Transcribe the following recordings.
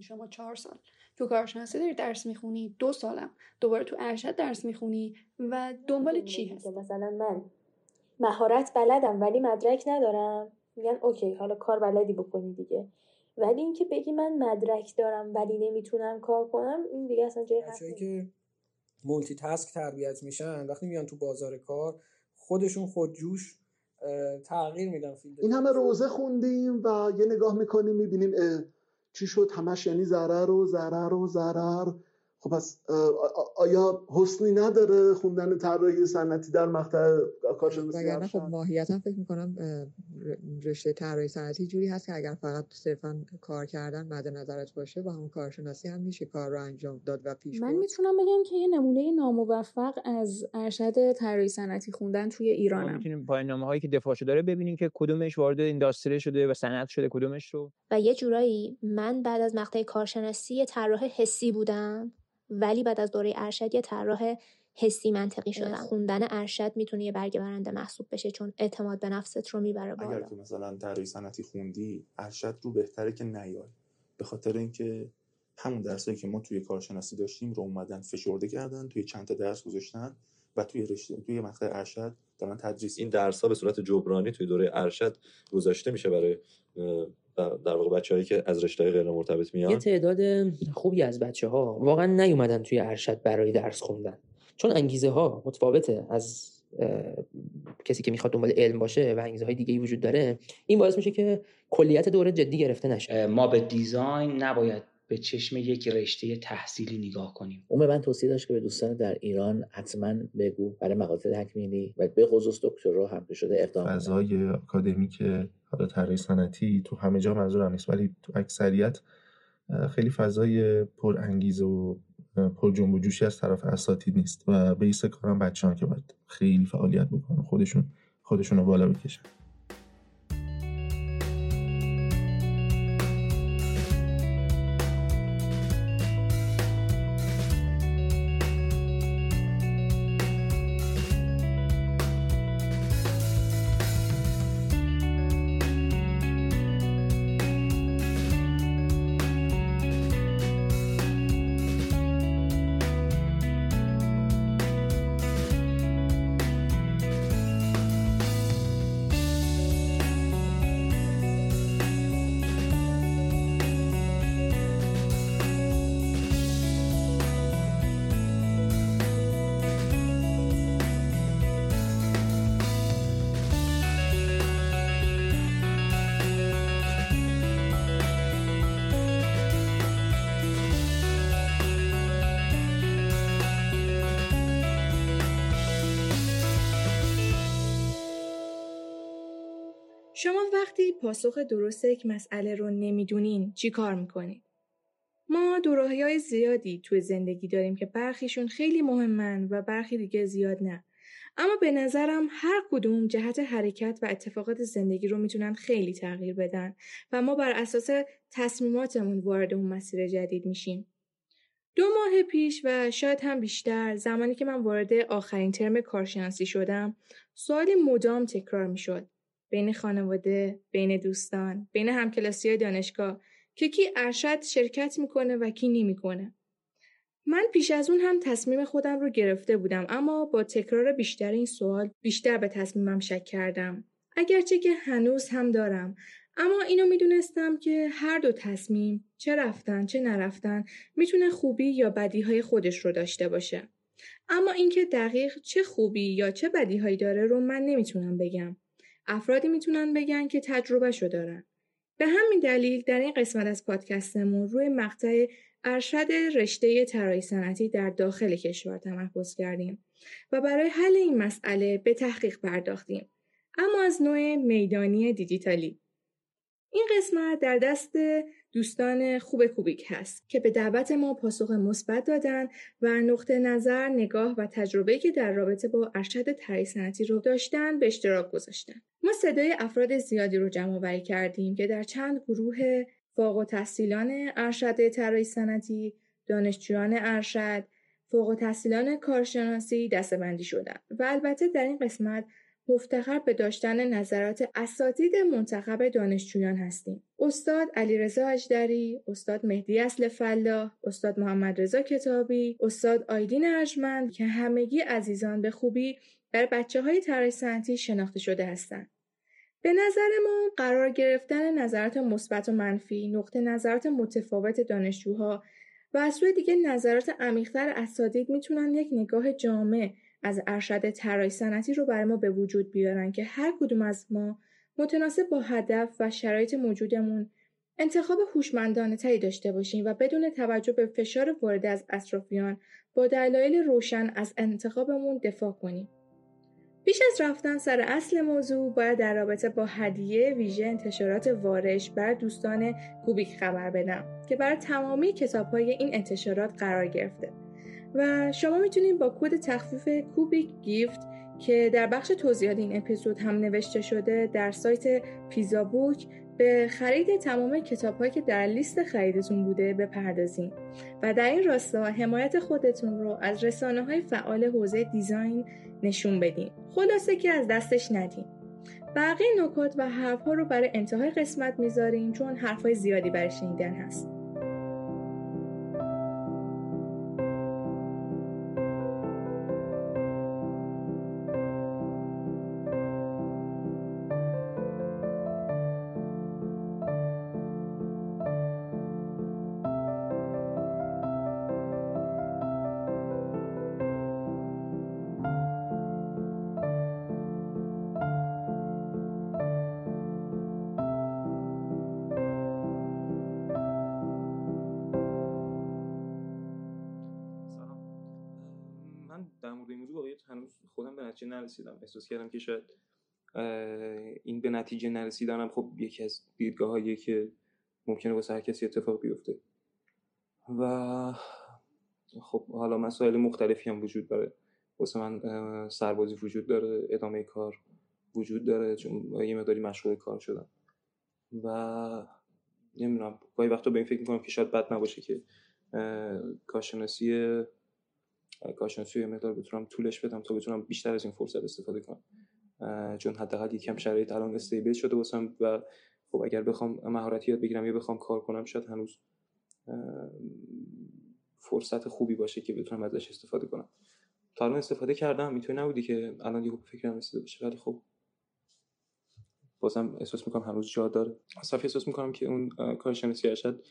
شما چهار سال تو کارشناسی داری درس می‌خونی دو سالم. دوباره تو ارشد درس می‌خونی و دنبال چی هست مثلا من مهارت بلدم ولی مدرک ندارم. میگن اوکی حالا کار بلدی بکنی دیگه. ولی اینکه بگی من مدرک دارم ولی نمی‌تونم کار کنم این دیگه اصلا جای که مولتی تاسک تربیت میشن وقتی میان تو بازار کار خودشون خودجوش تغییر میدن این همه روزه خوندیم و یه نگاه می‌کنیم می‌بینیم چی شد؟ همش یعنی ضرر و ضرر و ضرر. خب پس آیا حسنی نداره خوندن طراحی صنعتی در مقطع کارشناسی وگرنه خب ماهیتا فکر می‌کنم رشته طراحی صنعتی جوری هست که اگر فقط صرفا کار کردن مد نظرت باشه با همون کارشناسی هم میشه کار رو انجام داد و پیش من می‌تونم بگم که یه نمونه ناموفق از ارشد طراحی صنعتی خوندن توی ایرانم. می‌تونیم پایان نامه هایی که دفاع شده رو ببینیم که کدومش وارد اینداستری شده و صنعت شده کدومش رو. و یه جورایی من بعد از مقطع کارشناسی طراح حسی بودم. ولی بعد از دوره ارشد یه طراح حسی منطقی شدم خوندن ارشد می‌تونه یه برگ برنده محسوب بشه چون اعتماد به نفست رو می‌بره بالا. اگر که مثلا طراحی صنعتی خوندی ارشد رو بهتره که نیای. به خاطر اینکه همون درسایی که ما توی کارشناسی داشتیم رو اومدن فشرده کردن توی چند تا درس گذاشتن و توی رشته توی مقطع ارشد دارن تدریس این درس ها به صورت جبرانی توی دوره ارشد گذاشته میشه برای در واقع بچه‌هایی که از رشته غیر مرتبط میان؟ یه تعداد خوبی از بچه ها واقعا نیومدن توی ارشد برای درس خوندن. چون انگیزه ها متفاوته از کسی که می‌خواد دنبال علم باشه و انگیزه های دیگه ای وجود داره این باعث میشه که کلیت دوره جدی گرفته نشه. ما به دیزاین نباید به چشم یک رشته تحصیلی نگاه کنیم. اون به من توصیه داشت که به دوستان در ایران حتما بگو برای مقاطع تکمیلی و به خصوص دکترا هم شده اقدام فضای آکادمی که حالا طراحی صنعتی تو همه جا منظورم نیست ولی تو اکثریت خیلی فضای پر انگیزه و پر جنب و جوشی از طرف اساتید نیست و بیس کارم بچه‌ها که باید خیلی فعالیت بکنن خودشون خودشون رو بالا بکشن. پاسخ درست یک مسئله رو نمی‌دونین چی کار می‌کنید؟ ما دوراهی های زیادی توی زندگی داریم که برخیشون خیلی مهمن و برخی دیگه زیاد نه. اما به نظرم هر کدوم جهت حرکت و اتفاقات زندگی رو می‌تونن خیلی تغییر بدن و ما بر اساس تصمیماتمون وارد اون مسیر جدید میشیم. دو ماه پیش و شاید هم بیشتر زمانی که من وارد آخرین ترم کارشناسی شدم سوالی مدام تکرار می‌شد بین خانواده، بین دوستان، بین همکلاسی دانشگاه که کی ارشد شرکت می‌کنه و کی نمی‌کنه. من پیش از اون هم تصمیم خودم رو گرفته بودم اما با تکرار بیشتر این سوال بیشتر به تصمیمم شک کردم. اگرچه که هنوز هم دارم اما اینو می‌دونستم که هر دو تصمیم چه رفتن چه نرفتن می‌تونه خوبی یا بدی های خودش رو داشته باشه. اما اینکه دقیق چه خوبی یا چه بدی هایی داره رو من نمی‌تونم بگم. افرادی می‌تونن بگن که تجربه شو دارن. به همین دلیل در این قسمت از پادکستمون روی مقطع ارشد رشته طراحی صنعتی در داخل کشور تمرکز کردیم و برای حل این مسئله به تحقیق پرداختیم اما از نوع میدانی دیجیتالی این قسمت در دست دوستان خوب کوبیک هست که به دعوت ما پاسخ مثبت دادن و نقطه نظر، نگاه و تجربه که در رابطه با ارشد طراحی صنعتی رو داشتن به اشتراک گذاشتن. ما صدای افراد زیادی رو جمع آوری کردیم که در چند گروه فوق و تحصیلان ارشد طراحی صنعتی، دانشجویان ارشد، فوق و تحصیلان کارشناسی دستبندی شدن و البته در این قسمت مفتخر به داشتن نظرات اساتید منتخب دانشجویان هستیم. استاد علیرضا اجدری، استاد مهدی اصل فلاح، استاد محمد رضا کتابی، استاد آیدین ارجمند که همگی عزیزان به خوبی بر بچه های طراحی صنعتی شناخته شده هستند. به نظر ما قرار گرفتن نظرات مثبت و منفی، نقطه نظرات متفاوت دانشجوها و از سوی دیگه نظرات عمیق‌تر اساتید می‌تونن یک نگاه جامع از ارشد طراحی صنعتی رو برای ما به وجود بیارن که هر کدوم از ما متناسب با هدف و شرایط موجودمون انتخاب هوشمندانه تری داشته باشیم و بدون توجه به فشار وارد از اطرافیان با دلایل روشن از انتخابمون دفاع کنیم. پیش از رفتن سر اصل موضوع باید در رابطه با هدیه ویژه انتشارات وارش بر دوستان کوبیک خبر بدم که برای تمامی کتاب های این انتشارات قرار گرفته و شما می‌تونید با کد تخفیف کوبیک گیفت که در بخش توضیحات این اپیزود هم نوشته شده در سایت پیزا بوک به خرید تمام کتاب هایی که در لیست خریدتون بوده بپردازین. و در این راستا حمایت خودتون رو از رسانه های فعال حوزه دیزاین نشون بدین. خلاصه که از دستش ندین. بقیه نکات و حرف ها رو برای انتهای قسمت می‌ذاریم چون حرف های زیادی برای شنیدن هست. نرسیدم. احساس کردم که شاید این به نتیجه نرسیدنم خب یکی از دیدگاه که ممکنه واسه هر کسی اتفاق بیفته. و خب حالا مسائل مختلفی هم وجود داره. واسه من سربازی وجود داره ادامه کار وجود داره چون یه مقداری مشغول کار شدم. و نمی‌دونم گاهی وقتا به این فکر می‌کنم که شاید بد نباشه که کارشناسی کارشناسی یه مقدار بتونم طولش بدم تا بتونم بیشتر از این فرصت استفاده کنم. چون حداقل یکم شرایط الان استیبل شده باشم و خب اگر بخوام مهارتی یاد بگیرم یا بخوام کار کنم شاید هنوز فرصت خوبی باشه که بتونم ازش استفاده کنم. تا الان استفاده کردم می‌تونی نبودی که الان یه فکرم رسیده باشه ولی خب بازم احساس می‌کنم هنوز جا داره. اصلا احساس می‌کنم که اون کارشناسی ارشد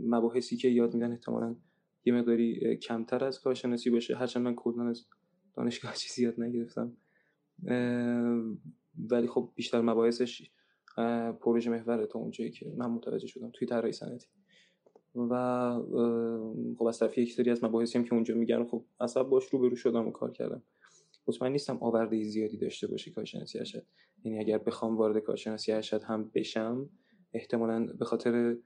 مباحثی که یاد میدن احتمالاً یه مقداری کمتر از کارشناسی باشه. هرچند من کلا از دانشگاه چیزی زیاد نگرفتم. ولی خب بیشتر مباحثش پروژه محوره تا اونجایی که من متوجه شدم توی طراحی صنعتی. و خب از طرف یک سری از مباحثی هم که اونجا میگن خب اصلا باش رو برو شدم و کار کردم. مطمئن نیستم آورده زیادی داشته باشه کارشناسی ارشد. یعنی اگر بخوام وارد کارشناسی ارشد هم بشم احتمالا به خاطر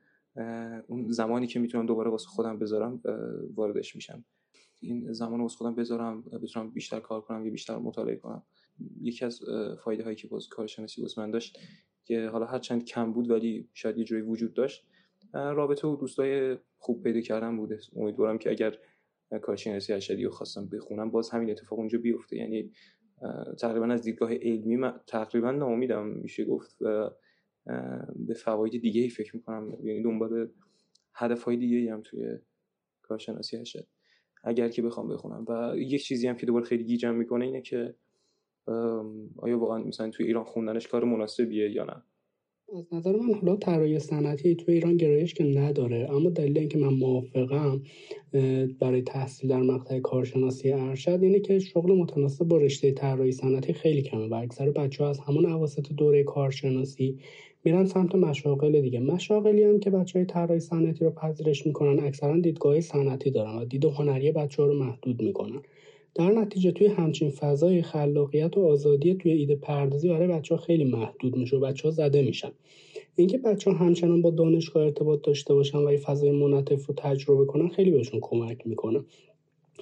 اون زمانی که می‌تونم دوباره واسه خودم بذارم واردش میشم. این زمان واسه خودم بذارم بتونم بیشتر کار کنم یا بیشتر مطالعه کنم. یکی از فایده هایی که باز کارشناسی باز من داشت که حالا هر چند کم بود ولی شاید یه جوری وجود داشت رابطه و دوستای خوب پیدا کردن بوده. امیدوارم که اگر کارشناسی ارشدی رو خواستم بخونم باز همین اتفاق اونجا بیفته. یعنی تقریبا از دیدگاه علمی تقریبا ناامیدم میشه گفت. به فواید دیگه ای فکر می‌کنم. یعنی دنبال هدف های دیگه هم توی کارشناسی هست. اگر که بخوام بخونم. و یک چیزی هم که دوباره خیلی گیجم می‌کنه اینه که آیا واقعا مثلا توی ایران خوندنش کار مناسبیه یا نه؟ از نظر من حالا طراحی صنعتی تو ایران گرایش که نداره اما دلیل اینکه من موافقم برای تحصیل در مقطع کارشناسی ارشد اینه که شغل متناسب با رشته طراحی صنعتی خیلی کمه. و اکثر بچه ها از همون اواسط دوره کارشناسی میرن سمت مشاغل دیگه. مشاغلی هم که بچه های طراحی صنعتی رو پذیرش می‌کنن اکثرا دیدگاه صنعتی دارن و دید هنری بچه ها رو محدود می‌کنن. در نتیجه توی همچین فضای خلاقیت و آزادی توی ایده پردازی برای بچه ها خیلی محدود میشه و بچه ها زده میشن. اینکه بچه ها همچنان با دانشگاه ارتباط داشته باشن و یه فضای منطف رو تجربه کنن خیلی بهشون کمک می‌کنه.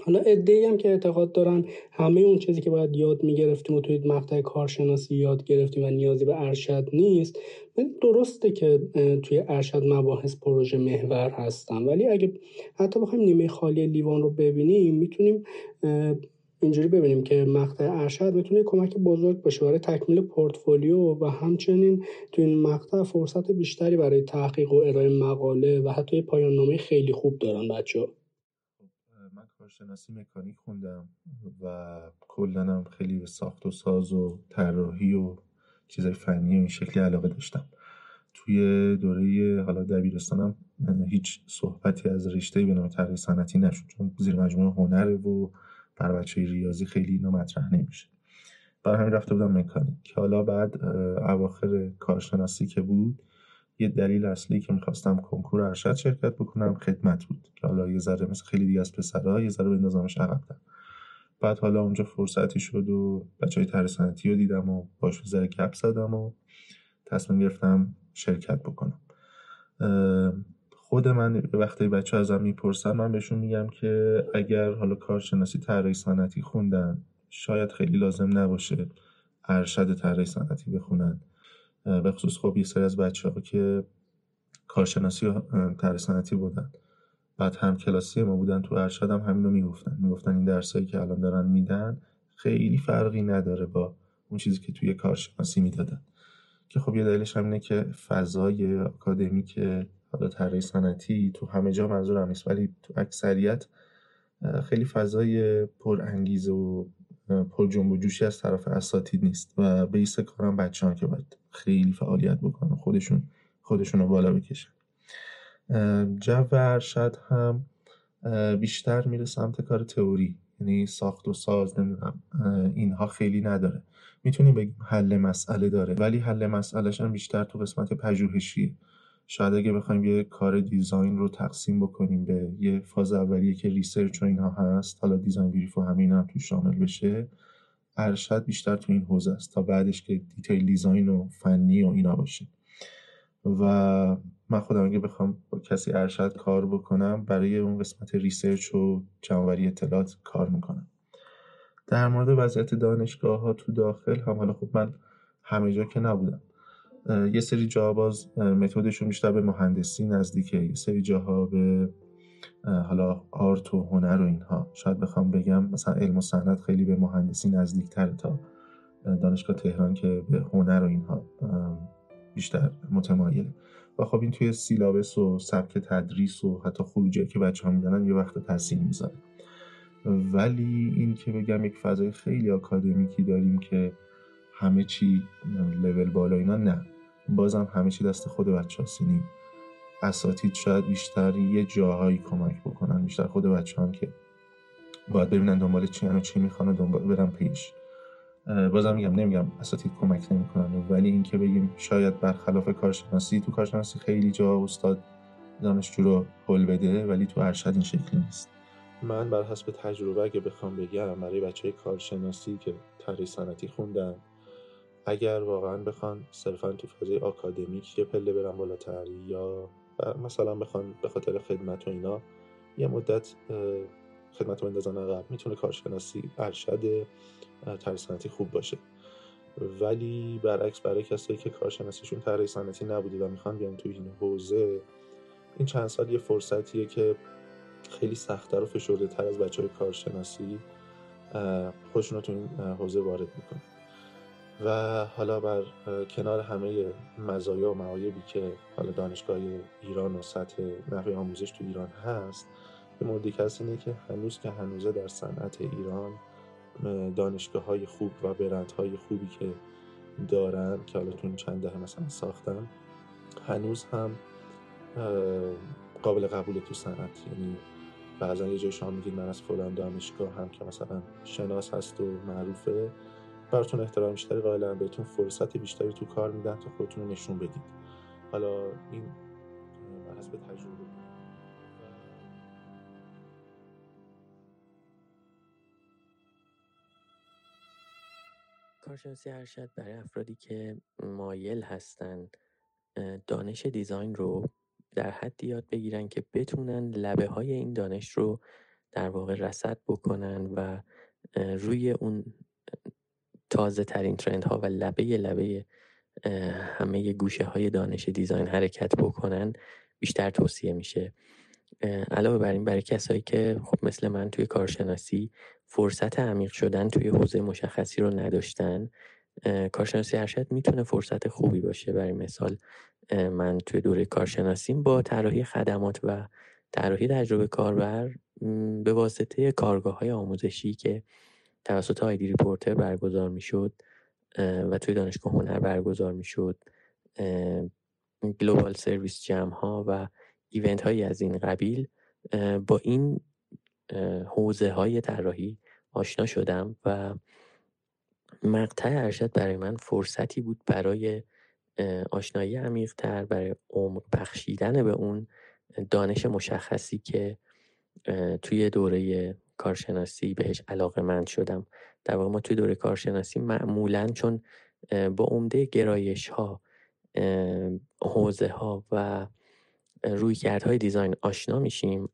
حالا ادعی هم که اعتقاد دارن همه اون چیزی که باید یاد می‌گرفتیم و توی مقطع کارشناسی یاد گرفتیم و نیازی به ارشد نیست درسته که توی ارشد مباحث پروژه محور هستن ولی اگه حتی بخوایم نیمه خالی لیوان رو ببینیم می‌تونیم اینجوری ببینیم که مقطع ارشد می‌تونه کمک بزرگ باشه برای تکمیل پورتفولیو و همچنین تو این مقطع فرصت بیشتری برای تحقیق و ارائه مقاله و حتی پایان نامه خیلی خوب دارن بچه ها. کارشناسی مکانیک خوندم و کلا خیلی به ساخت و ساز و طراحی و چیزای فنی و این شکلی علاقه داشتم. توی دوره حالا دبیرستانم هیچ صحبتی از رشته به نام طراحی صنعتی نشد چون زیر مجموعه هنره و برای بچه ریاضی خیلی اینا مطرح نمیشه برای همین رفته بودم مکانیک. حالا بعد اواخر کارشناسی که بود یه دلیل اصلی که می‌خواستم کنکور ارشد شرکت بکنم خدمت بود. که حالا یه ذره مثل خیلی دیگه از پسرها یه ذره بندازمش عقب‌تر. بعد حالا اونجا فرصتی شد و بچه های ترسنتی رو دیدم و باش ذره گپ زدم و تصمیم گرفتم شرکت بکنم. خود من وقتی بچه ازم می‌پرسن من بهشون میگم که اگر حالا کارشناسی طراحی صنعتی خوندن شاید خیلی لازم نباشه ارشد طراحی صنعتی بخونن. به خصوص خب یه سری از بچه ها که کارشناسی و صنعتی بودن. بعد هم کلاسی ما بودن تو ارشد هم همینو می‌گفتن. می‌گفتن این درسایی که الان دارن میدن خیلی فرقی نداره با اون چیزی که توی کارشناسی می‌دادن. که خب یه دلیلش هم اینه که فضای آکادمیک حالا طراحی صنعتی تو همه جا منظورم نیست ولی تو اکثریت خیلی فضای پر انگیزه و پر جنب و جوشی از طرف اساتید نیست و بیس کارم بچه‌ها که باید خیلی فعالیت بکنن خودشون خودشون رو بالا بکشن. جو ارشد هم بیشتر میره سمت کار تئوری یعنی ساخت و ساز نمی‌دونم اینها خیلی نداره. می‌تونیم بگیم حل مسئله داره ولی حل مسئلهش هم بیشتر تو قسمت پژوهشیه. شاید اگه بخوایم یه کار design رو تقسیم بکنیم به یه فاز اولیه که research و اینها هست حالا design brief و همین هم تو شامل بشه ارشد بیشتر تو این حوزه است تا بعدش که detail design و فنی و اینا باشه. و من خودم اگه بخوام با کسی ارشد کار بکنم برای اون قسمت research و جمع‌آوری اطلاعات کار می‌کنم. در مورد وضعیت دانشگاه ها تو داخل هم حالا خب من همه جا که نبودم. یه سری جا باز متدشون بیشتر به مهندسی نزدیکه یه سری جاها به حالا art و هنر و اینها. شاید بخوام بگم مثلا علم و صنعت خیلی به مهندسی نزدیک تره تا دانشگاه تهران که به هنر و اینها بیشتر متمایله. و خب این توی سیلابس و سبک تدریس و حتی خروجی که بچه ها میدنن یه وقت تاثیر می‌ذاره. ولی این که بگم یک فضای خیلی آکادمیکی داریم که همه چی لول بالا اینا نه. بازم همه چی دست خود بچه هاست اساتید شاید بیشتر یه جاهایی کمک بکنن بیشتر خود بچه هم که باید ببینن دنبال چی و چی می‌خوان و دنبال برن پیش. بازم میگم نمیگم اساتید کمک نمی‌کنن ولی اینکه بگیم شاید برخلاف کارشناسی تو کارشناسی خیلی جا استاد دانشجو رو حل بده ولی تو ارشد این شکلی نیست. من بر حسب تجربه اگه بخوام بگم برای بچه کارشناسی که طراحی صنعتی خوندن اگر واقعا بخوان صرفا تو فضای آکادمیک یه پله برن بالاتر یا مثلا بخوان به خاطر خدمت و اینا یه مدت خدمت رو بندازن عقب می‌تونه کارشناسی ارشد صنعتی خوب باشه. ولی برعکس برای کسایی که کارشناسیشون طراحی صنعتی نبوده و می‌خوان بیان تو این حوزه این چند سال یه فرصتیه که خیلی سختتر و فشرده تر از بچه های کارشناسی خودشون رو تو این حوزه وارد می‌کنه و حالا بر کنار همه مزایا و معایبی که حالا دانشگاه ایران و سطح نحوه آموزش تو ایران هست به موردی که اینه که هنوز که هنوزه در صنعت ایران دانشگاه های خوب و برند های خوبی که دارن که حالا تو این چند دهه مثلا ساختن هنوز هم قابل قبول تو صنعت. یعنی بعضا یه جای شما میگید من از فلان دانشگاه هم که مثلا شناس هست و معروفه براتون احترام بیشتری قائلن بهتون فرصت بیشتری تو کار میدن تا خودتون رو نشون بدید. حالا این بر حسب تجربه کارشناسی ارشد برای افرادی که مایل هستن دانش دیزاین رو در حدی یاد بگیرن که بتونن لبه های این دانش رو در واقع رسد بکنن و روی اون تازه ترین ترند ها و لبه لبه همه گوشه های دانش دیزاین حرکت بکنن بیشتر توصیه میشه. علاوه بر این برای کسایی که خب مثل من توی کارشناسی فرصت عمیق شدن توی حوزه مشخصی رو نداشتن کارشناسی ارشد می‌تونه فرصت خوبی باشه. برای مثال من توی دوره کارشناسیم با طراحی خدمات و طراحی تجربه کاربر به واسطه کارگاه های آموزشی که توسط ID Reporter برگزار می‌شد و توی دانشگاه هنر برگزار می‌شد. Global Service Jam ها و event هایی از این قبیل با این حوزه های طراحی آشنا شدم و مقطع ارشد برای من فرصتی بود برای آشنایی عمیقتر برای عمق بخشیدن به اون دانش مشخصی که توی دوره کارشناسی بهش علاقه مند شدم. در واقع ما توی دوره کارشناسی معمولا چون با عمده گرایش ها حوزه ها و رویکردهای دیزاین آشنا میشیم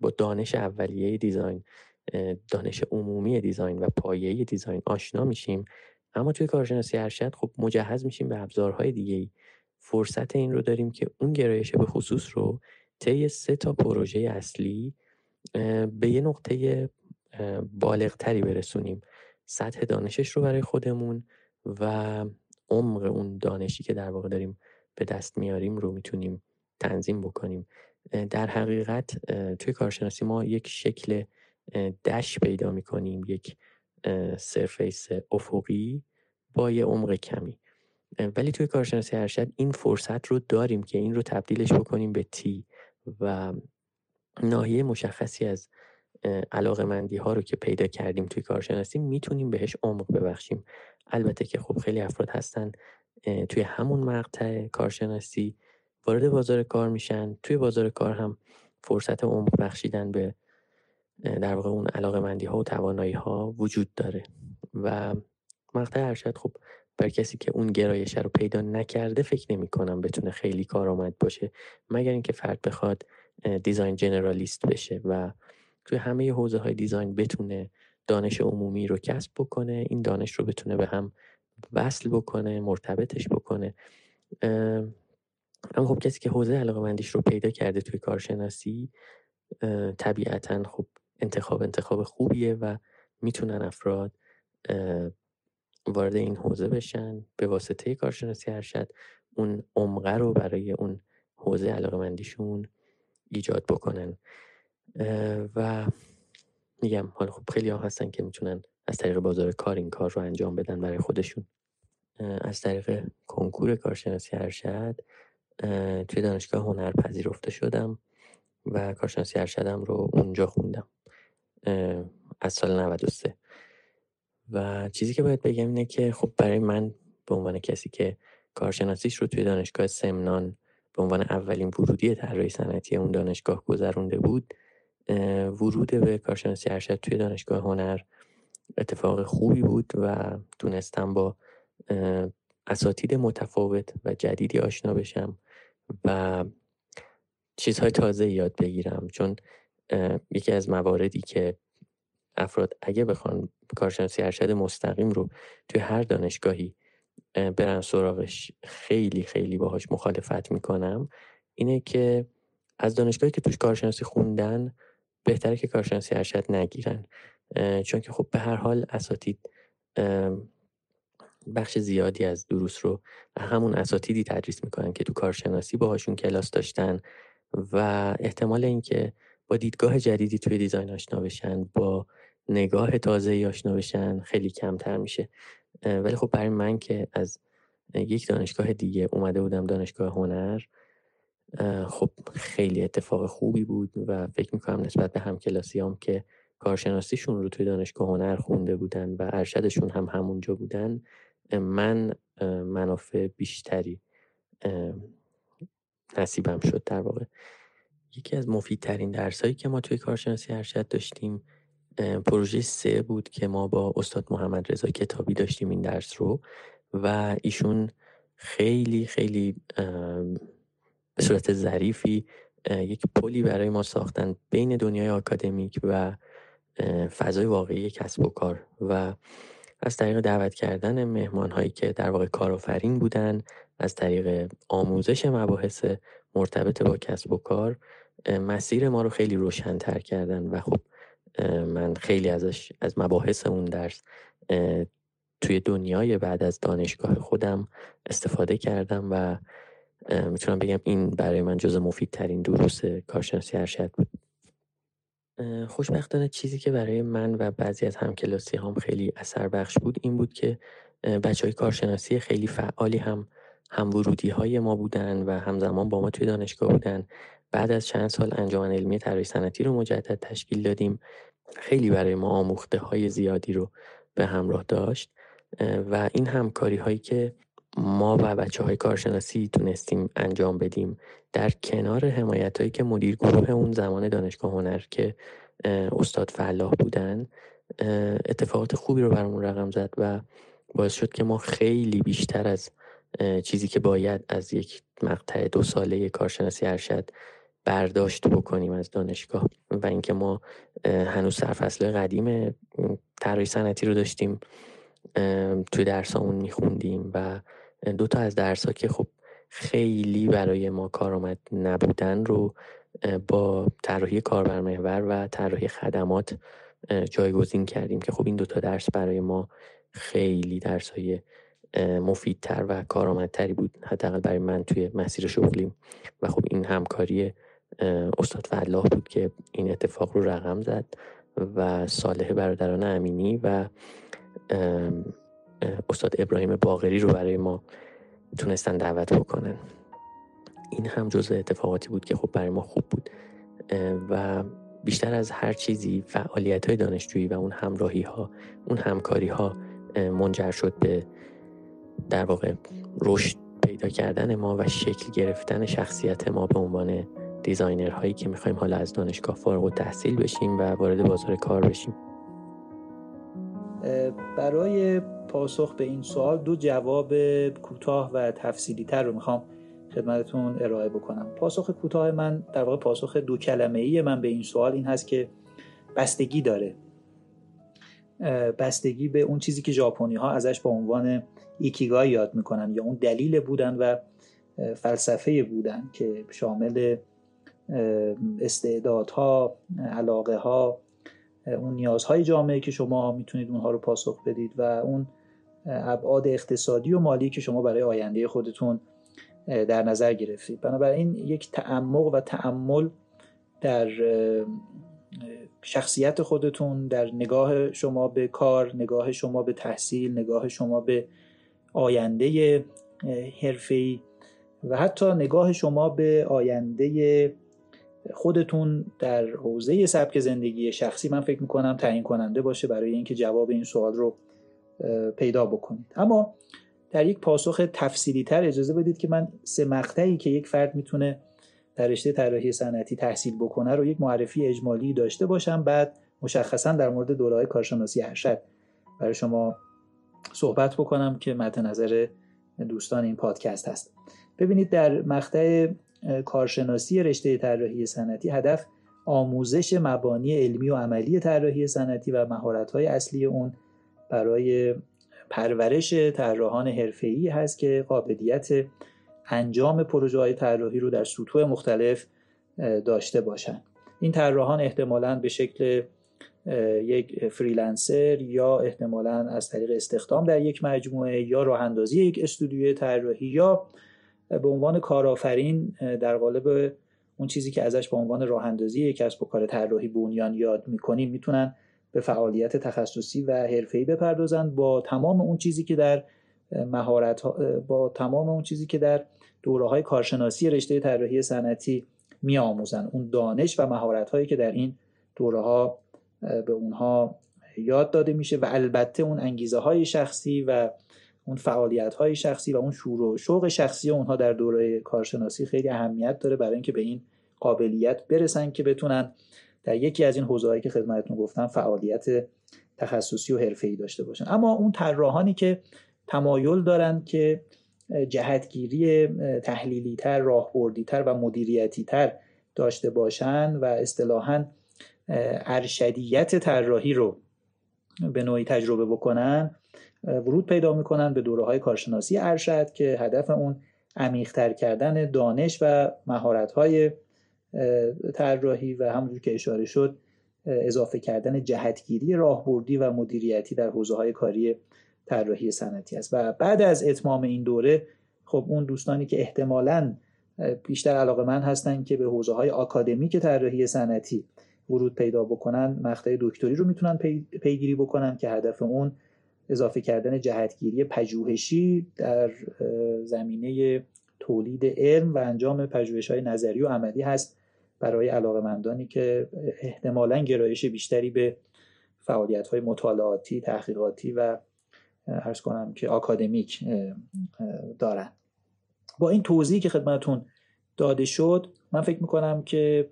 با دانش اولیه دیزاین دانش عمومی دیزاین و پایه دیزاین آشنا میشیم. اما توی کارشناسی ارشد خب مجهز میشیم به ابزارهای دیگه فرصت این رو داریم که اون گرایش به خصوص رو طی سه تا پروژه اصلی به یه نقطه بالغتری برسونیم. سطح دانشش رو برای خودمون و عمق اون دانشی که در واقع داریم به دست میاریم رو می‌تونیم تنظیم بکنیم. در حقیقت توی کارشناسی ما یک شکل دش پیدا می‌کنیم یک سرفیس افقی با یه عمق کمی. ولی توی کارشناسی ارشد این فرصت رو داریم که این رو تبدیلش بکنیم به تی و ناحیه مشخصی از علاقه مندی ها رو که پیدا کردیم توی کارشناسی می‌تونیم بهش عمق ببخشیم. البته که خب خیلی افراد هستن توی همون مقطع کارشناسی وارد بازار کار میشن توی بازار کار هم فرصت عمق بخشیدن به در واقع اون علاقه مندی ها و توانایی ها وجود داره. و مقطع ارشد خب بر کسی که اون گرایش رو پیدا نکرده فکر نمی کنم بتونه خیلی کارآمد باشه. مگر اینکه فرد بخواد دیزاین جنرالیست بشه و توی همه حوزه های دیزاین بتونه دانش عمومی رو کسب بکنه این دانش رو بتونه به هم وصل بکنه مرتبطش بکنه. اما خب کسی که حوزه علاقه مندیش رو پیدا کرده توی کارشناسی طبیعتا خب انتخاب انتخاب خوبیه و می‌تونن افراد وارد این حوزه بشن. به واسطه کارشناسی ارشد اون عمقه رو برای اون حوزه علاقه مندیشون ایجاد بکنن. و میگم حالا خب خیلی ها هستن که می‌تونن از طریق بازار کار این کار رو انجام بدن برای خودشون. از طریق کنکور کارشناسی ارشد توی دانشگاه هنر پذیرفته شدم و کارشناسی ارشدم رو اونجا خوندم. از سال 93 و چیزی که باید بگم اینه که خب برای من به عنوان کسی که کارشناسیش رو توی دانشگاه سمنان به عنوان اولین ورودی طراحی صنعتی اون دانشگاه گذرونده بود ورود به کارشناسی ارشد توی دانشگاه هنر اتفاق خوبی بود و تونستم با اساتید متفاوت و جدیدی آشنا بشم و چیزهای تازه یاد بگیرم. چون یکی از مواردی که افراد اگه بخوان کارشناسی ارشد مستقیم رو توی هر دانشگاهی برن سراغش. خیلی خیلی باهاش مخالفت می‌کنم. اینه که از دانشگاهی که توش کارشناسی خوندن بهتره که کارشناسی ارشد نگیرن. چون که خب به هر حال اساتید بخش زیادی از دروس رو همون اساتیدی تدریس می‌کنن که تو کارشناسی باهاشون کلاس داشتن و احتمال اینکه با دیدگاه جدیدی توی دیزاین آشنا بشن با نگاه تازه آشنا بشن خیلی کمتر میشه. ولی خب برای من که از یک دانشگاه دیگه اومده بودم دانشگاه هنر خب خیلی اتفاق خوبی بود و فکر می‌کنم نسبت به همکلاسیام که کارشناسیشون رو توی دانشگاه هنر خونده بودن و ارشدشون هم همونجا بودن من منافع بیشتری نصیبم شد در واقع. یکی از مفیدترین درسایی که ما توی کارشناسی ارشد داشتیم پروژه سه بود که ما با استاد محمد رضا کتابی داشتیم این درس رو و ایشون خیلی خیلی به صورت ظریفی یک پلی برای ما ساختن بین دنیای آکادمیک و فضای واقعی کسب و کار و از طریق دعوت کردن مهمان هایی که در واقع کارآفرین بودن از طریق آموزش مباحث مرتبط با کسب و کار مسیر ما رو خیلی روشنتر کردن و خب من خیلی ازش از مباحث اون درس توی دنیای بعد از دانشگاه خودم استفاده کردم و می‌تونم بگم این برای من جز مفیدترین دروس کارشناسی ارشد بود. خوشبختانه چیزی که برای من و بعضی از همکلاسی هم خیلی اثر بخش بود این بود که بچه های کارشناسی خیلی فعالی هم هم ورودی های ما بودن و همزمان با ما توی دانشگاه بودن. بعد از چند سال انجمن علمی طراحی صنعتی رو مجدد تشکیل دادیم. خیلی برای ما آموخته های زیادی رو به همراه داشت و این همکاری هایی که ما و بچه های کارشناسی تونستیم انجام بدیم در کنار حمایت هایی که مدیر گروه اون زمان دانشگاه هنر که استاد فلاح بودن اتفاقات خوبی رو برامون رقم زد و باعث شد که ما خیلی بیشتر از چیزی که باید از یک مقطع دو ساله کارشناسی ارشد برداشت بکنیم از دانشگاه و اینکه ما هنوز سرفصل قدیم طراحی صنعتی رو داشتیم توی درسامون میخوندیم و دو تا از درس ها که خب خیلی برای ما کارآمد نبودن رو با طراحی کاربرمحور و طراحی خدمات جایگزین کردیم که خب این دوتا درس برای ما خیلی درس های مفیدتر و کارآمدتری بود. حداقل برای من توی مسیر شغلیم. و خب این همکاری استاد فلاح بود که این اتفاق رو رقم زد و صالح برادران امینی و استاد ابراهیم باغری رو برای ما تونستن دعوت بکنن. این هم جزء اتفاقاتی بود که خب برای ما خوب بود. و بیشتر از هر چیزی فعالیت های دانشجویی و اون همراهی ها اون همکاری ها منجر شد به در واقع رشد پیدا کردن ما و شکل گرفتن شخصیت ما به عنوان دیزاینر هایی که می‌خوایم حالا از دانشگاه فارغ و تحصیل بشیم و وارد بازار کار بشیم. برای پاسخ به این سوال دو جواب کوتاه و تفصیلی تر رو می‌خوام خدمتتون ارائه بکنم. پاسخ کوتاه من در واقع پاسخ دو کلمه ای من به این سوال این هست که بستگی داره. بستگی به اون چیزی که ژاپنی ها ازش به عنوان ایکیگای یاد می‌کنن یا اون دلیل بودن و فلسفه بودن که شامل استعدادها علاقه ها اون نیازهای جامعه که شما می‌تونید اونها رو پاسخ بدید و اون ابعاد اقتصادی و مالی که شما برای آینده خودتون در نظر گرفتید. بنابراین یک تعمق و تعمل در شخصیت خودتون در نگاه شما به کار نگاه شما به تحصیل نگاه شما به آینده حرفه‌ای و حتی نگاه شما به آینده خودتون در حوزه سبک زندگی شخصی من فکر می‌کنم تعیین کننده باشه برای اینکه جواب این سوال رو پیدا بکنید. اما در یک پاسخ تفصیلی تر اجازه بدید که من سه مقطعی که یک فرد می‌تونه در رشته طراحی صنعتی تحصیل بکنه رو یک معرفی اجمالی داشته باشم. بعد مشخصا در مورد دوره‌های کارشناسی ارشد برای شما صحبت بکنم که مد نظر دوستان این پادکست هست. ببینید در مقطع کارشناسی رشته طراحی صنعتی هدف آموزش مبانی علمی و عملی طراحی صنعتی و مهارت‌های اصلی اون برای پرورش طراحان حرفه‌ای هست که قابلیت انجام پروژه های طراحی رو در سطوح مختلف داشته باشند این طراحان احتمالا به شکل یک فریلنسر یا احتمالا از طریق استخدام در یک مجموعه یا راه اندازی یک استودیوی طراحی یا به عنوان کارآفرین در قالب اون چیزی که ازش به عنوان راه اندازی کسب و کار طراحی بنیان یاد می‌کنیم می‌تونن به فعالیت تخصصی و حرفه‌ای بپردازند با تمام اون چیزی که در مهارت با تمام اون چیزی که در دوره های کارشناسی رشته طراحی صنعتی میآموزن. اون دانش و مهارت هایی که در این دوره ها به اونها یاد داده میشه و البته اون انگیزه های شخصی و اون فعالیت های شخصی و اون شور و شوق شخصی اونها در دوره کارشناسی خیلی اهمیت داره برای اینکه به این قابلیت برسن که بتونن در یکی از این حوزه‌هایی که خدمتتون گفتم فعالیت تخصصی و حرفه‌ای داشته باشن. اما اون طراحانی که تمایل دارند که جهتگیری تحلیلی تر راهبردی تر و مدیریتی تر داشته باشند و اصطلاحا ارشدیت طراحی رو به نوعی تجربه بکنن ورود پیدا می‌کنن به دوره های کارشناسی ارشد که هدف اون عمیقتر کردن دانش و مهارت های طراحی و همونجور که اشاره شد اضافه کردن جهتگیری راهبردی و مدیریتی در حوزه های کاری طراحی صنعتی است. و بعد از اتمام این دوره خب اون دوستانی که احتمالاً بیشتر علاقه من هستن که به حوزه های آکادمیک طراحی صنعتی ورود پیدا بکنن مقطع دکتری رو می‌تونن پیگیری بکنن که هدف اون اضافه کردن جهتگیری پژوهشی در زمینه تولید علم و انجام پژوهش های نظری و عملی هست برای علاقمندانی که احتمالا گرایش بیشتری به فعالیت های مطالعاتی، تحقیقاتی و ارز کنم که آکادمیک دارن. با این توضیحی که خدمتون داده شد من فکر می‌کنم که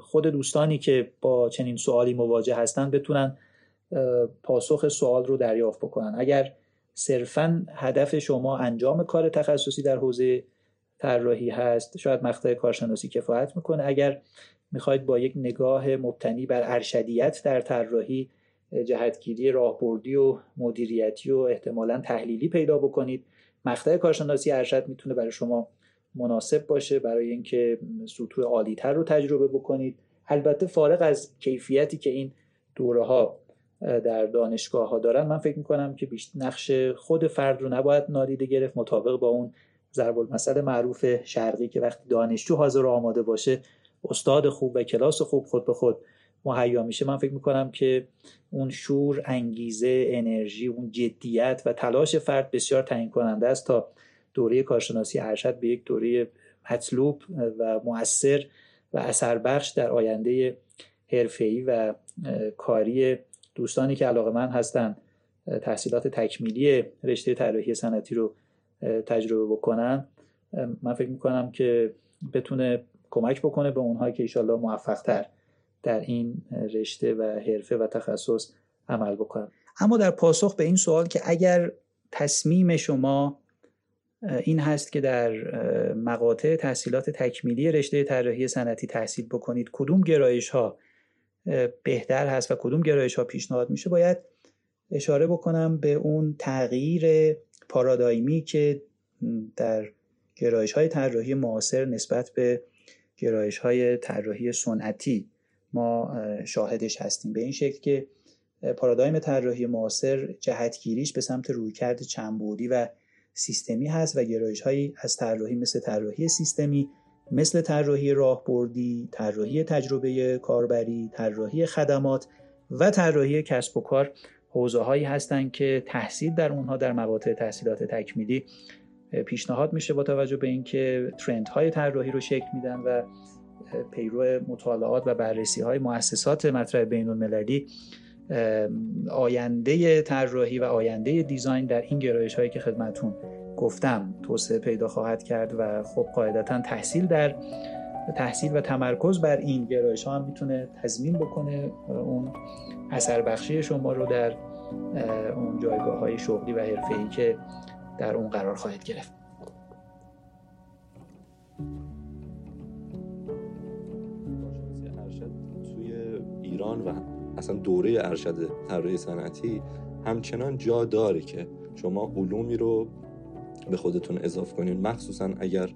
خود دوستانی که با چنین سوالی مواجه هستن بتونن پاسخ سوال رو دریافت بکنن. اگر صرفا هدف شما انجام کار تخصصی در حوزه طراحی هست شاید مقطع کارشناسی کفایت می‌کنه. اگر می‌خواید با یک نگاه مبتنی بر ارشدیت در طراحی جهتگیری راهبردی و مدیریتی و احتمالا تحلیلی پیدا بکنید مقطع کارشناسی ارشد می‌تونه برای شما مناسب باشه. برای اینکه سطوح عالیتر رو تجربه بکنید. البته فارغ از کیفیتی که این دوره ها در دانشگاه ها دارن من فکر می‌کنم که نقش خود فرد رو نباید نادیده گرفت مطابق با اون ضرب المثل معروف شرقی که وقتی دانشجو حاضر و آماده باشه استاد خوب و کلاس خوب خود به خود مهیا میشه. من فکر می‌کنم که اون شور انگیزه انرژی اون جدیت و تلاش فرد بسیار تعیین کننده است تا دوره کارشناسی ارشد به یک دوره مطلوب و مؤثر و اثر بخش در آینده حرفه‌ای و کاری دوستانی که علاقه من هستن تحصیلات تکمیلی رشته طراحی صنعتی رو تجربه بکنن من فکر می‌کنم که بتونه کمک بکنه به اونهایی که ایشالله موفق تر در این رشته و حرفه و تخصص عمل بکنن. اما در پاسخ به این سوال که اگر تصمیم شما این هست که در مقاطع تحصیلات تکمیلی رشته طراحی صنعتی تحصیل بکنید کدوم گرایش ها بهتر هست و کدوم گرایش ها پیشنهاد میشه باید اشاره بکنم به اون تغییر پارادایمی که در گرایش های طراحی معاصر نسبت به گرایش های طراحی سنتی ما شاهدش هستیم. به این شکل که پارادایم طراحی معاصر جهتگیریش به سمت رویکرد چندبعدی و سیستمی هست و گرایش هایی از طراحی مثل طراحی سیستمی مثل طراحی راهبردی، طراحی تجربه کاربری، طراحی خدمات و طراحی کسب و کار حوزه هایی هستند که تحصیل در اونها در مقاطع تحصیلات تکمیلی پیشنهاد میشه با توجه به اینکه ترند های طراحی رو شکل میدن و پیرو مطالعات و بررسی های مؤسسات مطرح بین المللی آینده طراحی و آینده دیزاین در این گرایش هایی که خدمتون گفتم توسعه پیدا خواهد کرد و خب قاعدتا تحصیل در تحصیل و تمرکز بر این گرایش ها هم می‌تونه تضمین بکنه اون اثر بخشی شما رو در اون جایگاه های شغلی و حرفه‌ای که در اون قرار خواهد گرفت. توی ایران و اصلا دوره ارشد طراحی صنعتی همچنان جا داره که شما علومی رو به خودتون اضافه کنین. مخصوصا اگر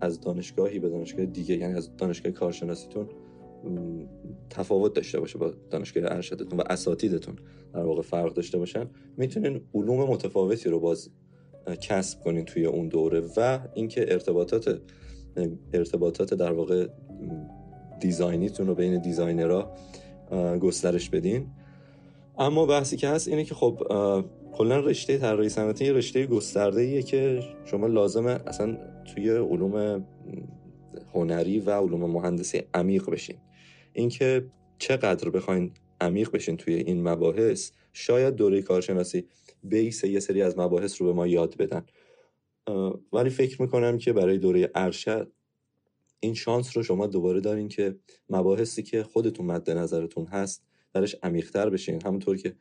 از دانشگاهی به دانشگاه دیگه یعنی از دانشگاه کارشناسیتون تفاوت داشته باشه با دانشگاه ارشدتون و اساتیدتون در واقع فرق داشته باشن می‌تونین علوم متفاوتی رو باز کسب کنین توی اون دوره و اینکه ارتباطات ارتباطات در واقع design یتون رو بین designer ها گسترش بدین. اما بحثی که هست اینه که خب کلا رشته طراحی صنعتی یه رشته گسترده ایه که شما لازمه اصلا توی علوم هنری و علوم مهندسی عمیق بشین. اینکه چقدر بخواین عمیق بشین توی این مباحث شاید دوره کارشناسی base یه سری از مباحث رو به ما یاد بدن. ولی فکر می‌کنم که برای دوره ارشد این شانس رو شما دوباره دارین که مباحثی که خودتون مد نظرتون هست درش عمیقتر بشین. همونطور که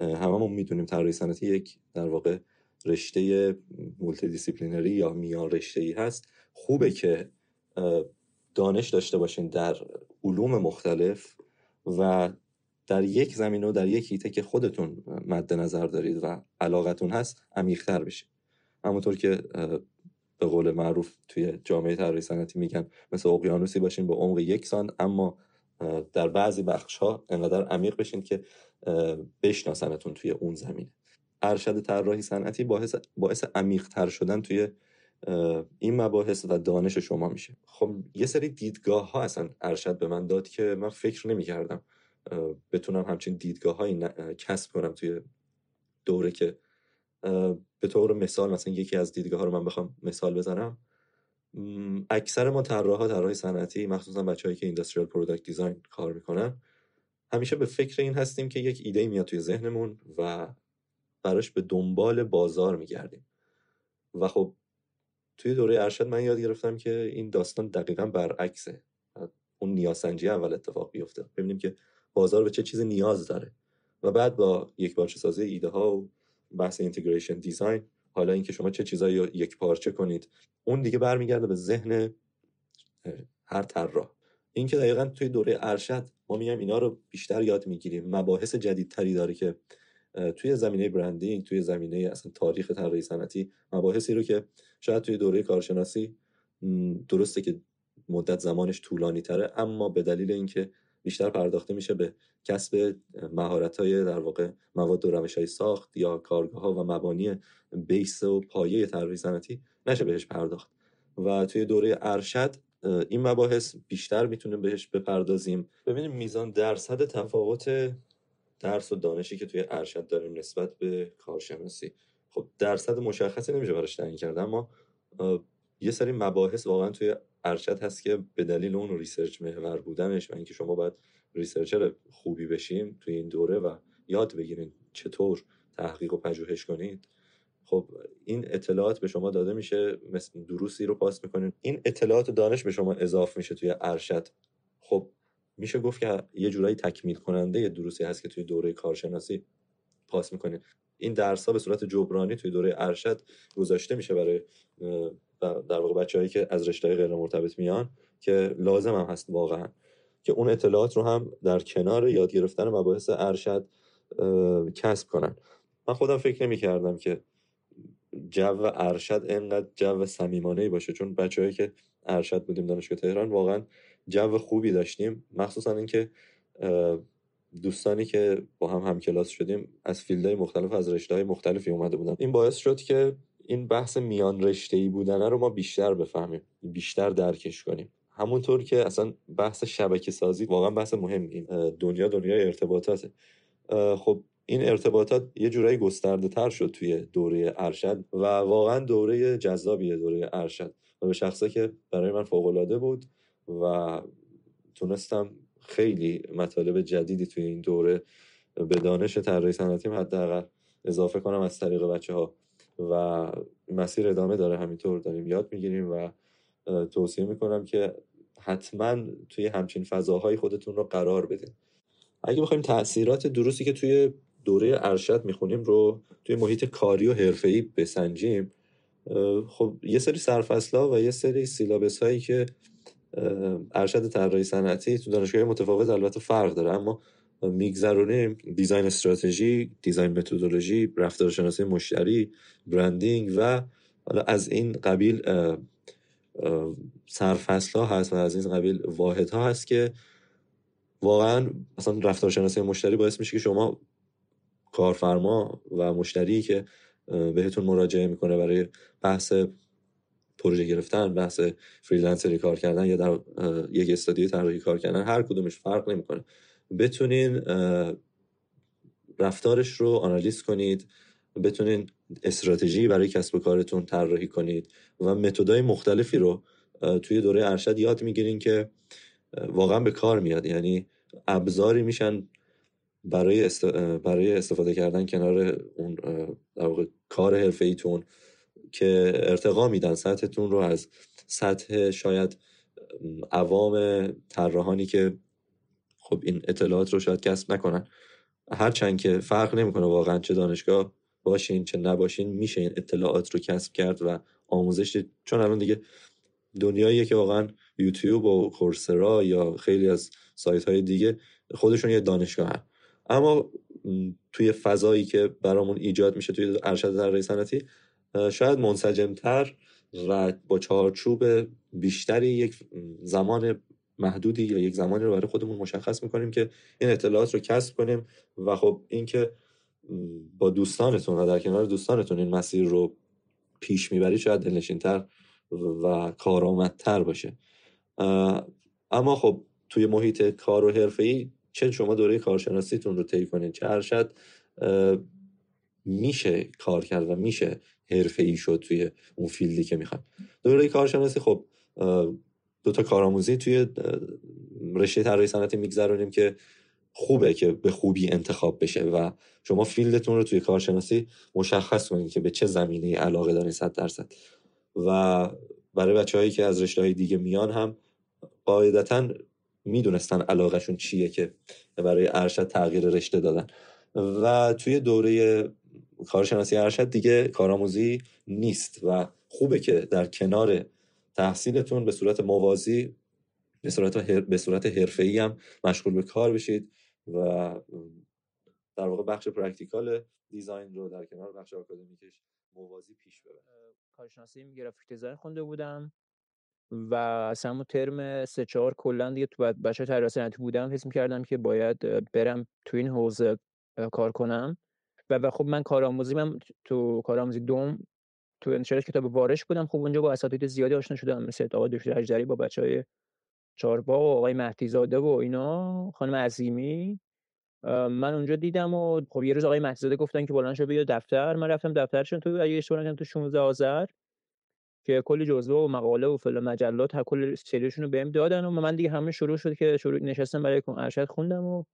هممون می‌دونیم طراحی صنعتی یک در واقع رشته multidisciplinary یا میان رشته ای هست. خوبه که دانش داشته باشین در علوم مختلف و در یک زمینه و در یک حیطه که خودتون مد نظر دارید و علاقتون هست عمیقتر بشین. همونطور که به قول معروف توی جامعه طراحی صنعتی میگن مثل اقیانوسی باشین به عمق یک سان اما در بعضی بخش ها انقدر عمیق بشین که بشناسنتون توی اون زمینه. ارشد طراحی صنعتی باعث باعث عمیق تر شدن توی این مباحث و دانش شما میشه. خب یه سری دیدگاه ها اصلا ارشد به من داد که من فکر نمی کردم بتونم همچین دیدگاه هایی کسب کنم توی دوره که به طور مثال مثلا یکی از دیدگاه ها رو من بخوام مثال بزنم. اکثر ما طراحا طراحی صنعتی مخصوصا بچه‌هایی که industrial product design کار می‌کنن همیشه به فکر این هستیم که یک ایده میاد توی ذهنمون و براش به دنبال بازار میگردیم. و خب توی دوره ارشد من یاد گرفتم که این داستان دقیقا برعکسه. اون نیازسنجی اول اتفاق بیفته. ببینیم که بازار به چه چیزی نیاز داره. و بعد با یک پارچه سازی ایده ها و بحث اینتگریشن دیزاین حالا اینکه شما چه چیزایی یک پارچه کنید اون دیگه برمیگرده به ذهن هر طراح این که دقیقا توی دوره ارشد ما میگم اینا رو بیشتر یاد می‌گیریم. مباحث جدیدتری داره که توی زمینه برندینگ توی زمینه اصلا تاریخ طراحی صنعتی مباحثی رو که شاید توی دوره کارشناسی درسته که مدت زمانش طولانی تره اما به دلیل اینکه بیشتر پرداخته میشه به کسب مهارت های در واقع مواد و روش های ساخت یا کارگاه ها و مبانی بیس و پایه طراحی صنعتی نشه بهش پرداخت. و توی دوره ارشد این مباحث بیشتر می‌تونه بهش بپردازیم. ببینیم میزان درصد تفاوت درس و دانشی که توی ارشد داریم نسبت به کارشناسی. خب درصد مشخصی نمیشه براش تعیین کرد اما یه سری مباحث واقعا توی ارشد هست که به دلیل اون research محور بودنش و اینکه شما باید researcher خوبی بشین توی این دوره و یاد بگیرین چطور تحقیق و پژوهش کنید خب این اطلاعات به شما داده میشه مثل دروسی رو پاس می‌کنین. این اطلاعات و دانش به شما اضافه میشه توی ارشد. خب میشه گفت که یه جورایی تکمیل کننده دروسی هست که توی دوره کارشناسی پاس می‌کنین. این درس ها به صورت جبرانی توی دوره ارشد گذاشته میشه برای در واقع بچههایی که از رشته غیر مرتبط میان که لازم هم هست واقعا که اون اطلاعات رو هم در کنار یاد گرفتن مباحث ارشد کسب کنن. من خودم فکر نمی کردم که جو ارشد انقدر جو صمیمانه باشه چون بچههایی که ارشد بودیم دانشگاه تهران واقعا جو خوبی داشتیم مخصوصا اینکه دوستانی که با هم هم کلاس شدیم از فیلدهای مختلف از رشته های مختلفی اومده بودن. این باعث شد که این بحث میان رشته ای بودنه رو ما بیشتر بفهمیم بیشتر درکش کنیم. همونطور که اصلا بحث شبکه سازی واقعا بحث مهمی دنیا دنیای ارتباطاته. خب این ارتباطات یه جورایی گسترده تر شد توی دوره ارشد و واقعا دوره جذابیه دوره ارشد. و به شخصه که برای من فوق بود و تونستم خیلی مطالب جدیدی توی این دوره به دانش طراحی صنعتیم حداقل اضافه کنم از طریق بچه ها و مسیر ادامه داره همینطور داریم یاد می‌گیریم و توصیه می‌کنم که حتما توی همچین فضاهای خودتون رو قرار بدین. اگه بخوایم تاثیرات دروسی که توی دوره ارشد می‌خونیم رو توی محیط کاری و حرفه‌ای بسنجیم خب یه سری سرفصلا و یه سری سیلابس هایی که ارشد طراحی صنعتی تو دانشگاه متفاوت البته فرق داره اما میگذرونیم دیزاین استراتژی دیزاین متدولوژی رفتارشناسی مشتری برندینگ و حالا از این قبیل سرفصل ها هست و از این قبیل واحد ها هست که واقعا مثلا رفتارشناسی مشتری باعث میشه که شما کارفرما و مشتری که بهتون مراجعه می‌کنه برای بحث پروژه گرفتن بحث فریلنسری کار کردن یا در یک استادیو طراحی کار کردن هر کدومش فرق نمی‌کنه. بتونین رفتارش رو آنالیز کنید بتونین استراتژی برای کسب و کارتون طراحی کنید و متدای مختلفی رو توی دوره ارشد یاد می‌گیرین که واقعا به کار میاد. یعنی ابزاری میشن برای, برای استفاده کردن کنار اون در واقع کار حرفه ایتون که ارتقا میدن سطحتون رو از سطح شاید عوام طراحانی که خب این اطلاعات رو شاید کسب نکنن هرچند که فرق نمی‌کنه واقعا چه دانشگاه باشین چه نباشین میشه این اطلاعات رو کسب کرد و آموزش چون الان دیگه دنیاییه که واقعا یوتیوب و کورسرا یا خیلی از سایت های دیگه خودشون یه دانشگاه هن. اما توی فضایی که برامون ایجاد میشه توی ارشد طراحی صنعتی شاید منسجمتر و با چارچوب بیشتری یک زمان محدودی یا یک زمانی رو برای خودمون مشخص می‌کنیم که این اطلاعات رو کسب کنیم و خب اینکه با دوستانتون و در کنار دوستانتون این مسیر رو پیش می‌برید شاید دلنشینتر و کارآمدتر باشه. اما خب توی محیط کار و حرفه‌ای چه شما دوره کارشناسیتون رو طی کنید چه ارشد میشه کار کرد و میشه حرفه‌ای شد توی اون فیلدی که می‌خواد دوره کارشناسی خب دو تا کارآموزی توی رشته طراحی صنعتی میگذرونیم که خوبه که به خوبی انتخاب بشه و شما فیلدتون رو توی کارشناسی مشخص کنید که به چه زمینه علاقه دارین صد درصد. و برای بچههایی که از رشته های دیگه میان هم قاعدتا می‌دونستن علاقهشون چیه که برای ارشد تغییر رشته دادن. و توی دوره کارشناسی ارشد دیگه کارآموزی نیست و خوبه که در کنار تحصیلتون به صورت موازی به صورت به صورت حرفه‌ای هم مشغول به کار بشید و در واقع بخش practical design رو در کنار بخش آکادمیکش موازی پیش ببرید. کارشناسی graphic design خونده بودم و از همون ترم سه چهار کلا دیگه تو بچه طراحی بودم حس کردم که باید برم تو این حوزه کار کنم. و, و خب من کارآموزی من تو کارآموزی دوم تو انتشارات کتاب وارش بودم. خب اونجا با اساتید زیادی آشنا شدم. مثل آقای دکتر اجدری با بچه های چاربا و آقای مهدی زاده و اینا خانم عظیمی. من اونجا دیدم و خب یه روز آقای مهدی زاده گفتن که بلند شو بیا دفتر. من رفتم دفترشون تو اگه اشتباه تو 16 آذر که کلی جزوه و مقاله و فلان مجلات کل سریشون رو بهم دادن و من دیگه همه شروع شد که شروع نشستم برای ارشد خوندم و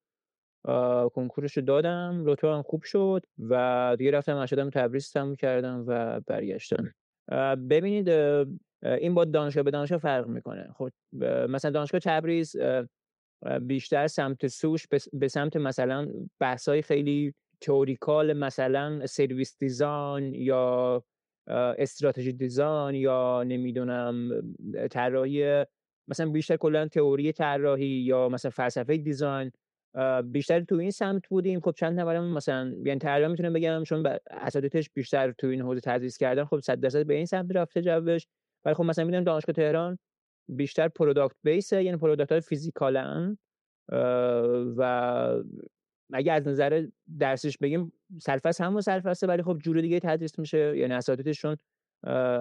کنکورش رو دادم رتبه هم خوب شد و دیگه رفتم ارشدم تبریز تموم کردم و برگشتم. ببینید این با دانشگاه به دانشگاه فرق می‌کنه. خب مثلا دانشگاه تبریز بیشتر سمت سوش به سمت مثلا بحثای خیلی theoretical مثلا service design یا strategy design یا نمی‌دونم طراحی مثلا بیشتر کلا تئوری طراحی یا مثلا فلسفه design. بیشتر تو این سمت بودیم. خب چند نفرم مثلا یعنی تقریبا می‌تونم بگم چون اساتیدش بیشتر تو این حوزه تدریس کردن خب 100 درصد به این سمت رفته جوش. ولی خب مثلا می‌دونم دانشگاه تهران بیشتر product base ه یعنی product های physical ن. و اگه از نظر درسش بگیم سرفصل همون سرفصله ولی خب جور دیگه تدریس میشه. یعنی اساتیدشون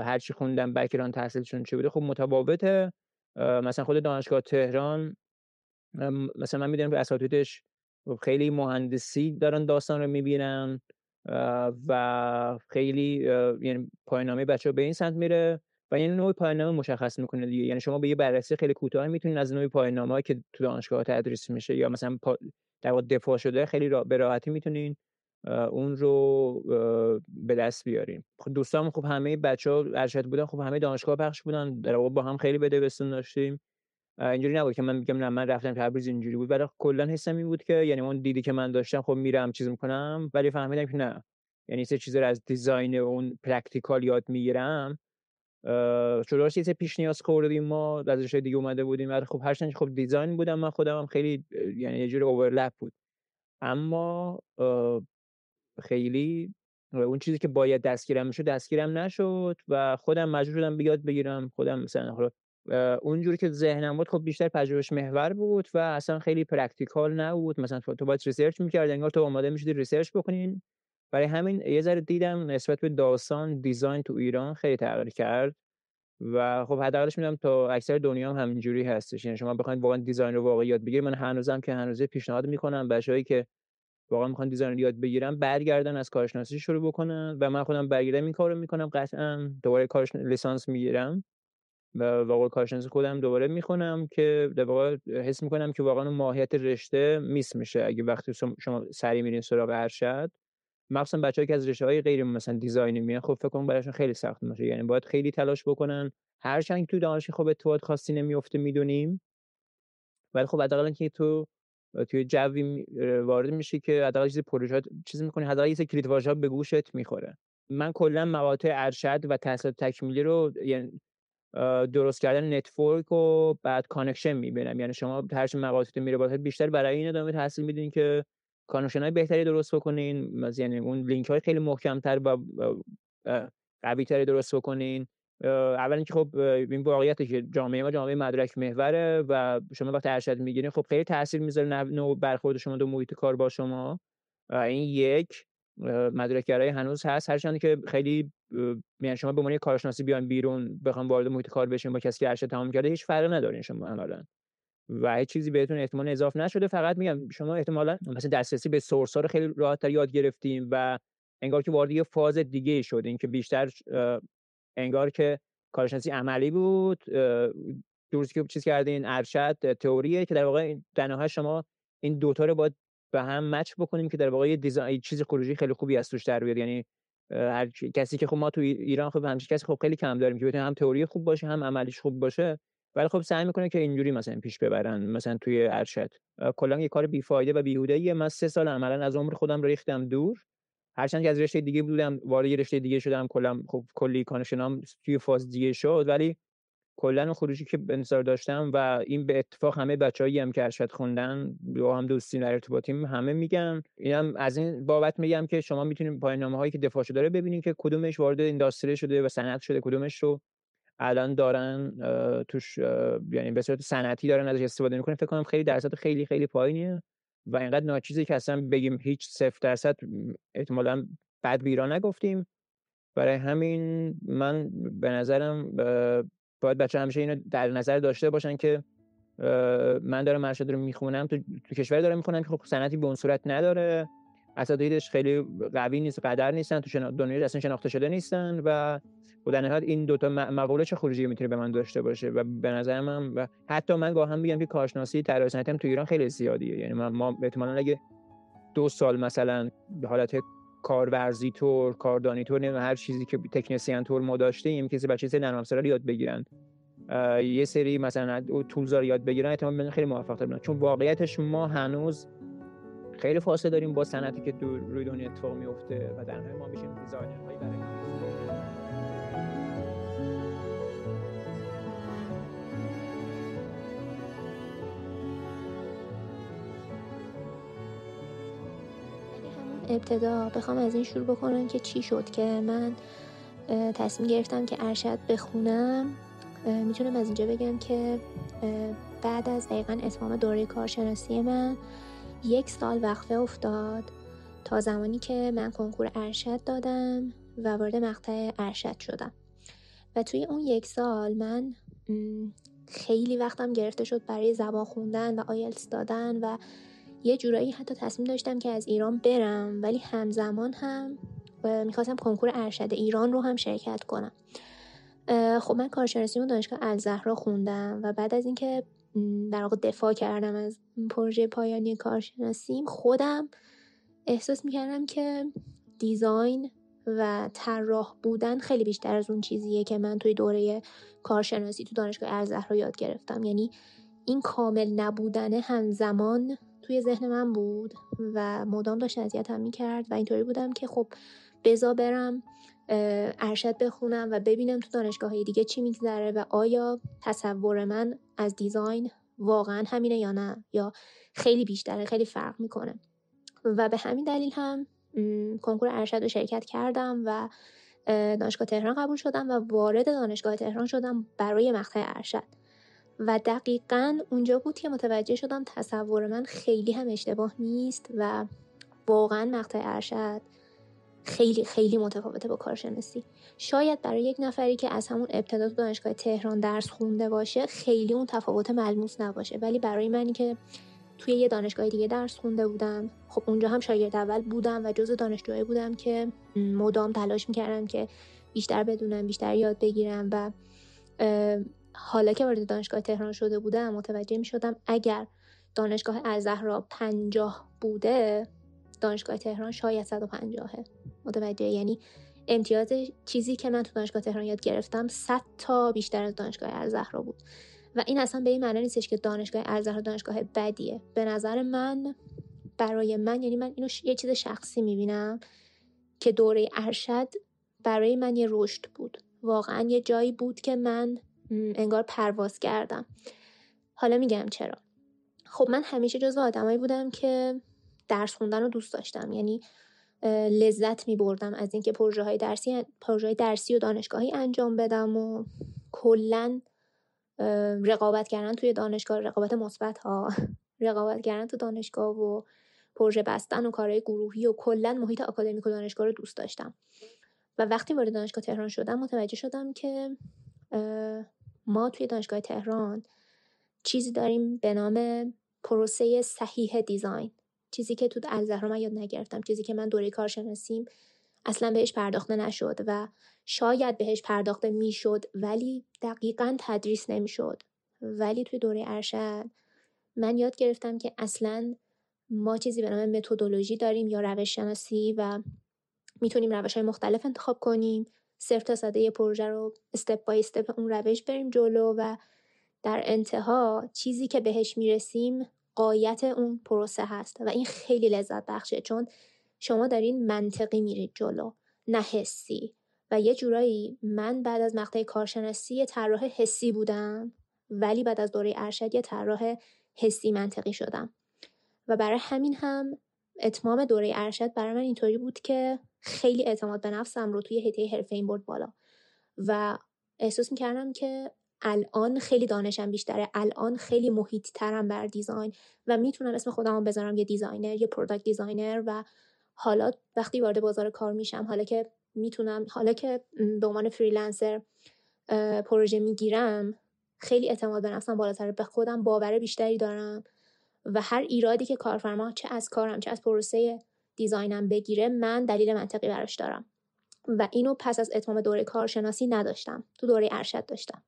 هرچی خوندن background تحصیلشون چه بوده خب متفاوته. مثلا خود دانشگاه تهران مثلا من می‌دونم که اساتیدش خیلی مهندسی دارن داستان رو می‌بینن و خیلی یعنی پایانامه بچه به این سمت میره و یعنی نوع پایانامه مشخص می‌کنه دیگه یعنی شما به یه بررسی خیلی کوتاه می‌تونید از نوع پایانامه که تو دانشگاه تدریس میشه یا مثلا. در واقع دفاع شده خیلی را... به راحتی می‌تونین اون رو به دست بیاریم خب دوستان خب همه بچه ها ارشد بودن خب همه دانشگاه پخش بودن در واقع با هم خیلی بده داشتیم اینجوری نبود که من میگم نه من رفتم تبریز اینجوری بود. ولی کلا حسم این بود که یعنی اون دیدی که من داشتم خب میرم چیز می‌کنم ولی فهمیدم که نه. یعنی سه چیز رو از design اون practical یاد می‌گیرم. چون چیز پیش نیاز خوردیم ما از دیگه اومده بودیم. ولی خب هرچند خب design بودم من خودم هم خیلی یعنی یه جوری overlap بود. اما خیلی اون چیزی که باید دستگیرم می‌شد دستگیرم نشد و خودم مجبور شدم یاد بگیرم. خودم مثلا اونجوری که ذهنم بود خب بیشتر پژوهش محور بود و اصلا خیلی practical نبود. مثلا تو باید research می‌کرد انگار تو آماده می‌شدی research بکنین برای همین یه ذره دیدم نسبت به داستان دیزاین تو ایران خیلی تغییر کرد و خب حداقلش می‌دونم تا اکثر دنیا هم همینجوری هستش. یعنی شما بخواید واقعا دیزاین رو واقعا یاد بگیرید. من هنوزم که هنوزه پیشنهاد می‌کنم بچه‌ای که واقعا می‌خوان دیزاین رو یاد بگیرن برگردن از کارشناسی شروع بکنن و من خودم برگردم این کارو می‌کنم. قطعا دوباره کارش لیسانس می‌گیرم. و واقعا کارشناسی خودم دوباره می‌خونم که در واقع حس می‌کنم که واقعا ماهیت رشته میس میشه. اگه وقتی شما سری میرین سراغ ارشد مخصوصا بچه‌ای که از رشته های غیر مثلا design ی میان خب فکر کنم براشون خیلی سخت میشه. یعنی باید خیلی تلاش بکنن. هرچند تو دانشگاه خب اتفاقات خاصی نمیفته می‌دونیم. ولی خب حداقل که تو توی جوی وارد میشی که حداقل چیز پروژه چیزی می‌کنی حداقل یه کلید واژه به گوشت می‌خوره. من کلا مقاطع ارشد و تحصیلات تکمیلی رو یعنی درست کردن network و بعد connection می‌بینم. یعنی شما هر چه مقاطع میره بالا بیشتر برای این ادامه تحصیل میدین که connection های بهتری درست بکنین. یعنی اون لینک های خیلی محکم تر و قوی تری درست بکنین. اولا که خب این واقعیته که جامعه ما جامعه مدرک محوره و شما وقتی ارشد می‌گیرین خب خیلی تاثیر می‌ذاره نوع برخورد شما تو محیط کار با شما. این یک. مدرکگرایی هنوز هست. هرچند که خیلی یعنی شما به عنوان کارشناسی بیان بیرون بخوام وارد محیط کار بشین با کسی که ارشد تمام کرده هیچ فرقی ندارین شما عملا. و هیچ چیزی بهتون احتمال اضافه نشده. فقط میگم شما احتمالا مثلا دسترسی به سورس ها رو خیلی راحت یاد گرفتیم و انگار که وارد یه فاز دیگه شدین که بیشتر انگار که کارشناسی عملی بود درست که چیز کردین ارشد تئوریه که در واقع در شما این دوتا رو باید به هم مچ بکنیم که در واقع یه دیزاین چیز خروجی خیلی خوبی از توش در بیاد یعنی هر کسی که خب ما تو ایران خب همچین کسی خب خیلی کم داریم که بتونه هم تئوری خوب باشه هم عملیش خوب باشه. ولی خب سعی می‌کنه که اینجوری مثلا پیش ببرن مثلا توی ارشد. کلا یه کار بیفایده و بیهوده ایه من سه سال عملا از عمر خودم رو ریختم دور. هرچند که از رشته دیگه بودم وارد رشته دیگه شدم. کلا خب کلی کانشنام توی فاز دیگه شد. ولی کلا خروجی که انتظار داشتم و این به اتفاق همه بچه‌ای هم که ارشد خوندن با هم دوستی در ارتباطیم همه میگن. اینم از این بابت میگم که شما می‌تونید پایان‌نامه هایی که دفاع شده داره ببینید که کدومش وارد اینداستری شده و صنعت شده کدومش رو الان دارن توش یعنی به صورت صنعتی دارن ازش استفاده می‌کنن. فکر کنم خیلی درصد خیلی خیلی پایینیه و اینقدر ناچیزی که اصلا بگیم هیچ صفر درصد احتمالا بد بیرا نگفتیم. برای همین من به نظرم باید بچه همیشه اینو در نظر داشته باشن که من دارم ارشد رو می‌خونم تو, تو کشور دارم می‌خونم که خب صنعتی به اون صورت نداره. اساتیدش خیلی قوی نیست قدر نیستن تو شنا... دنیای اصلا شناخته شده نیستن و و در نهایت این دوتا مقوله چه خروجی می‌تونه به من داشته باشه و به نظر من و حتی من گاهم میگم که کارشناسی طراحی تو ایران خیلی زیادیه. یعنی ما, ما احتمالاً اگه دو سال مثلا به حالت کارورزی طور کاردانی طور هر چیزی که تکنسین طور ما داشتیم کسی بچه سری نرم افزار یاد بگیرن. یه سری مثلا تولزار یاد بگیرن احتمال خیلی موفق تر چون واقعیتش ما هنوز خیلی فاصله داریم با صنعتی که دور روی دنیا اتفاق میفته و در ما میشیم دیزاینرهایی برای ابتدا بخوام از این شروع بکنم که چی شد که من تصمیم گرفتم که ارشد بخونم. می‌تونم از اینجا بگم که بعد از دقیقا اتمام دوره کارشناسی من یک سال وقفه افتاد تا زمانی که من کنکور ارشد دادم و وارد مقطع ارشد شدم. و توی اون یک سال من خیلی وقتم گرفته شد برای زبان خوندن و آیلتس دادن و یه جورایی حتی تصمیم داشتم که از ایران برم ولی همزمان هم می‌خواستم کنکور ارشد ایران رو هم شرکت کنم. خب من کارشناسی دانشگاه الزهرا خوندم و بعد از اینکه در واقع دفاع کردم از پروژه پایانی کارشناسیم خودم احساس می‌کردم که دیزاین و طراح بودن خیلی بیشتر از اون چیزیه که من توی دوره کارشناسی تو دانشگاه الزهرا یاد گرفتم. یعنی این کامل نبودن همزمان توی ذهن من بود و مدام داشت اذیتم می‌کرد و اینطوری بودم که خب بزا برم ارشد بخونم و ببینم تو دانشگاه های دیگه چی میگذره و آیا تصور من از دیزاین واقعا همینه یا نه یا خیلی بیشتره خیلی فرق می‌کنه. و به همین دلیل هم کنکور ارشد رو شرکت کردم و دانشگاه تهران قبول شدم و وارد دانشگاه تهران شدم برای مقطع ارشد. و دقیقا اونجا بود که متوجه شدم تصور من خیلی هم اشتباه نیست و واقعا مقطع ارشد خیلی خیلی متفاوته با کارشناسی. شاید برای یک نفری که از همون ابتدا تو دانشگاه تهران درس خونده باشه خیلی اون تفاوت ملموس نباشه. ولی برای منی که توی یه دانشگاه دیگه درس خونده بودم خب اونجا هم شاگرد اول بودم و جز دانشجوهایی بودم که مدام تلاش می‌کردم که بیشتر بدونم بیشتر یاد بگیرم و حالا که وارد دانشگاه تهران شده بودم متوجه می شدم اگر دانشگاه الزهرا پنجاه بوده دانشگاه تهران شاید 150 متوجه؟ یعنی امتیاز چیزی که من تو دانشگاه تهران یاد گرفتم 100 تا بیشتر از دانشگاه الزهرا بود. و این اصلا به این معنی نیستش که دانشگاه الزهرا دانشگاه بدیه. به نظر من برای من یعنی من اینو یه چیز شخصی می‌بینم که دوره ارشد برای من یه رشد بود. واقعا یه جایی بود که من انگار پرواز کردم. حالا میگم چرا. خب من همیشه جزو آدمایی بودم که درس خوندن رو دوست داشتم. یعنی لذت می بردم از اینکه پروژه های درسی پروژه درسی و دانشگاهی انجام بدم و کلا رقابت کردن توی دانشگاه رقابت مثبت ها رقابت کردن تو دانشگاه و پروژه بستن و کارهای گروهی و کلا محیط آکادمیک و دانشگاه رو دوست داشتم. و وقتی وارد دانشگاه تهران شدم متوجه شدم که ما توی دانشگاه تهران چیزی داریم به نام پروسه صحیح دیزاین. چیزی که تو الزهرا من یاد نگرفتم چیزی که من دوره کارشناسیم اصلا بهش پرداخته نشد و شاید بهش پرداخته می‌شد ولی دقیقا تدریس نمی‌شد. ولی توی دوره ارشد من یاد گرفتم که اصلا ما چیزی به نام متدولوژی داریم یا روش شناسی و می‌تونیم روش های مختلف انتخاب کنیم. صرف تا صده پروژه رو استپ بای استپ اون روش بریم جلو و در انتها چیزی که بهش می‌رسیم قایت اون پروسه هست و این خیلی لذت بخشه چون شما دارین منطقی میرید جلو نه حسی. و یه جورایی من بعد از مقطع کارشناسی طراح حسی بودم ولی بعد از دوره ارشد یه طراح حسی منطقی شدم. و برای همین هم اتمام دوره ارشد برای من اینطوری بود که خیلی اعتماد به نفسم رو توی حیطه حرفه این برد بالا. و احساس می‌کردم که الان خیلی دانشم بیشتره الان خیلی محیط ترم بر دیزاین و می‌تونم اسم خودم بذارم یه designer یه product designer و حالا وقتی وارد بازار کار میشم حالا که می‌تونم حالا که به عنوان freelancer پروژه می‌گیرم خیلی اعتماد به نفسم بالاتر به خودم باور بیشتری دارم و هر ایرادی که کارفرما چه از کارم چه از پروسه design م بگیره من دلیل منطقی براش دارم. و اینو پس از اتمام دوره کارشناسی نداشتم. تو دوره ارشد داشتم.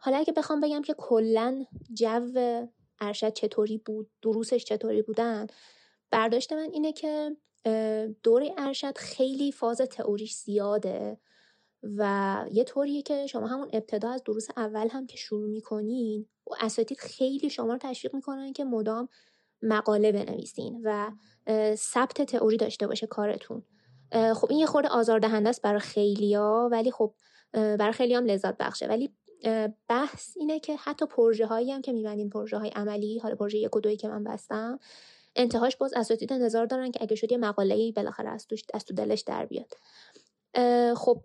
حالا اگه بخوام بگم که کلا جو ارشد چطوری بود دروسش چطوری بودن برداشت من اینه که دوره ارشد خیلی فاز تئوریش زیاده و یه طوریه که شما همون ابتدا از دروس اول هم که شروع می‌کنین و اساتید خیلی شما رو تشویق می‌کنن که مدام مقاله بنویسین و ثبت تئوری داشته باشه کارتون. خب این یه خورده آزاردهنده است برای خیلیا ولی خب برای خیلی هم لذت بخشه. ولی بحث اینه که حتی پروژه هایی هم که میبندین پروژه های عملی حالا پروژه یک و دوی که من بستم انتهاش باز اساتید انتظار دارن که اگه شد یه مقاله ای بالاخره از توش از دلش در بیاد. خب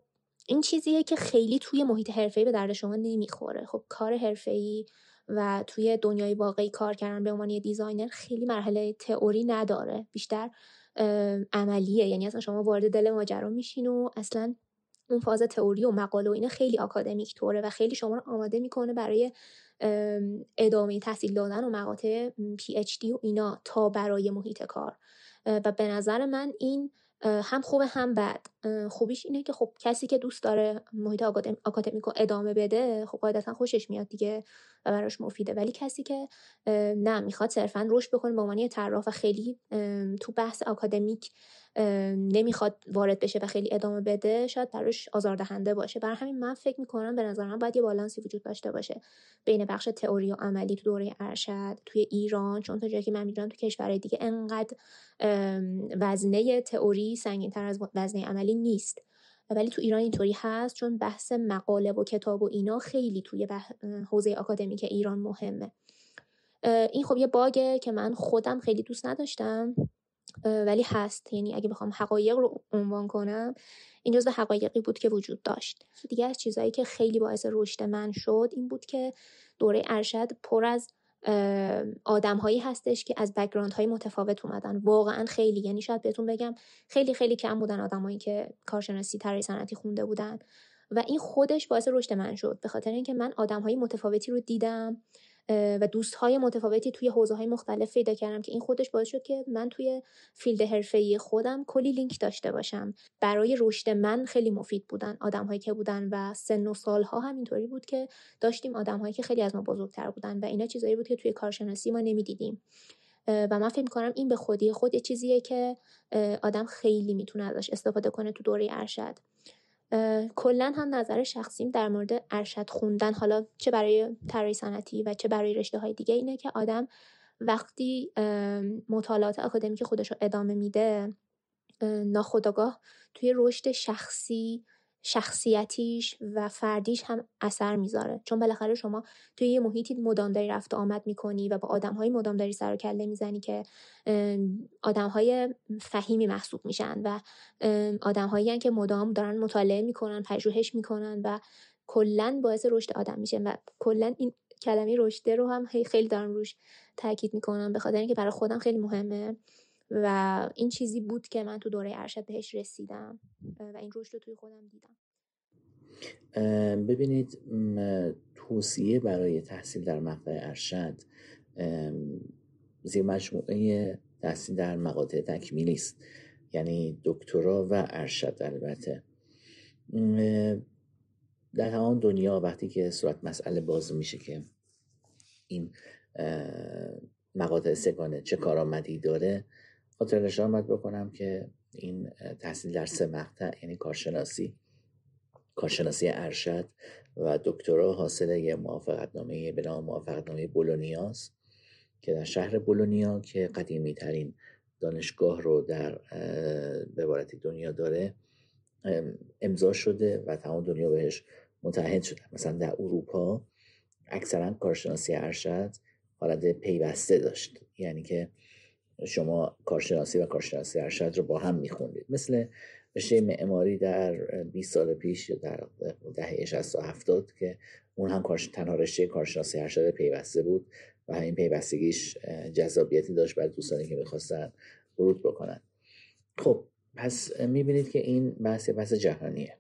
این چیزیه که خیلی توی محیط حرفه‌ای به درد شما نمی‌خوره. خب کار حرفه‌ای و توی دنیای واقعی کار کردن به عنوان دیزاینر خیلی مرحله تئوری نداره. بیشتر عملیه. یعنی اصلا شما وارد دل ماجرا میشین و اصلا اون فاز تئوری و مقاله و اینا خیلی آکادمیک طوره و خیلی شما رو آماده می‌کنه برای ادامه تحصیل دادن و مقاطع پی اچ دی و اینا تا برای محیط کار. و به نظر من این هم خوبه هم بد. خوبیش اینه که خب کسی که دوست داره محیط آکادمیک رو ادامه بده خب قاعدتا خوشش میاد دیگه و براش مفیده. ولی کسی که نه می‌خواد صرفا رشد بکنه به عنوان طراح و خیلی تو بحث آکادمیک نمی‌خواد وارد بشه و خیلی ادامه بده شاید براش آزاردهنده باشه. برای همین من فکر می‌کنم به نظر من باید یه بالانسی وجود داشته باشه بین بخش تئوری و عملی تو دوره ارشد توی ایران. چون تا جایی که من می‌دونم تو کشورهای دیگه انقدر وزنه تئوری سنگین تر از وزنه عملی نیست. ولی تو ایران اینطوری هست چون بحث مقاله و کتاب و اینا خیلی توی حوزه آکادمیک ایران مهمه. این خب یه bug ه که من خودم خیلی دوست نداشتم ولی هست. یعنی اگه بخوام حقایق رو عنوان کنم این جزو حقایقی بود که وجود داشت. دیگه از چیزهایی که خیلی باعث رشد من شد این بود که دوره ارشد پر از آدم هایی هستش که از background های متفاوت اومدن. واقعا خیلی یعنی شاید بهتون بگم خیلی خیلی کم بودن آدمایی که کارشناسی طراحی صنعتی خونده بودن. و این خودش باعث رشد من شد. به خاطر اینکه من آدم های متفاوتی رو دیدم. و دوست های متفاوتی توی حوزه های مختلف پیدا کردم که این خودش باعث شد که من توی field حرفه‌ای خودم کلی لینک داشته باشم. برای رشد من خیلی مفید بودن آدم هایی که بودن و سن و سالها هم اینطوری بود که داشتیم آدم هایی که خیلی از ما بزرگتر بودن و اینا چیزایی بود که توی کارشناسی ما نمی‌دیدیم. و من فکر کنم این به خودی خود یه چیزیه که آدم خیلی می‌تونه ازش استفاده کنه تو دوره ارشد. کلا هم نظر شخصیم در مورد ارشد خوندن. حالا چه برای طراحی صنعتی و چه برای رشته های دیگه اینه که آدم وقتی مطالعات آکادمیک خودش رو ادامه میده ناخداگاه توی رشد شخصی شخصیتیش و فردیش هم اثر می‌ذاره. چون بالاخره شما توی یه محیطی مدام داری رفت و آمد می‌کنی و با آدمهای مدام داری سر و کله می‌زنی که آدمهای فهیمی محسوب میشن و آدمهایی که مدام دارن مطالعه می‌کنن پژوهش می‌کنن و کلا باعث رشد آدم میشه و کلا این کلمه رشده رو هم خیلی دارم روش تاکید می‌کنم به خاطر اینکه برای خودم خیلی مهمه. و این چیزی بود که من تو دوره ارشد بهش رسیدم و این رشد رو توی خودم دیدم. ببینید توصیه برای تحصیل در مقطع ارشد زیر مجموعه تحصیل در مقاطع تکمیلی است یعنی دکترا و ارشد البته. در تمام دنیا وقتی که صورت مسئله باز میشه که این مقاطع سگانه چه کارآمدی داره خاطر نشان بکنم که این تحصیل در سه مقطع یعنی کارشناسی کارشناسی ارشد و دکترا حاصل یه موافقتنامه به نام موافقتنامه بولونیاست که در شهر بولونیا که قدیمی ترین دانشگاه رو در به دنیا داره امضا شده و تمام دنیا بهش متحد شده. مثلا در اروپا اکثرا کارشناسی ارشد حالت پیوسته داشت. یعنی که شما کارشناسی و کارشناسی ارشد رو با هم میخوندید. مثل رشته معماری در 20 سال پیش در دهه 60 و 70 که اون هم تنها رشته کارشناسی ارشد پیوسته بود و همین پیوستگیش جذابیتی داشت برای دوستانی که می‌خواستن ورود بکنن. خب پس می‌بینید که این بحث بحث جهانیه.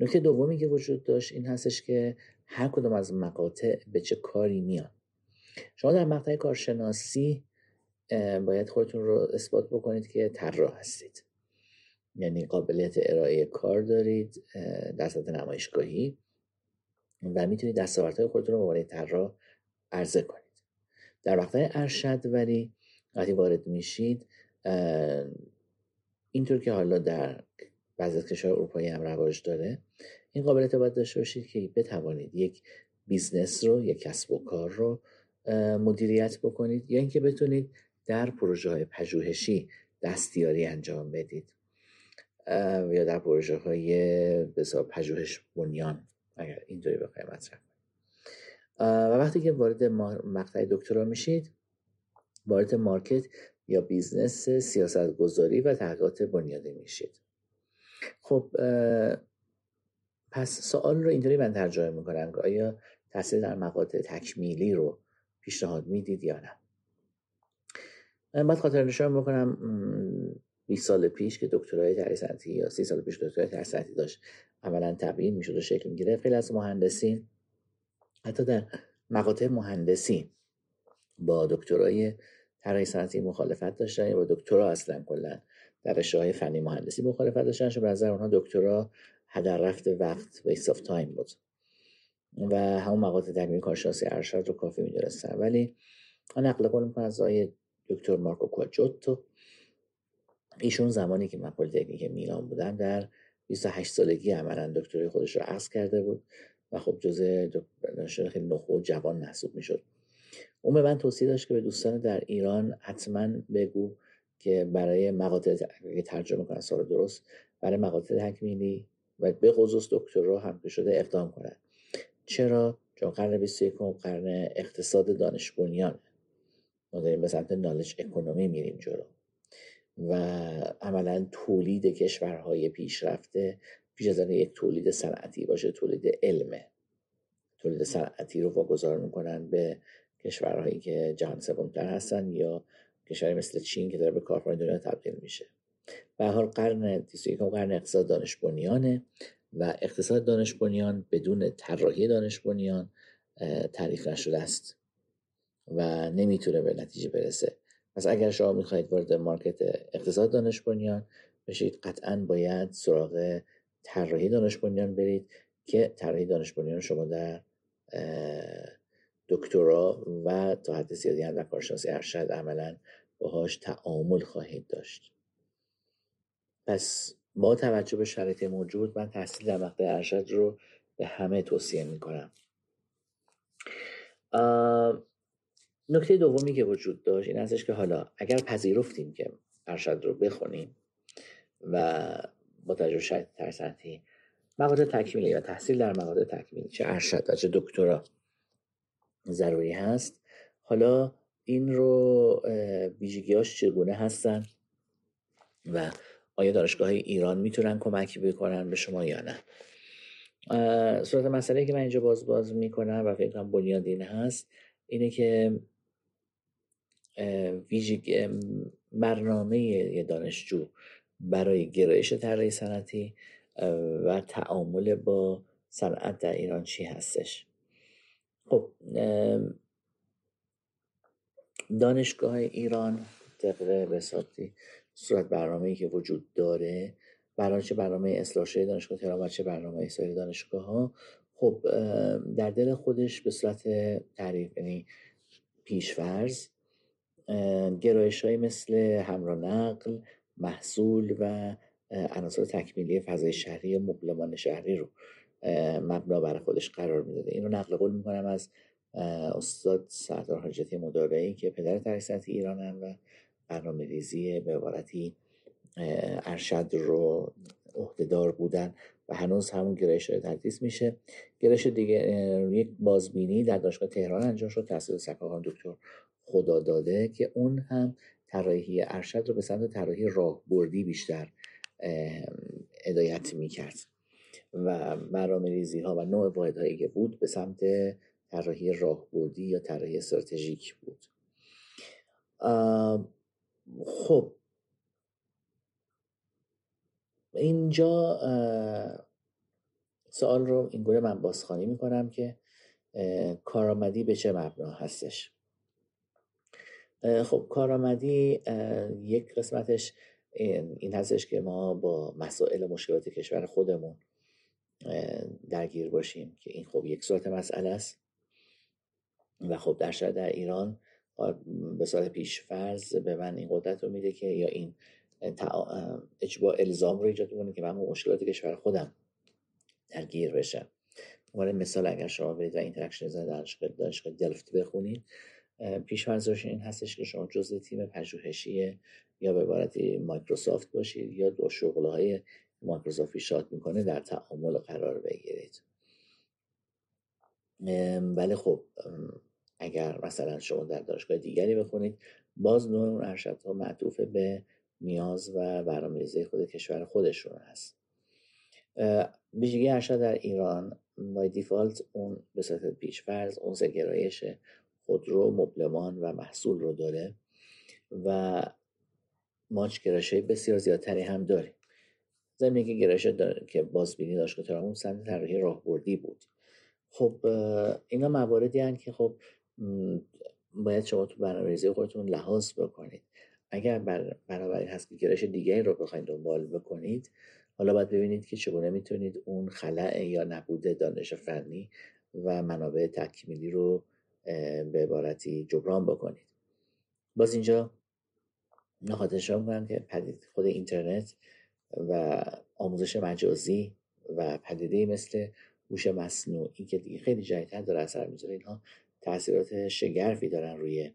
نکته دومی که وجود داشت این هستش که هر کدوم از مقاطع به چه کاری میان. شما در مقطع کارشناسی باید خودتون رو اثبات بکنید که طراح هستید. یعنی قابلیت ارائه کار دارید در سطح نمایشگاهی و می‌تونید دستاوردهای خودتون رو عنوان طراح عرضه کنید. در مقطع ارشد ولی وقتی وارد میشید اینطور که حالا در بعضی از کشور اروپایی هم رواج داره این قابلیت باید داشته باشید که بتوانید یک business رو یک کسب و کار رو مدیریت بکنید یا اینکه بتونید در پروژه های پژوهشی دستیاری انجام بدید. یا در پروژه های بسیار پژوهش بنیان اگر اینطوری بخوایم مطرح و وقتی که وارد مقطع دکترا میشید وارد market یا business سیاست گذاری و تحقیقات بنیادی میشید. خب پس سوال رو اینطوری من ترجمه می‌کنم که آیا تحصیل در مقاطع تکمیلی رو پیشنهاد می‌دید یا نه؟ من باید خاطر نشان بکنم 20 سال پیش که دکترای صنعتی یا 30 سال پیش دکترای صنعتی داشت عملا تبیین می‌شد و شکل می‌گیره خیلی از مهندسین حتی در مقاطع مهندسی با دکترای طراحی صنعتی مخالفت داشتن یا با دکترا اصلا کلا در رشته فنی مهندسی مخالفت داشتن. چون به نظر اونها دکترا هدر رفت وقت waste of time بود. و همون مقاطع تکمیل کارشناسی ارشد رو کافی می‌دونستن. ولی من نقل قول می‌کنم از آقای دکتر مارکو کوجوتو ایشون زمانی که من پلیتکنیک میلان بودم در 28 سالگی عملا دکتری خودش رو عقص کرده بود و خب جزء دانشجو خیلی نخو و جوان محسوب می‌شد. اون به من توصیه داشت که به دوستان در ایران حتما بگو که برای مقاطع ترجمه کنن سال درست برای مقاطع تکمیلی و به خصوص دکترا هم که شده اقدام کنن. چرا؟ چون قرن 21 قرن اقتصاد دانش بنیان. ما داریم به سمت نالج اکونومی میریم جلو. و عملا تولید کشورهای پیشرفته پیش از یک تولید صنعتی باشه تولید علمه تولید صنعتی رو واگذار می‌کنن به کشورهایی که جهان سومتر هستن یا کشوری مثل چین که داره به کارخانه دنیا تبدیل میشه. به حال قرن 21 قرن اقتصاد دانش بنیانه و اقتصاد دانش بنیان بدون طراحی دانش بنیان تعریف نشده است. و نمی‌تونه به نتیجه برسه. پس اگر شما می‌خواهید وارد مارکت اقتصاد دانش بنیان بشید قطعا باید سراغ طراحی دانش بنیان برید که طراحی دانش بنیان شما در دکترا و تا حد زیادی هم در کارشناسی ارشد عملا باهاش تعامل خواهید داشت. پس با توجه به شرایط موجود من تحصیل در مقطع ارشد رو به همه توصیه می‌کنم. نکته دومی که وجود داشت این هستش که حالا اگر پذیرفتیم که ارشد رو بخونیم و با شرایط ترسنتی مقاطع تکمیلی یا تحصیل در مقاطع تکمیلی چه ارشد و چه دکترا ضروری هست حالا این رو ویژگیاش چگونه هستن و آیا دانشگاه ایران می‌تونن کمک بکنن به شما یا نه؟ صورت مسئله که من اینجا باز باز می‌کنم و فکر کنم بنیادین هست اینه که ویژگی برنامه دانشجو برای گرایش طراحی صنعتی و تعامل با صنعت در ایران چی هستش. خب دانشگاه ایران طبق بساطی صورت برنامه که وجود داره برای چه برنامه اصلاح شده دانشگاه تهران و چه برنامه سایر دانشگاه ها خب در دل خودش به صورت تعریف یعنی پیشفرز گرایش های مثل همراه نقل محصول و عناصر تکمیلی فضای شهری و مبلمان شهری رو مبنا برای خودش قرار می‌داده. این رو نقل قول می‌کنم از استاد سردار حاجتی مدارعی که پدر تحصیلات ایرانن و برنامه ریزی به عبارتی ارشد رو عهدهدار بودن. و هنوز همون گرایش تدریس میشه. گرایش دیگه یک بازبینی در دانشگاه تهران انجام شد تحصیل سکاکان دکتر خدا داده که اون هم طراحی ارشد رو به سمت طراحی راهبردی بیشتر هدایت می‌کرد. و برنامه ریزی ها و نوع واحد هایی که بود به سمت طراحی راهبردی یا طراحی استراتژیک بود. خب اینجا سوال رو اینگونه من بازخوانی می‌کنم که کارآمدی به چه مبنا هستش. خب کارآمدی یک قسمتش این هستش که ما با مسائل مشکلات کشور خودمون درگیر باشیم که این خب یک صورت مسئله است. و خب در در ایران به سال پیش فرض به من این قدرت رو میده که یا این اجبا الزام رو ایجاد کنه که من مشکلات کشور خودم درگیر بشم. عنوان مثال اگر شما برید و interaction دانشگاه دانشگاه دلفت بخونید پیش این هستش که شما جزء تیم پژوهشی یا به عبارتی مایکروسافت باشید یا دو شغله های مایکروسافت پیشنهاد می‌کنه در تعامل قرار بگیرید. ولی خب اگر مثلا شما در دانشگاه دیگری بخونید باز نوع اون ارشدها معطوف به نیاز و برنامه‌ریزی خود کشور خودشون هست. ویژگی ارشد در ایران بای دیفالت اون به صورت پیشفرز اون گرایش خودرو مبلمان و محصول رو داره و ماچ گرایش بسیار زیادتری هم داریم زمینه که گرایش که بازبینی داشت که اون سمت طراحی راهبردی بود. خب اینا مواردی هستند که خب باید شما تو برنامه‌ریزی خودتون لحاظ بکنید. اگر بر بنابراین هست که گرایش دیگری رو بخواید دنبال بکنید حالا باید ببینید که چگونه می‌تونید اون خلع یا نبوده دانش فنی و منابع تکمیلی رو به عبارتی جبران بکنید. باز اینجا نخاطر می‌کنم که پدید خود اینترنت و آموزش مجازی و پدیده مثل هوش مصنوعی که دیگه خیلی جدیدتر داره اثر می‌ذاره اینها تاثیرات شگرفی دارن روی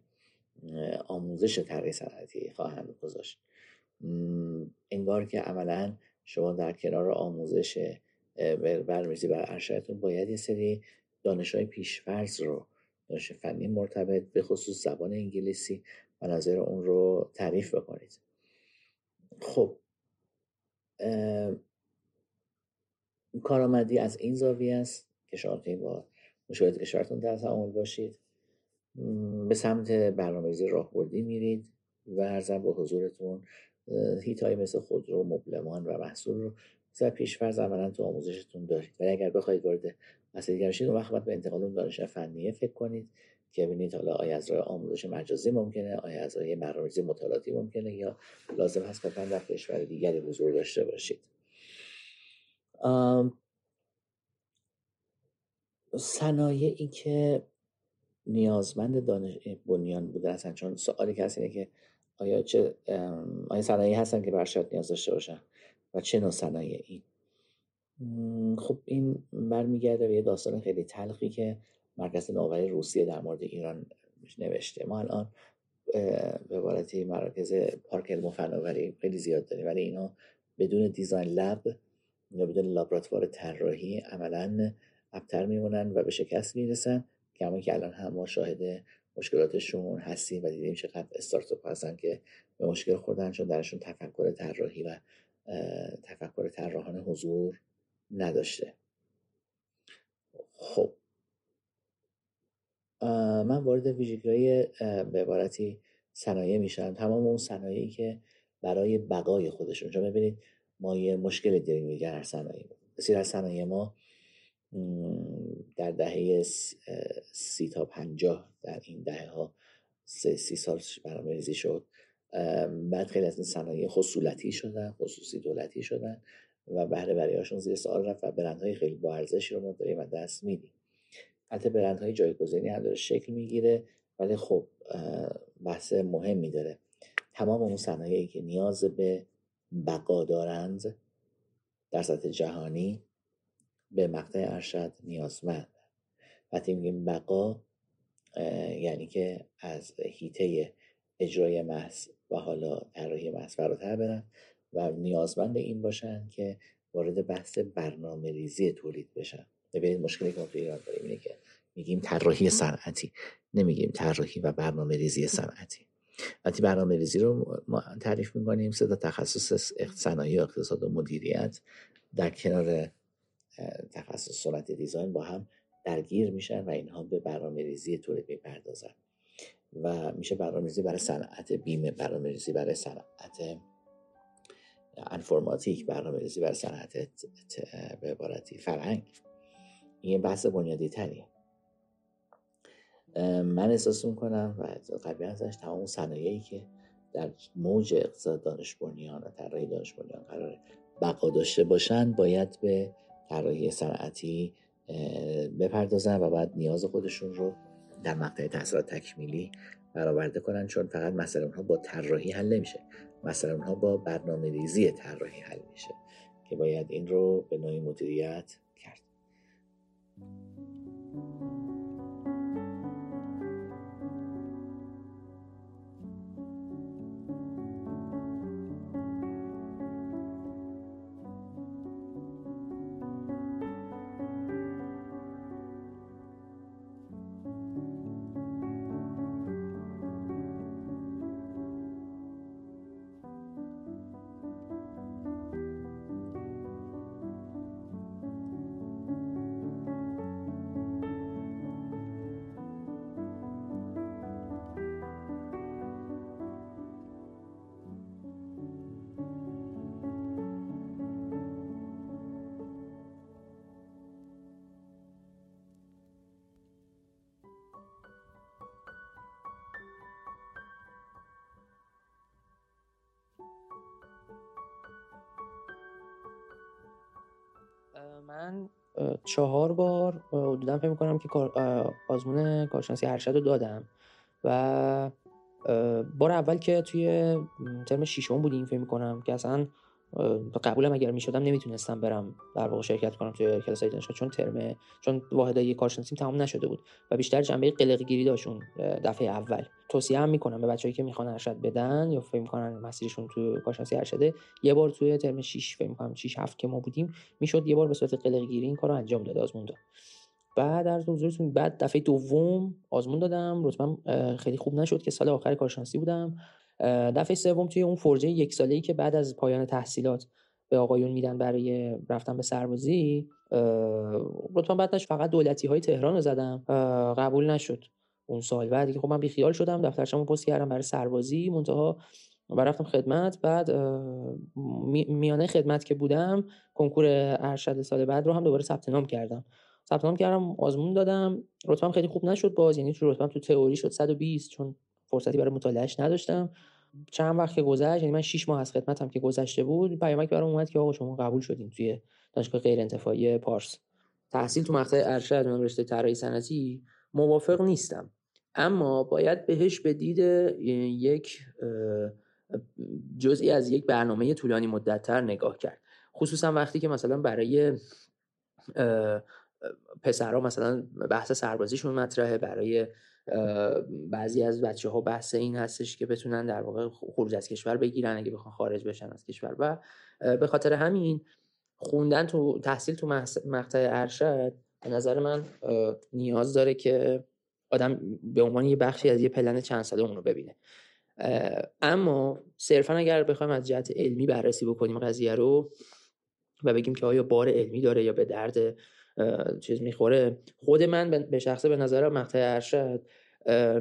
آموزش طراحی صنعتی خواهند گذاشت. انگار که عملا شما در کنار آموزش برنامه‌ریزی بر ارشدتون باید یه سری دانش های پیشفرز رو دانش فنی مرتبط به خصوص زبان انگلیسی و نظر اون رو تعریف بکنید. خب. کارآمدی از این زاویه است که شما با مشاهده کشورتون در تعامل باشید. به سمت برنامه‌ریزی راهبردی میرید و ارزم به حضورتون هیت های مثل خودرو مبلمان و محصول رو مثل پیشفرز عملا تو آموزشتون دارید. ولی اگر بخواید وارد مسئله دیگر بشید اون وقت به انتقال اون دانش فنیه فکر کنید که ببینید حالا آیا از راه آموزش مجازی ممکنه آیا از راه برنامه‌ریزی مطالعاتی ممکنه یا لازم هست که در کشور دیگری حضور داشته باشید. صنایعی که نیازمند دانش بنیان بوده هستن چون سوالی که هست اینه که آیا چه آیا صنایعی هستن که برشاد نیاز داشته باشن؟ و چه نوع صنایعی؟ خب این برمیگرده به یه داستان خیلی تلخی که مرکز نوآوری روسیه در مورد ایران نوشته. ما الان به عبارتی مراکز پارک علم و فناوری خیلی زیاد داریم. ولی اینا بدون دیزاین لب یا بدون لابراتوار طراحی عملا ابتر میمونن و به شکست می‌رسن. همون که الان هم ما شاهد مشکلاتشون هستیم و دیدیم چقدر استارتاپ هستن که به مشکل خوردن چون درشون تفکر طراحی و تفکر طراحانه حضور نداشته. خب. من وارد ویژگی های به عبارتی صنایع میشم. تمام اون صنایعی که برای بقای خودشون. چون ببینید ما یه مشکل داریم دیگر هر صنایع بسیار از صنایع ما در دهه سی تا پنجاه در این دهه ها سی, سی سال برنامه ریزی شد. بعد خیلی از این صنایع خصولتی شدن خصوصی دولتی شدن و بهره بریاشون زیر سوال رفت و برندهای خیلی با ارزشی رو ما داریم و دست میدیم. حتی برندهای جایگزینی هم داره شکل می‌گیره ولی خب بحث مهمی داره. تمام اون صنایعی که نیاز به بقا دارند در سطح جهانی به مقطع ارشد نیازمند. وقتی میگیم بقا یعنی که از هیته اجرای محض و حالا طراحی محض فراتر برن و نیازمند این باشن که وارد بحث برنامه ریزی تولید بشن. ببینید مشکلی که ما تو ایران داریم اینه که میگیم طراحی صنعتی نمیگیم طراحی و برنامه ریزی صنعتی. وقتی برنامه ریزی رو ما تعریف می‌کنیم سه تخصص صنایع اقتصاد و مدیریت در کنار تخصص سنت دیزاین با هم درگیر میشن و اینها به برنامه ریزی تولید می‌پردازن. و میشه برنامه ریزی برای صنعت بیمه برنامه ریزی برای صنعت انفرماتیک برنامه ریزی برای صنعت به عبارتی فرهنگ. این بحث بنیادی تریه من احساس می‌کنم و قبلی ازش تمام صنایعی که در موج اقتصاد دانش بنیان و طراحی دانش بنیان قرار بقا داشته باشن باید به طراحی صنعتی بپردازن و بعد نیاز خودشون رو در مقطع تحصیلات تکمیلی برآورده کنن چون فقط مسئله اونها با طراحی حل نمیشه. مسئله اونها با برنامه ریزی طراحی حل میشه که باید این رو به نوعی مدیریت چهار بار حدودا فکر می‌کنم که آزمون کارشناسی ارشد رو دادم و بار اول که توی ترم شیشم بودیم فکر می‌کنم که اصلا قبولم اگر می‌شدم نمی‌تونستم برم در واقع شرکت کنم توی کلاس دانشگاه چون ترم چون واحدهای کارشناسیم تمام نشده بود و بیشتر جنبه قلق گیری داشون دفعه اول. توصیه هم می‌کنم به بچه‌ای که می‌خوان ارشد بدن یا فکر می‌کنن مسیرشون تو کارشناسی ارشده یه بار توی ترم 6 فکر می‌کنم 6 7 که ما بودیم می‌شد یه بار به صورت قلق گیری این کارو انجام داد آزمون داد. بعد از حضورتون بعد دفعه دوم آزمون دادم. رتبم خیلی خوب نشد که سال آخر کارشناسی بودم. دفعه سوم توی اون فرجه یک ساله ای که بعد از پایان تحصیلات به آقایون میدن برای رفتن به سربازی رتبه بعدش فقط دولتی های تهران رو زدم. قبول نشد اون سال. بعد دیگه خب من بیخیال شدم دفترشمو پست کردم برای سربازی منتها و رفتم خدمت. بعد میانه خدمت که بودم کنکور ارشد سال بعد رو هم دوباره ثبت نام کردم. ثبت نام کردم آزمون دادم. رتبم خیلی خوب نشد باز یعنی تو رتبم تو تئوری شد 120 چون فرصتی برای مطالعهش نداشتم. چند وقت که گذشت یعنی من 6 ماه از خدمتم که گذشته بود پیامک برام اومد که آقا شما قبول شدین توی دانشگاه غیر انتفاعی پارس. تحصیل تو مقطع ارشد من رشته طراحی صنعتی موافق نیستم. اما باید بهش به یک جزئی از یک برنامه طولانی مدتتر نگاه کرد. خصوصا وقتی که مثلا برای پسرها مثلا بحث سربازیشون مطرحه برای بعضی از بچه ها بحث این هستش که بتونن در واقع خروج از کشور بگیرن اگه بخوان خارج بشن از کشور. و به خاطر همین خوندن تو تحصیل تو مقطع ارشد به نظر من نیاز داره که آدم به عنوان یه بخشی از یه پلن چند ساله اون رو ببینه اما صرفا اگر بخوایم از جهت علمی بررسی بکنیم قضیه رو و بگیم که آیا بار علمی داره یا به درد چیز می‌خوره. خود من به شخصه به نظر مقطع ارشد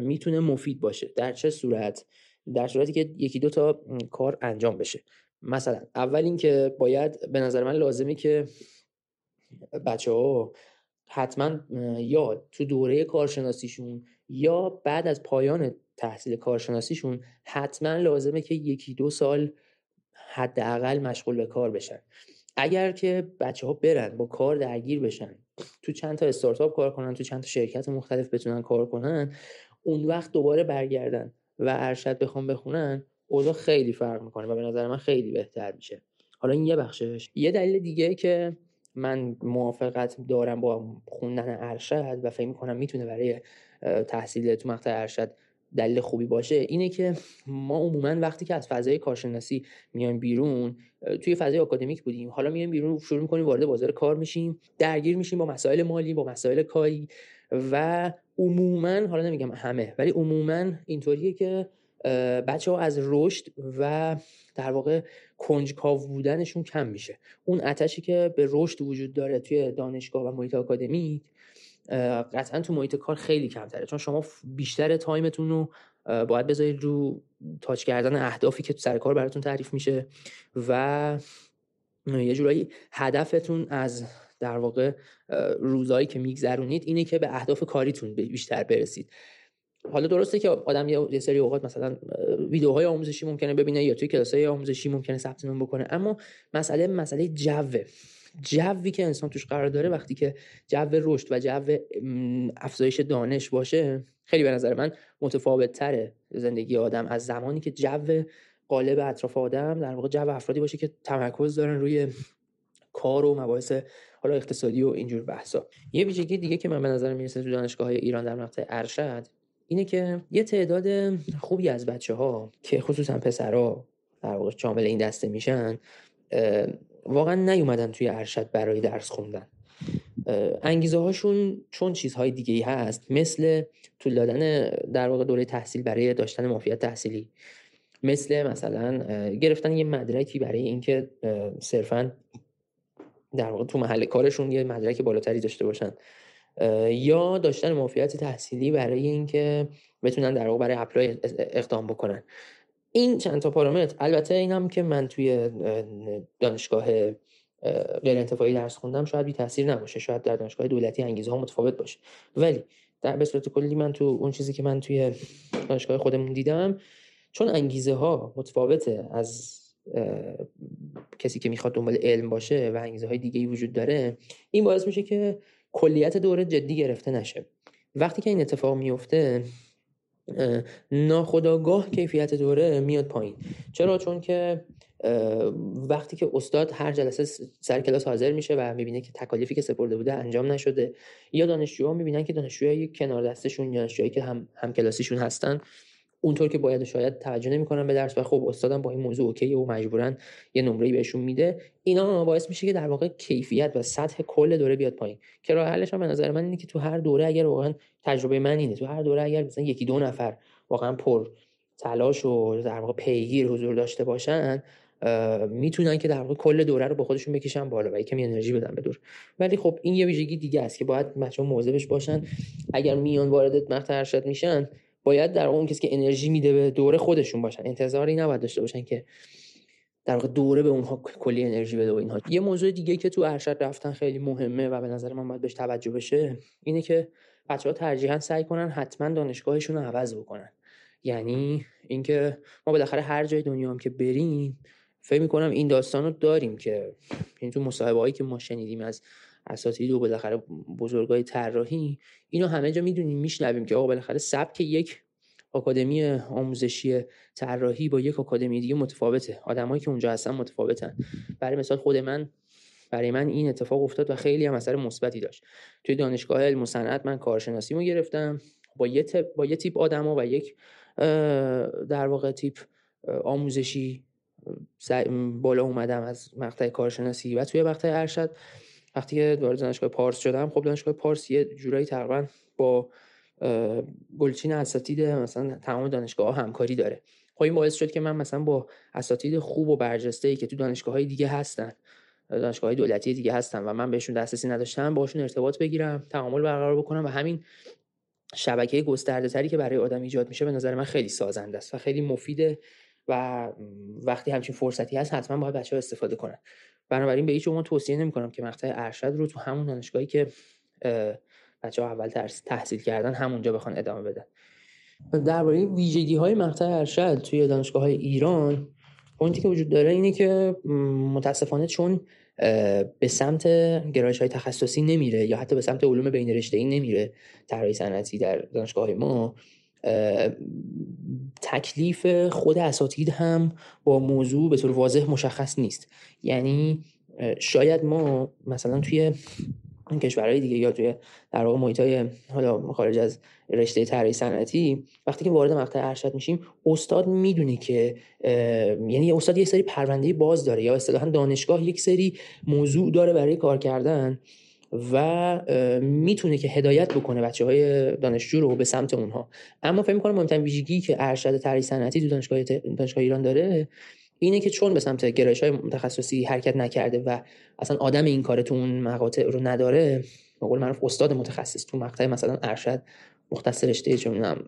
می‌تونه مفید باشه در چه صورت؟ در صورتی که یکی دو تا کار انجام بشه. مثلا اول اینکه باید به نظر من لازمه که بچه ها حتما یا تو دوره کارشناسیشون یا بعد از پایان تحصیل کارشناسیشون حتما لازمه که یکی دو سال حداقل مشغول به کار بشن. اگر که بچه ها برن با کار درگیر بشن تو چند تا استارتاپ کار کنن تو چند تا شرکت مختلف بتونن کار کنن اون وقت دوباره برگردن و ارشد بخوام بخونن اوضاع خیلی فرق می‌کنه و به نظر من خیلی بهتر میشه. حالا این یه بخشش. یه دلیل دیگه که من موافقت دارم با خوندن ارشد و فکر می‌کنم می‌تونه برای تحصیل تو مقطع ارشد دلیل خوبی باشه اینه که ما عموما وقتی که از فضای کارشناسی میایم بیرون توی فضای آکادمیک بودیم. حالا میایم بیرون شروع می‌کنیم وارد بازار کار میشیم درگیر میشیم با مسائل مالی با مسائل کاری و عموما حالا نمیگم همه ولی عموما اینطوریه که بچه ها از رشد و در واقع کنجکاو بودنشون کم میشه. اون اتشی که به رشد وجود داره توی دانشگاه و محیط آکادمیک قطعا تو محیط کار خیلی کمتره. چون شما بیشتر تایمتون رو باید بذارید رو تاچ کردن اهدافی که تو سر کار براتون تعریف میشه و یه جورایی هدفتون از در واقع روزایی که میگذرونید اینه که به اهداف کاریتون بیشتر برسید. حالا درسته که آدم یه سری اوقات مثلا ویدیوهای آموزشی ممکنه ببینه یا توی کلاسای آموزشی ممکنه ثبت نام بکنه اما مسئله مسئله جوه. جوی که انسان توش قرار داره وقتی که جو رشد و جو افزایش دانش باشه خیلی به نظر من متفاوت تره زندگی آدم. از زمانی که جو قالب اطراف آدم در واقع جو افرادی باشه که تمرکز دارن روی کار و مباحث حالا اقتصادی و اینجور بحثا. یه ویژگی دیگه که من به نظر می‌رسه تو دانشگاه های ایران در مقطع ارشد اینه که یه تعداد خوبی از بچه ها که خصوصا پسرها در واقع شامل این دسته میشن واقعا نیومدن توی ارشد برای درس خوندن. انگیزه هاشون چون چیزهای دیگه ای هست مثل طول دادن در واقع دوره تحصیل برای داشتن مافیت تحصیلی مثل مثلا گرفتن یه مدرکی برای اینکه صرفا در واقع تو محل کارشون یه مدرک بالاتری داشته باشن. یا داشتن مافیت تحصیلی برای اینکه بتونن در واقع برای اپلای اقدام بکنن. این چند تا پارامتر البته اینم که من توی دانشگاه غیر انتفاعی درس خوندم شاید بی تاثیر نباشه شاید در دانشگاه دولتی انگیزه ها متفاوت باشه. ولی در به صورت کلی من تو اون چیزی که من توی دانشگاه خودمون دیدم چون انگیزه ها متفاوته از کسی که می‌خواد دنبال علم باشه و انگیزه های دیگه ای وجود داره این باعث میشه که کلیت دوره جدی گرفته نشه. وقتی که این اتفاق میفته ناخداگاه کیفیت دوره میاد پایین. چرا؟ چون که وقتی که استاد هر جلسه سر کلاس حاضر میشه و می‌بینه که تکالیفی که سپرده بوده انجام نشده یا دانشجوها می‌بینن که دانشجوهای کنار دستشون دانشجوهایی که هم هم کلاسیشون هستن اونطور که باید شاید توجه نمی‌کنن به درس و خب استادم با این موضوع اوکی و مجبورن یه نمره بهشون میده. اینا باعث میشه که در واقع کیفیت و سطح کل دوره بیاد پایین. که راه حلش هم به نظر من اینه که تو هر دوره اگر واقعا تجربه من اینه تو هر دوره اگر مثلا یکی دو نفر واقعا پر تلاش و در واقع پیگیر حضور داشته باشن می‌تونن که در واقع کل دوره رو با خودشون بکشن بالا و کمی انرژی بدن به دور. ولی خب این یه ویژگی دیگه است که باید بچه‌ها مواظبش باشن. اگر میان وارد مقطع ارشد میشن باید در اون کسی که انرژی میده به دوره خودشون باشن. انتظاری نباید داشته باشن که در واقع دوره به اونها کلی انرژی بده و اینها. یه موضوع دیگه که تو ارشد رفتن خیلی مهمه و به نظر من باید بهش توجه بشه اینه که بچه ها ترجیحاً سعی کنن حتما دانشگاهشون رو عوض بکنن. یعنی اینکه ما بالاخره هر جای دنیا هم که بریم فکر می‌کنم این داستان رو داریم که این تو مصاحبه هایی که ما شنیدیم از اساتید و بالاخره بزرگای طراحی. اینو همه جا می‌دونیم میشنویم که آقا بالاخره سبک یک آکادمی آموزشی طراحی با یک آکادمی دیگه متفاوته. آدمایی که اونجا هستن متفاوتن. برای مثال خود من برای من این اتفاق افتاد و خیلی هم اثر مثبتی داشت. توی دانشگاه علم صنعت من کارشناسیمو گرفتم. با یه با یه تیپ آدما و یک در واقع تیپ آموزشی بالا اومدم از مقطع کارشناسی و توی مقطع ارشد. وقتی که وارد دانشگاه پارس شدم خب دانشگاه پارس یه جورایی تقریبا با گلچین اساتید مثلا تمام دانشگاه ها همکاری داره. خب این باعث شد که من مثلا با اساتید خوب و برجسته ای که تو دانشگاه های دیگه هستن دانشگاه های دولتی دیگه هستن و من بهشون دسترسی نداشتم باشون ارتباط بگیرم تعامل برقرار بکنم و همین شبکه گسترده تری که برای آدم ایجاد میشه به نظر من خیلی سازنده است و خیلی مفیده و وقتی همچین فرصتی هست حتما باید بچه ها استفاده کنن. بنابراین به هیچ عنوان توصیه نمی کنم که مقطع ارشد رو تو همون دانشگاهی که بچه ها اول تحصیل کردن همونجا بخوان ادامه بدن. درباره ویژگی های مقطع ارشد توی دانشگاه های ایران پوینتی که وجود داره اینه که متاسفانه چون به سمت گرایش های تخصصی نمیره یا حتی به سمت علوم بین رشته ای نمیره طراحی صنعتی در دانشگاه های ما تکلیف خود اساتید هم با موضوع به طور واضح مشخص نیست. یعنی شاید ما مثلا توی کشورهای دیگه یا توی در واقع محیطای حالا خارج از رشته طراحی صنعتی وقتی که وارد مقطع ارشد میشیم استاد می‌دونه که یعنی استاد یک سری پرونده باز داره یا اصطلاحا دانشگاه یک سری موضوع داره برای کار کردن. و می‌تونه که هدایت بکنه بچه های دانشجو رو به سمت اونها. اما فکر می‌کنم مهمترین ویژگی که ارشد طراحی صنعتی تو دانشگاه ایران داره اینه که چون به سمت گرایش های تخصصی حرکت نکرده و اصلا آدم این کار تو اون مقاطع رو نداره به قول معروف استاد متخصص تو مقطع مثلا ارشد مختص رشته چه می‌دونم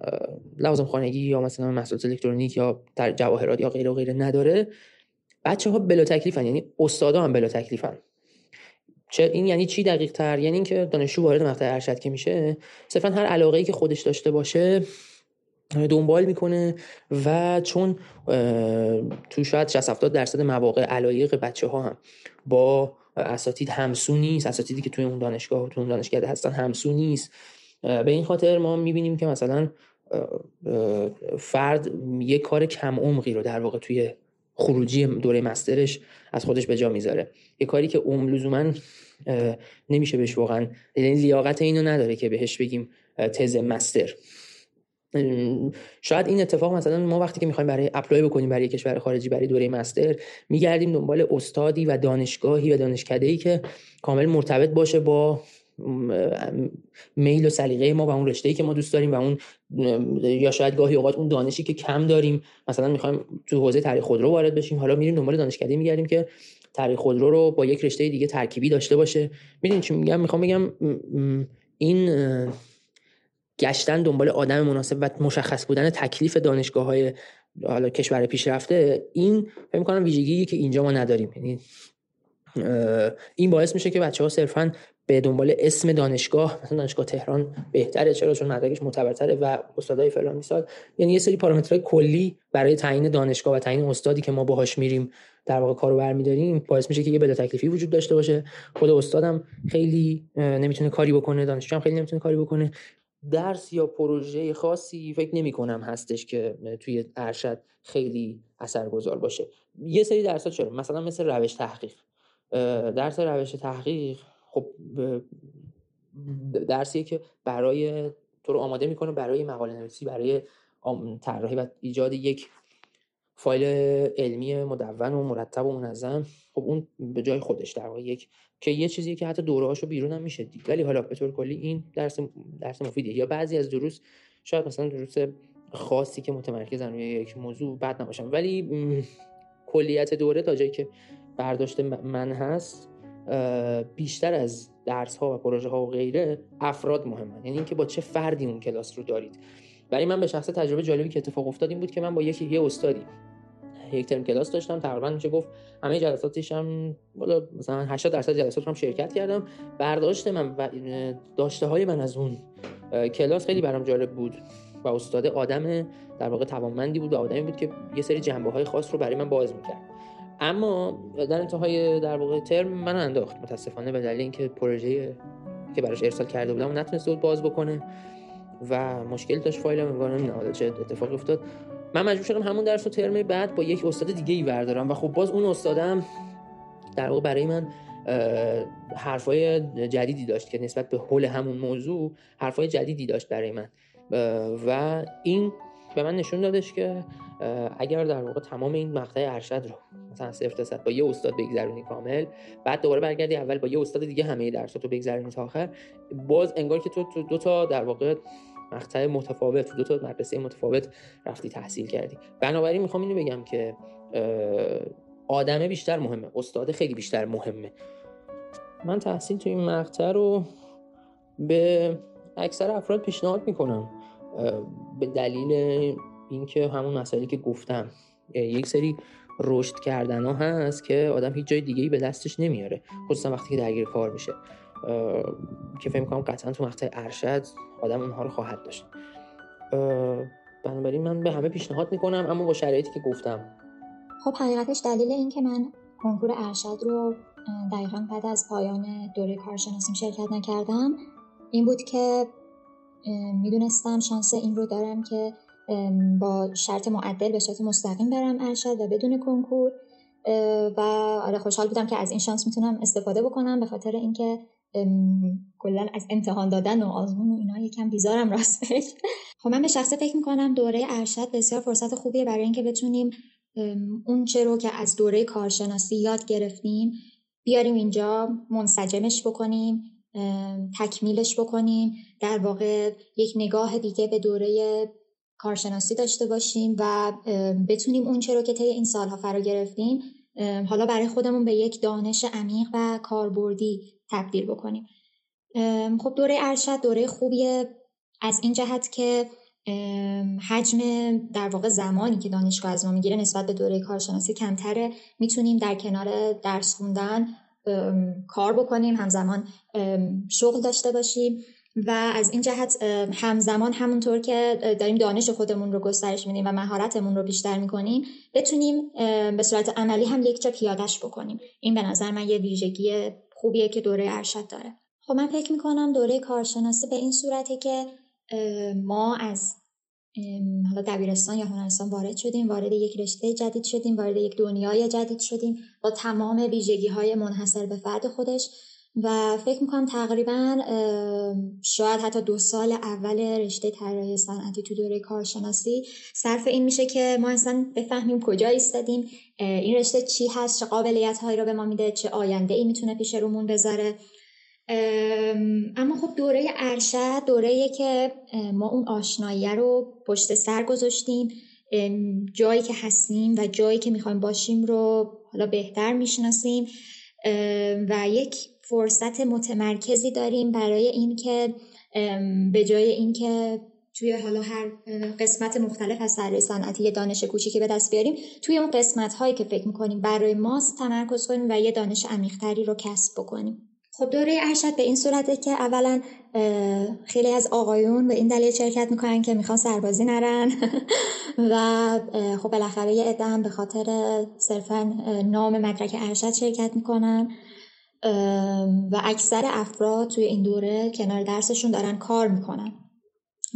لوازم خانگی یا مثلا محصولات الکترونیک یا در جواهرات یا غیره و غیره نداره. بچه ها بلا تکلیفن یعنی استادا هم بلا تکلیفن. چه این یعنی چی دقیق تر یعنی اینکه دانشجو وارد مقطع ارشد که میشه صرفا هر علاقه ای که خودش داشته باشه دنبال می‌کنه و چون تو شاید 60 70 درصد مواقع علایق بچه ها هم با اساتید همسو نیست اساتیدی که توی اون دانشگاه و توی اون دانشکده هستن همسو نیست. به این خاطر ما می‌بینیم که مثلا فرد یه کار کم عمقی رو در واقع توی خروجی دوره مسترش از خودش به جا می‌ذاره. یه کاری که اون لزوما نمیشه بهش واقعا یعنی لیاقت اینو نداره که بهش بگیم تز مستر. شاید این اتفاق مثلا ما وقتی که می‌خوایم برای اپلای بکنیم برای کشور خارجی برای دوره مستر میگردیم دنبال استادی و دانشگاهی و دانشکده ای که کامل مرتبط باشه با میل و سلیقه ما و اون رشته که ما دوست داریم و اون یا شاید گاهی اوقات اون دانشی که کم داریم. مثلا می‌خوایم تو حوزه تاریخ خودرو وارد بشیم. حالا میریم دنبال دانشکده میگردیم که تاریخ خودرو رو با یک رشته دیگه ترکیبی داشته باشه. می‌دونید چی میگم؟ می‌خوام بگم این گشتن دنبال آدم مناسب و مشخص بودن تکلیف دانشگاه های حالا کشور پیشرفته این فکر می‌کنم ویژگی که اینجا ما نداریم. یعنی این باعث میشه که بچه ها صرفا به دنبال اسم دانشگاه مثلا دانشگاه تهران بهتره. چرا؟ چون مدرکش معتبرتره و استادای فلان مثال یعنی یه سری پارامترهای کلی برای تعیین دانشگاه و تعیین استادی که ما باهاش میریم در واقع کارو برمیداریم باعث میشه که یه بلا تکلیفی وجود داشته باشه. خود استادم خیلی نمی‌تونه کاری بکنه دانشجو هم خیلی نمی‌تونه کاری بکنه. درس یا پروژه خاصی فکر نمی کنم هستش که توی ارشد خیلی اثرگذار باشه. یه سری درس ها چرا؟ مثلا مثل روش تحقیق. درس روش تحقیق خب درسیه که برای تو رو آماده می‌کنه برای مقاله نویسی برای طراحی و ایجاد یک فایل علمی مدون و مرتب و منظم. خب اون به جای خودش در واقع یک که یه چیزی که حتی دوره هاشو بیرون هم میشه دید ولی حالا به طور کلی این درس درس مفیدیه. یا بعضی از دروس شاید مثلا دروس خاصی که متمرکزن روی یک موضوع بد نباشن. ولی کلیت دوره تا جایی که برداشت من هست بیشتر از درس ها و پروژه ها و غیره افراد مهمن. یعنی اینکه با چه فردی اون کلاس رو دارید. برای من به شخص تجربه جالبی که اتفاق افتاد این بود که من با یکی یه استادی یک ترم کلاس داشتم تقریبا میشه گفت همه جلساتش هم بالا مثلا 80 درصد جلسات هم شرکت کردم. برداشت من و داشته های من از اون کلاس خیلی برام جالب بود و استاد آدم در واقع توانمندی بود و آدمی بود که یه سری جنبه های خاص رو برای من باز می‌کرد. اما در انتهای در واقع ترم من انداخت. متاسفانه به دلیل اینکه پروژه که براش ارسال کرده بودم نتونست باز بکنه و مشکل داشت فایلم. انگار نمی‌دونم چه اتفاقی افتاد. من مجبور شدم همون درس و ترم بعد با یک استاد دیگه ای بردارم و خب باز اون استادم در واقع برای من حرفای جدیدی داشت که نسبت به حول همون موضوع حرفای جدیدی داشت برای من. و این به من نشون دادش که اگر در واقع تمام این مقطع ارشد رو مثلا صفر تا صد با یه استاد بگذرونی کامل بعد دوباره برگردی اول با یه استاد دیگه همه درساتو بگذرونی تا آخر باز انگار که تو دو تا در واقع مقطع متفاوت دو تا مدرسه متفاوت رفتی تحصیل کردی. بنابراین می‌خوام اینو بگم که آدمه بیشتر مهمه استاد خیلی بیشتر مهمه. من تحصیل تو این مقطع رو به اکثر افراد پیشنهاد می‌کنم. به دلیل اینکه همون مسائلی که گفتم یک سری رشد کردن ها هست که آدم هیچ جای دیگه ای به دستش نمیاره. خصوصا وقتی که درگیر کار میشه. که فکر کنم قطعا تو مقطع ارشد آدم اونها رو خواهد داشت. بنابراین من به همه پیشنهاد می‌کنم اما با شرایطی که گفتم. خب حقیقتش دلیل این که من کنکور ارشد رو دقیقا بعد از پایان دوره کارشناسیم شرکت نکردم این بود که می‌دونستم شانس این رو دارم که با شرط معدل به صورت مستقیم برم ارشد و بدون کنکور. و آره خوشحال بودم که از این شانس می‌تونم استفاده بکنم به خاطر اینکه کلا از امتحان دادن و آزمون و اینا یکم بیزارم راستش. خب من به شخصه فکر می‌کنم دوره ارشد بسیار فرصت خوبیه برای اینکه بتونیم اون چه رو که از دوره کارشناسی یاد گرفتیم بیاریم اینجا منسجمش بکنیم تکمیلش بکنیم در واقع یک نگاه دیگه به دوره کارشناسی داشته باشیم و بتونیم اون چه رو که طی این سالها فرا گرفتیم حالا برای خودمون به یک دانش عمیق و کاربردی تبدیل بکنیم. خب دوره ارشد دوره خوبیه از این جهت که حجم در واقع زمانی که دانشگاه از ما می‌گیره نسبت به دوره کارشناسی کمتره. می‌تونیم در کنار درس خوندن کار بکنیم همزمان شغل داشته باشیم و از این جهت همزمان همونطور که داریم دانش خودمون رو گسترش میدیم و مهارتمون رو بیشتر می‌کنیم بتونیم به صورت عملی هم یک جا پیادش بکنیم. این به نظر من یه ویژگی خوبیه که دوره ارشد داره. خب من فکر می‌کنم دوره کارشناسی به این صورته که ما از حالا دبیرستان یا هنرستان وارد شدیم وارد یک رشته جدید شدیم وارد یک دنیای جدید شدیم با تمام ویژگی های منحصر به فرد خودش. و فکر می‌کنم تقریبا شاید حتی دو سال اول رشته طراحی صنعتی تو دوره کارشناسی. صرف این میشه که ما اصلا بفهمیم کجا ایستادیم این رشته چی هست چه قابلیت هایی رو به ما میده چه آینده ای می‌تونه پیش رومون بذاره. اما خب دوره ارشد دوره که ما اون آشنایی رو پشت سر گذاشتیم. جایی که هستیم و جایی که می‌خوایم باشیم رو حالا بهتر می‌شناسیم. و یک فرصت متمرکزی داریم برای اینکه به جای اینکه توی حالا هر قسمت مختلف از سر صنعتی دانش کوچیکی به دست بیاریم توی اون قسمت هایی که فکر می‌کنیم برای ماست تمرکز کنیم و یه دانش عمیقتری رو کسب بکنیم. خب دوره ارشد به این صورته که اولا خیلی از آقایون به این دلیل شرکت می‌کنن که می‌خوان سربازی نرن و خب بالاخره یه عده هم به خاطر صرفا نام مدرک ارشد شرکت می‌کنن. و اکثر افراد توی این دوره کنار درسشون دارن کار می‌کنن.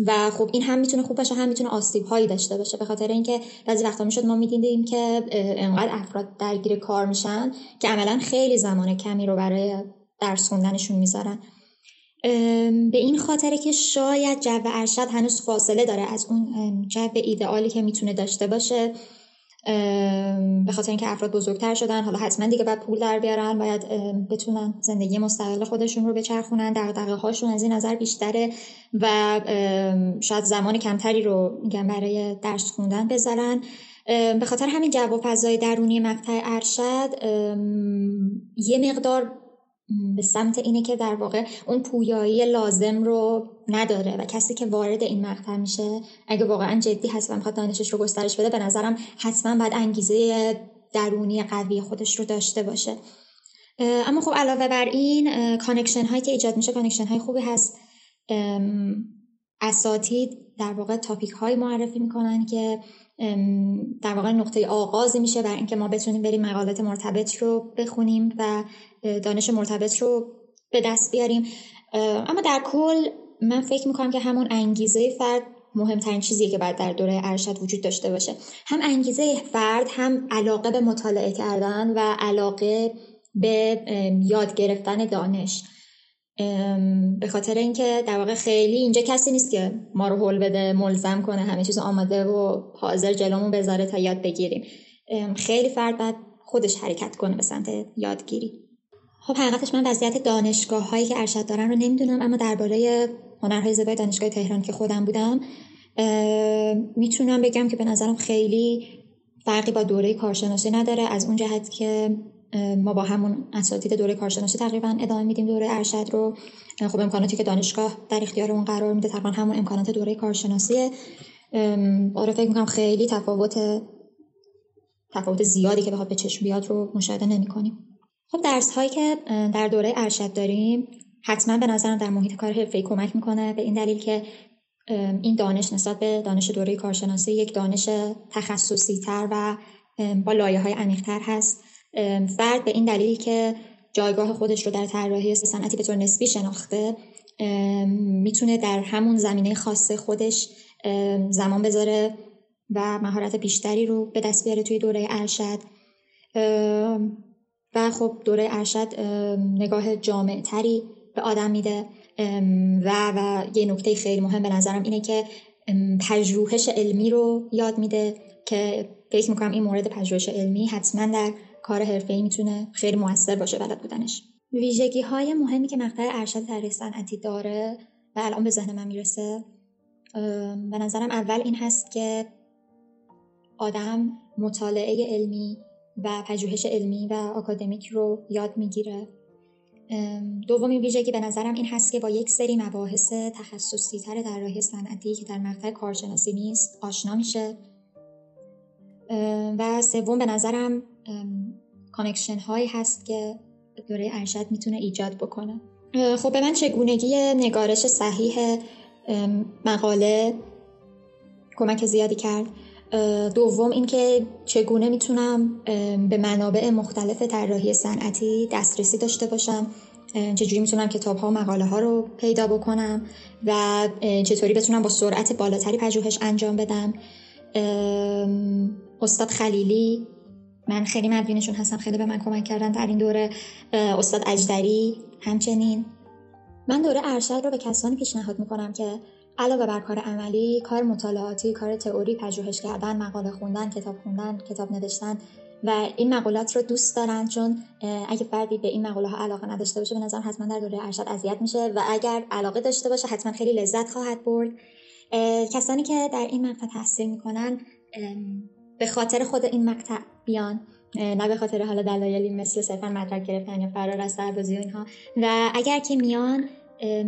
و خب این هم می‌تونه خوب باشه هم می‌تونه آسیب هایی داشته باشه. به خاطر اینکه بعضی وقتا می‌شد ما می‌دیدیم که انقدر افراد درگیر کار میشن که عملا خیلی زمان کمی رو برای درس خوندنشون می‌ذارن. به این خاطره که شاید جو ارشد هنوز فاصله داره از اون جو ایدئالی که می‌تونه داشته باشه. به خاطر اینکه افراد بزرگتر شدن حالا حتما دیگه باید پول در بیارن باید بتونن زندگی مستقل خودشون رو بچرخونن دغدغه هاشون از این نظر بیشتره و شاید زمان کمتری رو میگن برای درس خوندن بذارن. به خاطر همین جو و فضای درونی مقطع ارشد یه مقدار به سمت اینه که در واقع اون پویایی لازم رو نداره و کسی که وارد این مقطع میشه اگه واقعا جدی هست و می‌خواد دانشش رو گسترش بده به نظرم حتما باید انگیزه درونی قوی خودش رو داشته باشه. اما خب علاوه بر این connection هایی که ایجاد میشه connection های خوبی هست. اساتید در واقع topic های معرفی می‌کنن که در واقع نقطه آغازی میشه برای اینکه ما بتونیم بریم مقالات مرتبط رو بخونیم و دانش مرتبط رو به دست بیاریم. اما در کل من فکر می‌کنم که همون انگیزه فرد مهمترین چیزیه که باید در دوره ارشد وجود داشته باشه. هم انگیزه فرد هم علاقه به مطالعه کردن و علاقه به یاد گرفتن دانش. به خاطر اینکه در واقع خیلی اینجا کسی نیست که ما رو هول بده ملزم کنه همه چیز آماده و حاضر جلومون بذاره تا یاد بگیریم. خیلی فرد باید خودش حرکت کنه به سمت یادگیری. خب حقیقتش من وضعیت دانشگاه هایی که ارشد دارن رو نمی‌دونم اما درباره هنرهای زیبای دانشگاه تهران که خودم بودم می‌تونم بگم که به نظرم خیلی فرقی با دوره کارشناسی نداره. از اون جهت که ما با همون اساتید دوره کارشناسی تقریبا ادامه میدیم دوره ارشد رو. خب امکاناتی که دانشگاه در اختیار اون قرار میده تقریبا همون امکانات دوره کارشناسیه. آره فکر می‌کنم خیلی تفاوت تفاوت زیادی که بخواد به چشم بیاد رو مشاهده نمی کنیم. خب درس هایی که در دوره ارشد داریم حتما به نظرم در محیط کار حرفه‌ای کمک می‌کنه به این دلیل که این دانش نسبت به دانش دوره کارشناسی یک دانش تخصصی تر و با لایه های عمیق تر هست. فرد به این دلیل که جایگاه خودش رو در طراحی صنعتی به طور نسبی شناخته می‌تونه در همون زمینه خاص خودش زمان بذاره و مهارت بیشتری رو به دست بیاره توی دوره ارشد. و خب دوره ارشد نگاه جامع تری به آدم میده. و و یه نکته خیلی مهم به نظرم اینه که پژوهش علمی رو یاد میده که فکر می‌کنم این مورد پژوهش علمی حتما در کار ای می‌تونه خیلی موثر باشه بلد بودنش. ویژگی های مهمی که مقطع ارشد تاریخ صنعتی داره و الان به ذهن من می‌رسه به نظرم اول این هست که آدم مطالعه علمی و پژوهش علمی و آکادمیک رو یاد می‌گیره. دومین ویژگی به نظرم این هست که با یک سری مباحث تخصصی تر در راه صنعتی که در مقطع کارشناسی نیست آشنا میشه. و سوم به نظرم connection هایی هست که دوره ارشد می‌تونه ایجاد بکنه. خب به من چگونگی نگارش صحیح مقاله کمک زیادی کرد. دوم اینکه چگونه می‌تونم به منابع مختلف طراحی صنعتی دسترسی داشته باشم. چجوری می‌تونم کتاب ها و مقاله ها رو پیدا بکنم و چطوری بتونم با سرعت بالاتری پژوهش انجام بدم. استاد خلیلی من خیلی مدیونشون هستم خیلی به من کمک کردن. در این دوره استاد اجدری همچنین. من دوره ارشد رو به کسانی پیشنهاد می‌کنم که علاوه بر کار عملی کار مطالعاتی کار تئوری پژوهش کردن مقاله خوندن کتاب خوندن کتاب نوشتن و این مقالات رو دوست دارن. چون اگه فردی به این مقاله ها علاقه نداشته باشه به نظرم حتما در دوره ارشد اذیت میشه و اگر علاقه داشته باشه حتما خیلی لذت خواهد برد. کسانی که در این مقطع تحصیل می‌کنن به خاطر خود این مقطع بیان نه به خاطر حالا دلایلی مثل صرفا مدرک گرفتن یا فرار از سربازی و اینها. و اگر که میان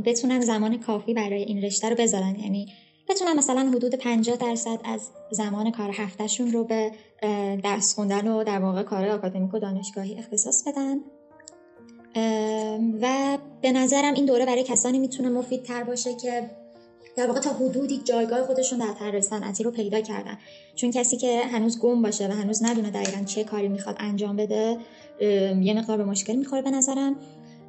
بتونن زمان کافی برای این رشته رو بذارن. یعنی بتونن مثلا حدود 50 درصد از زمان کار هفتهشون رو به درس خوندن و در واقع کار آکادمیک و دانشگاهی اختصاص بدن. و به نظرم این دوره برای کسانی می‌تونه مفید تر باشه که در واقع تا حدودی جایگاه خودشون در طراحی صنعتی رو پیدا کردن. چون کسی که هنوز گم باشه و هنوز ندونه دقیقا چه کاری می‌خواد انجام بده یه مقدار به مشکل می‌خوره به نظرم.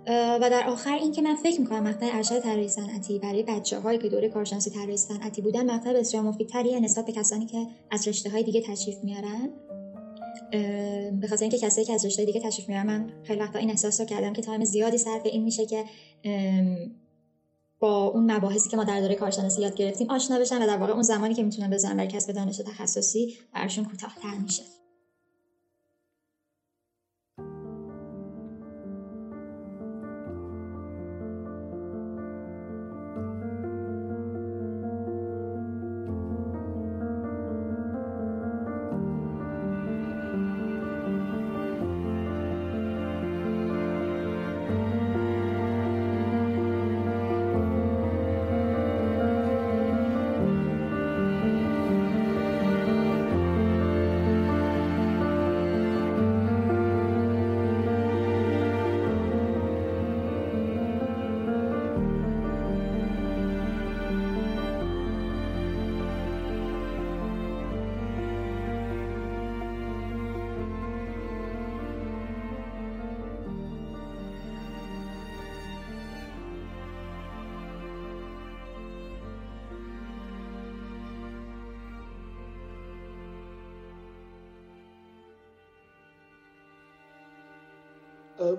و در آخر اینکه من فکر می‌کنم مقطع ارشد طراحی صنعتی برای بچه هایی که دوره کارشناسی طراحی صنعتی بودن مقطع بسیار مفیدتریه نسبت به کسانی که از رشته های دیگه تشریف میارن. به خاطر اینکه کسایی که از رشته دیگه تشریف میارن من خیلی وقتا این احساس رو کردم که تایم زیادی صرف این میشه که با اون مباحثی که ما در دوره کارشناسی یاد گرفتیم آشنا بشن و در واقع اون زمانی که می‌تونن بذارن برای کسب دانش تخصصی براشون کوتاه‌تر میشه.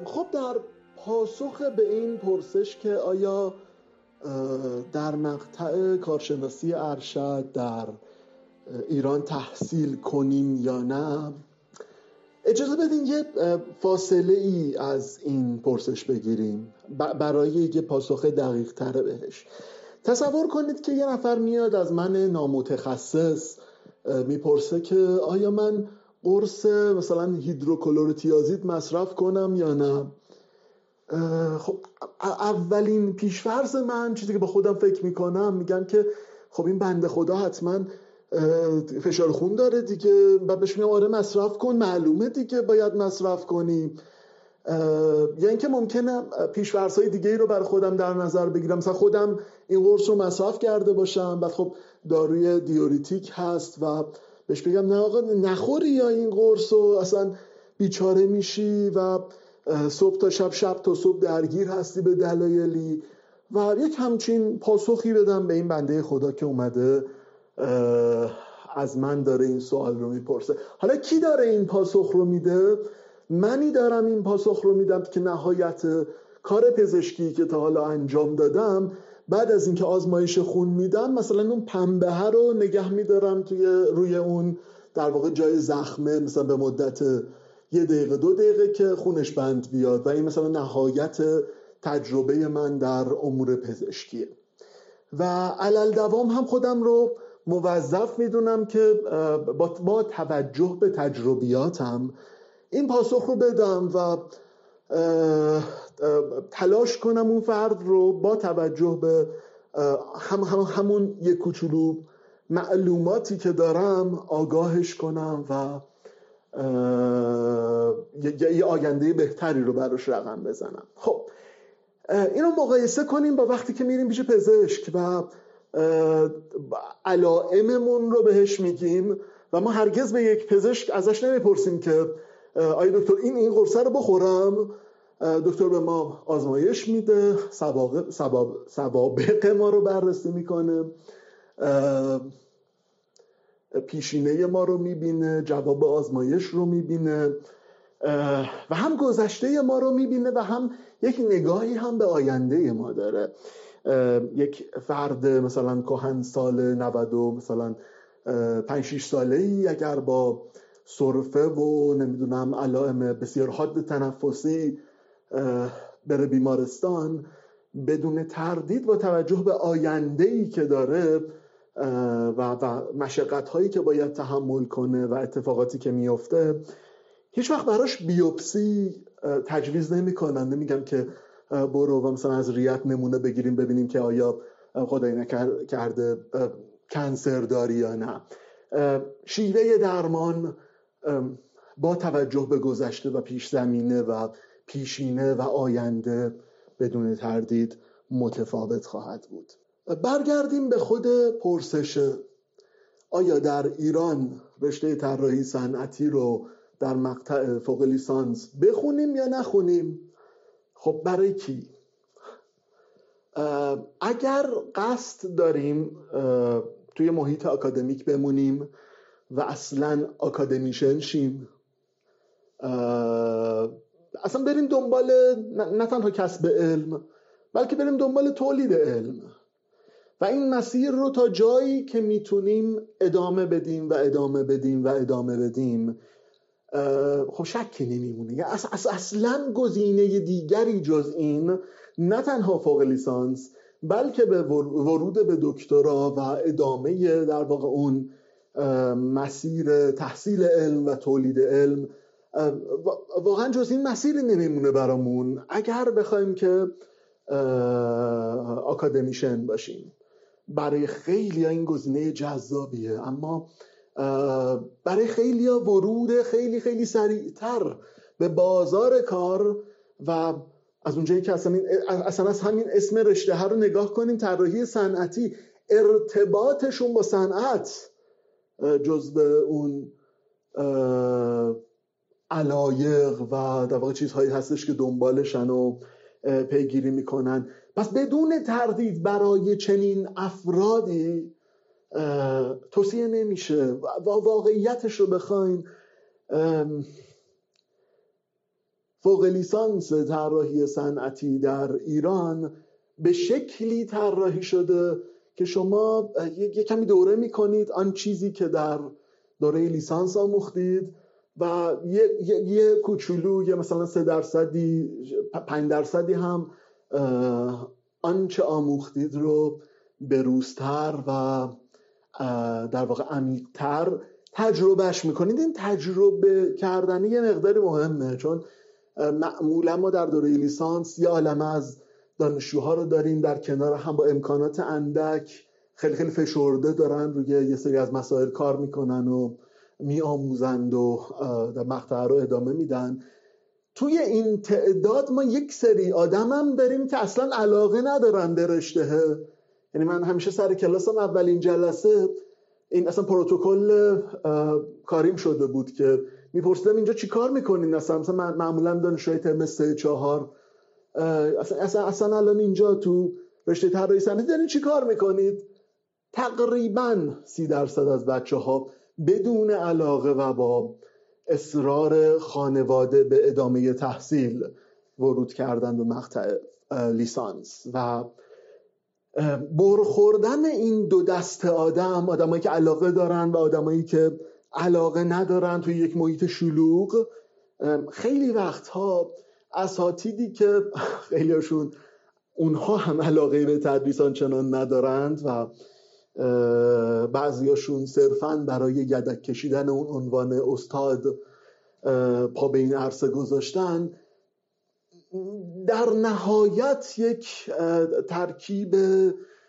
خب در پاسخ به این پرسش که آیا در مقطع کارشناسی ارشد در ایران تحصیل کنیم یا نه اجازه بدین یه فاصله ای از این پرسش بگیریم برای یه پاسخ دقیق تره بهش. تصور کنید که یه نفر میاد از من نامتخصص می‌پرسه که آیا من قرص مثلا هیدروکلورتیازید مصرف کنم یا نه؟ خب اولین پیشفرض من چیزی که با خودم فکر می‌کنم میگم که خب این بنده خدا حتما فشار خون داره دیگه. و بهش میگم آره مصرف کن معلومه دیگه باید مصرف کنی. یا اینکه ممکنه پیشورس های دیگه ای رو بر خودم در نظر بگیرم. مثلا خودم این قرص رو مصرف کرده باشم. بعد خب داروی دیوریتیک هست و بهش بگم نه آقا نخوری یا این قرص رو اصلا بیچاره میشی و صبح تا شب شب تا صبح درگیر هستی به دلایلی. و یک همچین پاسخی بدم به این بنده خدا که اومده از من داره این سوال رو می‌پرسه. حالا کی داره این پاسخ رو میده؟ منی دارم این پاسخ رو میدم که نهایت کار پزشکی که تا حالا انجام دادم بعد از اینکه آزمایش خون میدم مثلا اون پنبه رو نگه میدارم توی روی اون در واقع جای زخمه مثلا به مدت یه دقیقه دو دقیقه که خونش بند بیاد. و این مثلا نهایت تجربه من در امور پزشکیه. و علل دوام هم خودم رو موظف می‌دونم که با, توجه به تجربیاتم این پاسخ رو بدم و تلاش کنم اون فرد رو با توجه به هم همون یک کوچولو معلوماتی که دارم آگاهش کنم و یه آینده بهتری رو براش رقم بزنم. خب اینو مقایسه کنیم با وقتی که میریم پیش پزشک و علائممون رو بهش میگیم و ما هرگز به یک پزشک ازش نمی‌پرسیم که آیا دکتر این این قرصه رو بخورم؟ دکتر به ما آزمایش میده. سوابق ما رو بررسی می‌کنه. پیشینه ما رو می‌بینه جواب آزمایش رو می‌بینه. و هم گذشته ما رو می‌بینه و هم یک نگاهی هم به آینده ما داره. یک فرد مثلا کهن سال 90 مثلا 5 6 ساله ای اگر با سرفه و نمی‌دونم علائم بسیار حاد تنفسی بره بیمارستان بدون تردید با توجه به آینده ای که داره و, و مشقت هایی که باید تحمل کنه و اتفاقاتی که میفته هیچ وقت براش بیوپسی تجویز نمی‌کنن. نمیگم که برو و مثلا از ریت نمونه بگیریم ببینیم که آیا خدای نکرده کنسر داری یا نه. شیوه درمان با توجه به گذشته و پیش زمینه و پیشینه و آینده بدون تردید متفاوت خواهد بود. برگردیم به خود پرسش. آیا در ایران رشته طراحی صنعتی رو در مقطع فوق لیسانس بخونیم یا نخونیم؟ خب برای کی؟ اگر قصد داریم توی محیط اکادمیک بمونیم و اصلا اکادمیشن شیم اصلا بریم دنبال نه تنها کسب علم بلکه بریم دنبال تولید علم. و این مسیر رو تا جایی که می‌تونیم ادامه بدیم و ادامه بدیم و ادامه بدیم. خب شکی نمیمونه. یعنی اصلا گزینه دیگری جز این نه تنها فوق لیسانس بلکه به ورود به دکترا و ادامه در واقع اون مسیر تحصیل علم و تولید علم واقعا جز این مسیری نمیمونه برامون اگر بخوایم که اکادمیشن باشیم. برای خیلی این گزینه جذابیه اما برای خیلی ورود خیلی خیلی سریعتر به بازار کار و از اونجایی که اصلا, اصلا از همین اسم رشته ها رو نگاه کنیم طراحی صنعتی ارتباطشون با صنعت جزء اون علایق و در واقع چیزهایی هستش که دنبالشن و پیگیری می‌کنن. پس بدون تردید برای چنین افرادی توصیه نمیشه. و واقعیتش رو بخواین فوق لیسانس طراحی صنعتی در ایران به شکلی طراحی شده که شما یه کمی دوره می‌کنید آن چیزی که در دوره لیسانس آموختید و یه, یه،, یه کوچولو یه مثلا سه درصدی پنج درصدی هم آنچه آموختید رو بروزتر و در واقع عمیقتر تجربهش می‌کنید. این تجربه کردن یه مقداری مهمه چون معمولا ما در دوره لیسانس یه عالمه از دانشجوها رو داریم در کنار هم با امکانات اندک. خیلی خیلی فشرده دارن روی یه سری از مسائل کار می‌کنن و میآموزند و در مقطع رو ادامه میدن. توی این تعداد ما یک سری آدم هم داریم که اصلا علاقه ندارن به رشته. یعنی من همیشه سر کلاسم اولین جلسه این اصلا پروتکل کاریم شده بود که میپرسیدم اینجا چی کار می‌کنین؟ اصلا مثلا معمولا دانشجوی ترم سه چهار اصلا, اصلا, الان اینجا تو رشته طراحی صنعتی دارین چی کار می‌کنید؟ تقریبا سی درصد از بچه ها بدون علاقه و با اصرار خانواده به ادامه تحصیل ورود کردن به مقطع لیسانس و برخوردن این دو دست آدم آدمایی که علاقه دارن و آدمایی که علاقه ندارن توی یک محیط شلوغ خیلی وقتها اساتیدی که خیلیشون اونها هم علاقه به تدریس آنچنان ندارند و بعضیاشون صرفا برای یدک کشیدن اون عنوان استاد پا به این عرصه گذاشتن در نهایت یک ترکیب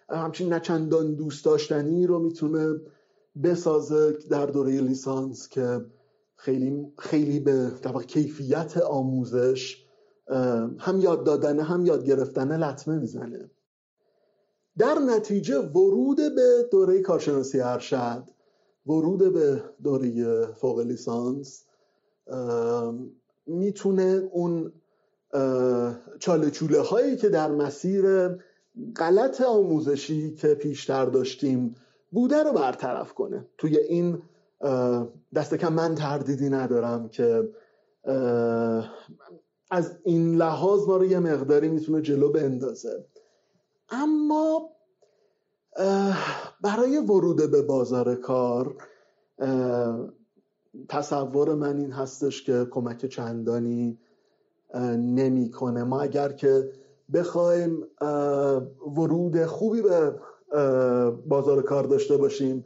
همچین نچندان دوست داشتنی رو می‌تونه بسازه در دوره لیسانس که خیلی خیلی به کیفیت آموزش هم یاد دادنه هم یاد گرفتنه لطمه می‌زنه. در نتیجه ورود به دوره کارشناسی ارشد ورود به دوره فوق لیسانس می‌تونه اون چاله چوله هایی که در مسیر غلط آموزشی که پیشتر داشتیم بوده رو برطرف کنه. توی این دست کم من تردیدی ندارم که از این لحاظ ما رو یه مقداری می‌تونه جلو بندازه. اما برای ورود به بازار کار تصور من این هستش که کمک چندانی نمی‌کنه. ما اگر که بخوایم ورود خوبی به بازار کار داشته باشیم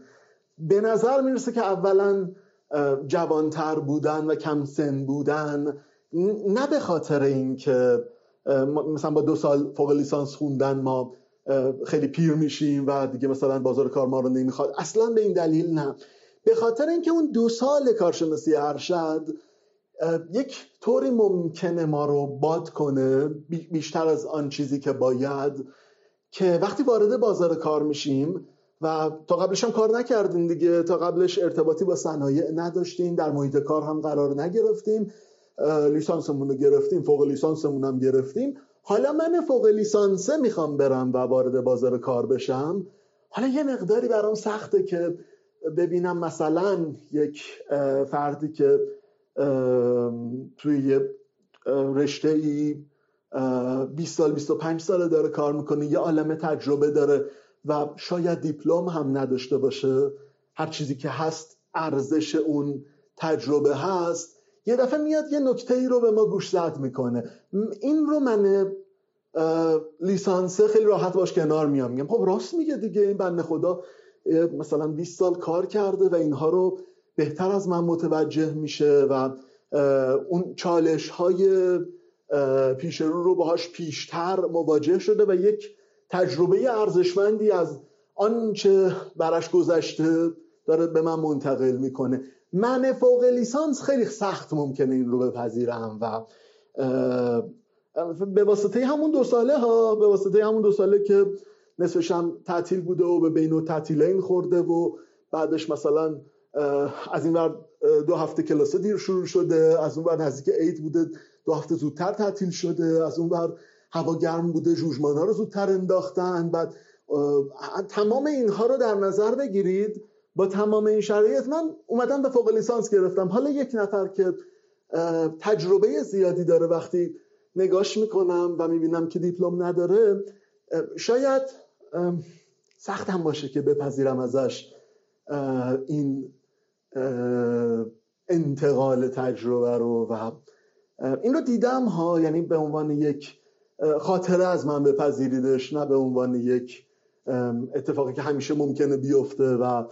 به نظر می‌رسه که اولا جوانتر بودن و کم سن بودن نه به خاطر اینکه مثلا با دو سال فوق لیسانس خوندن ما خیلی پیر میشیم و دیگه مثلا بازار کار ما رو نمی‌خواد. اصلا به این دلیل نه. به خاطر اینکه اون دو سال کارشناسی ارشد یک طوری ممکنه ما رو باد کنه بیشتر از آن چیزی که باید که وقتی وارد بازار کار میشیم و تا قبلش هم کار نکردیم دیگه تا قبلش ارتباطی با صنایع نداشتیم در محیط کار هم قرار نگرفتیم لیسانسمون رو گرفتیم فوق لیسانسمون هم گرفتیم. حالا من فوق لیسانسه می‌خوام برم و وارد بازار کار بشم. حالا یه مقداری برام سخته که ببینم مثلا یک فردی که توی یه رشته ای 20 سال 25 سال داره کار می‌کنه یه عالم تجربه داره و شاید دیپلم هم نداشته باشه. هر چیزی که هست ارزش اون تجربه هست. یه دفعه میاد یه نکته ای رو به ما گوش زد می‌کنه. این رو من لیسانسه خیلی راحت باش کنار میام. میگم خب راست میگه دیگه این بنده خدا مثلا 20 سال کار کرده و اینها رو بهتر از من متوجه میشه و اون چالش های پیش رو رو باهاش پیشتر مواجه شده و یک تجربه ارزشمندی از آنچه برش گذشته داره به من منتقل می‌کنه. من فوق لیسانس خیلی سخت ممکنه این رو بپذیرم و به واسطه همون دو ساله ها به واسطه همون دو ساله که نصفش هم تعطیل بوده و به بین و تعطیلین خورده و بعدش مثلا از این ور دو هفته کلاسه دیر شروع شده از اون ور نزدیک عید بوده دو هفته زودتر تعطیل شده از اون ور هوا گرم بوده جوجمان ها رو زودتر انداختن بعد تمام اینها رو در نظر بگیرید. با تمام این شرایط من اومدم به فوق لیسانس گرفتم. حالا یک نفر که تجربه زیادی داره وقتی نگاش می‌کنم و می‌بینم که دیپلم نداره شاید سخت هم باشه که بپذیرم ازش این انتقال تجربه رو و این رو دیدم ها یعنی به عنوان یک خاطره از من بپذیریدش نه به عنوان یک اتفاقی که همیشه ممکنه بیفته و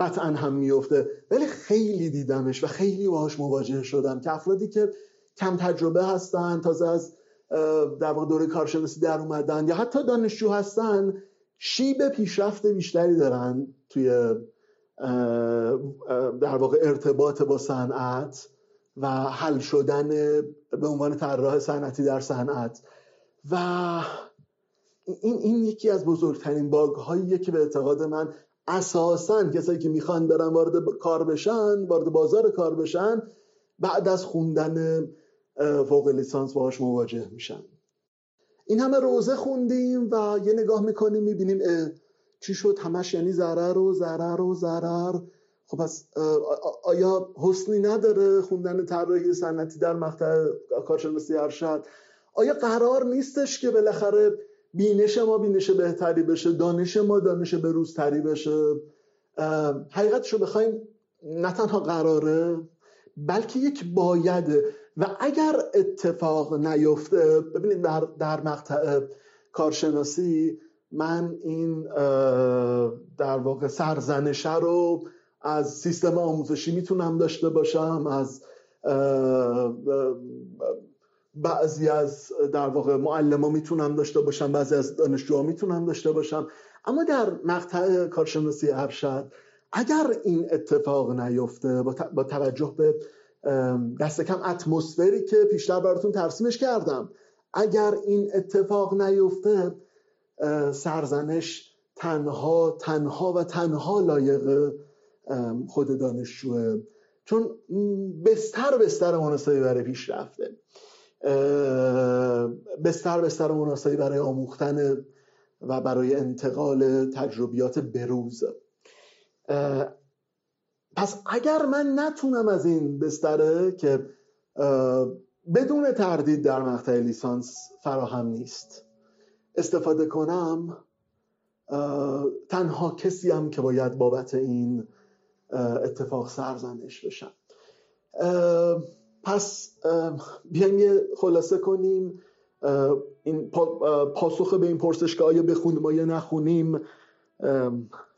قطعا هم میفته ولی خیلی دیدمش و خیلی باهاش مواجه شدم که افرادی که کم تجربه هستن تازه از در واقع دوره کارشناسی در اومدن یا حتی دانشجو هستن شیب پیشرفت بیشتری دارن توی در واقع ارتباط با صنعت و حل شدن به عنوان طراح صنعتی در صنعت. و این این یکی از بزرگترین باگ هاییه که به اعتقاد من اساسا کسایی که می‌خوان برن وارد کار بشن وارد بازار کار بشن بعد از خوندن فوق لیسانس باهاش مواجه میشن. این همه روزه خوندیم و یه نگاه می‌کنیم می‌بینیم چی شد؟ همش یعنی ضرر و ضرر و ضرر. خب پس آیا حسنی نداره خوندن طراحی صنعتی در مقطع کارشناسی ارشد؟ آیا قرار نیستش که بالاخره بینش ما بینش بهتری بشه دانش ما دانش بروزتری بشه. حقیقتش رو بخوایم نه تنها قراره بلکه یک بایده. و اگر اتفاق نیفته ببینید در, در مقطع کارشناسی من این در واقع سرزنشه رو از سیستم آموزشی می‌تونم داشته باشم از بعضی از در واقع معلم ها می‌تونم داشته باشم بعضی از دانشجوها می‌تونم داشته باشم اما در مقطع کارشناسی ارشد اگر این اتفاق نیفته با توجه به دست کم اتمسفری که پیشتر براتون ترسیمش کردم اگر این اتفاق نیفته سرزنش تنها تنها و تنها لایق خود دانشجوه. چون بستر بستر مناسبی برای پیشرفته. بستر بستر مناسبی برای آموختن و برای انتقال تجربیات بروز. پس اگر من نتونم از این بستره که بدون تردید در مقطع لیسانس فراهم نیست استفاده کنم تنها کسی هم که باید بابت این اتفاق سرزنش بشم. پس بیایم یه خلاصه کنیم. این پاسخ به این پرسش که آیا بخونیم یا نخونیم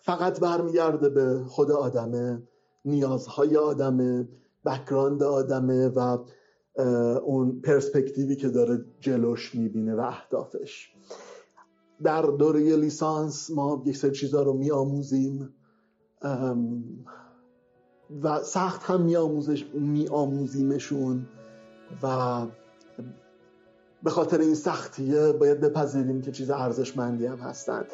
فقط برمیگرده به خود آدمه نیازهای آدمه بکراند آدمه و اون پرسپکتیوی که داره جلوش می‌بینه و اهدافش. در دوره لیسانس ما یک سری چیزها رو میآموزیم. و سخت هم میآموزش میآموزیمشون و به خاطر این سختیه باید بپذیریم که چیز ارزشمندی هم هستن.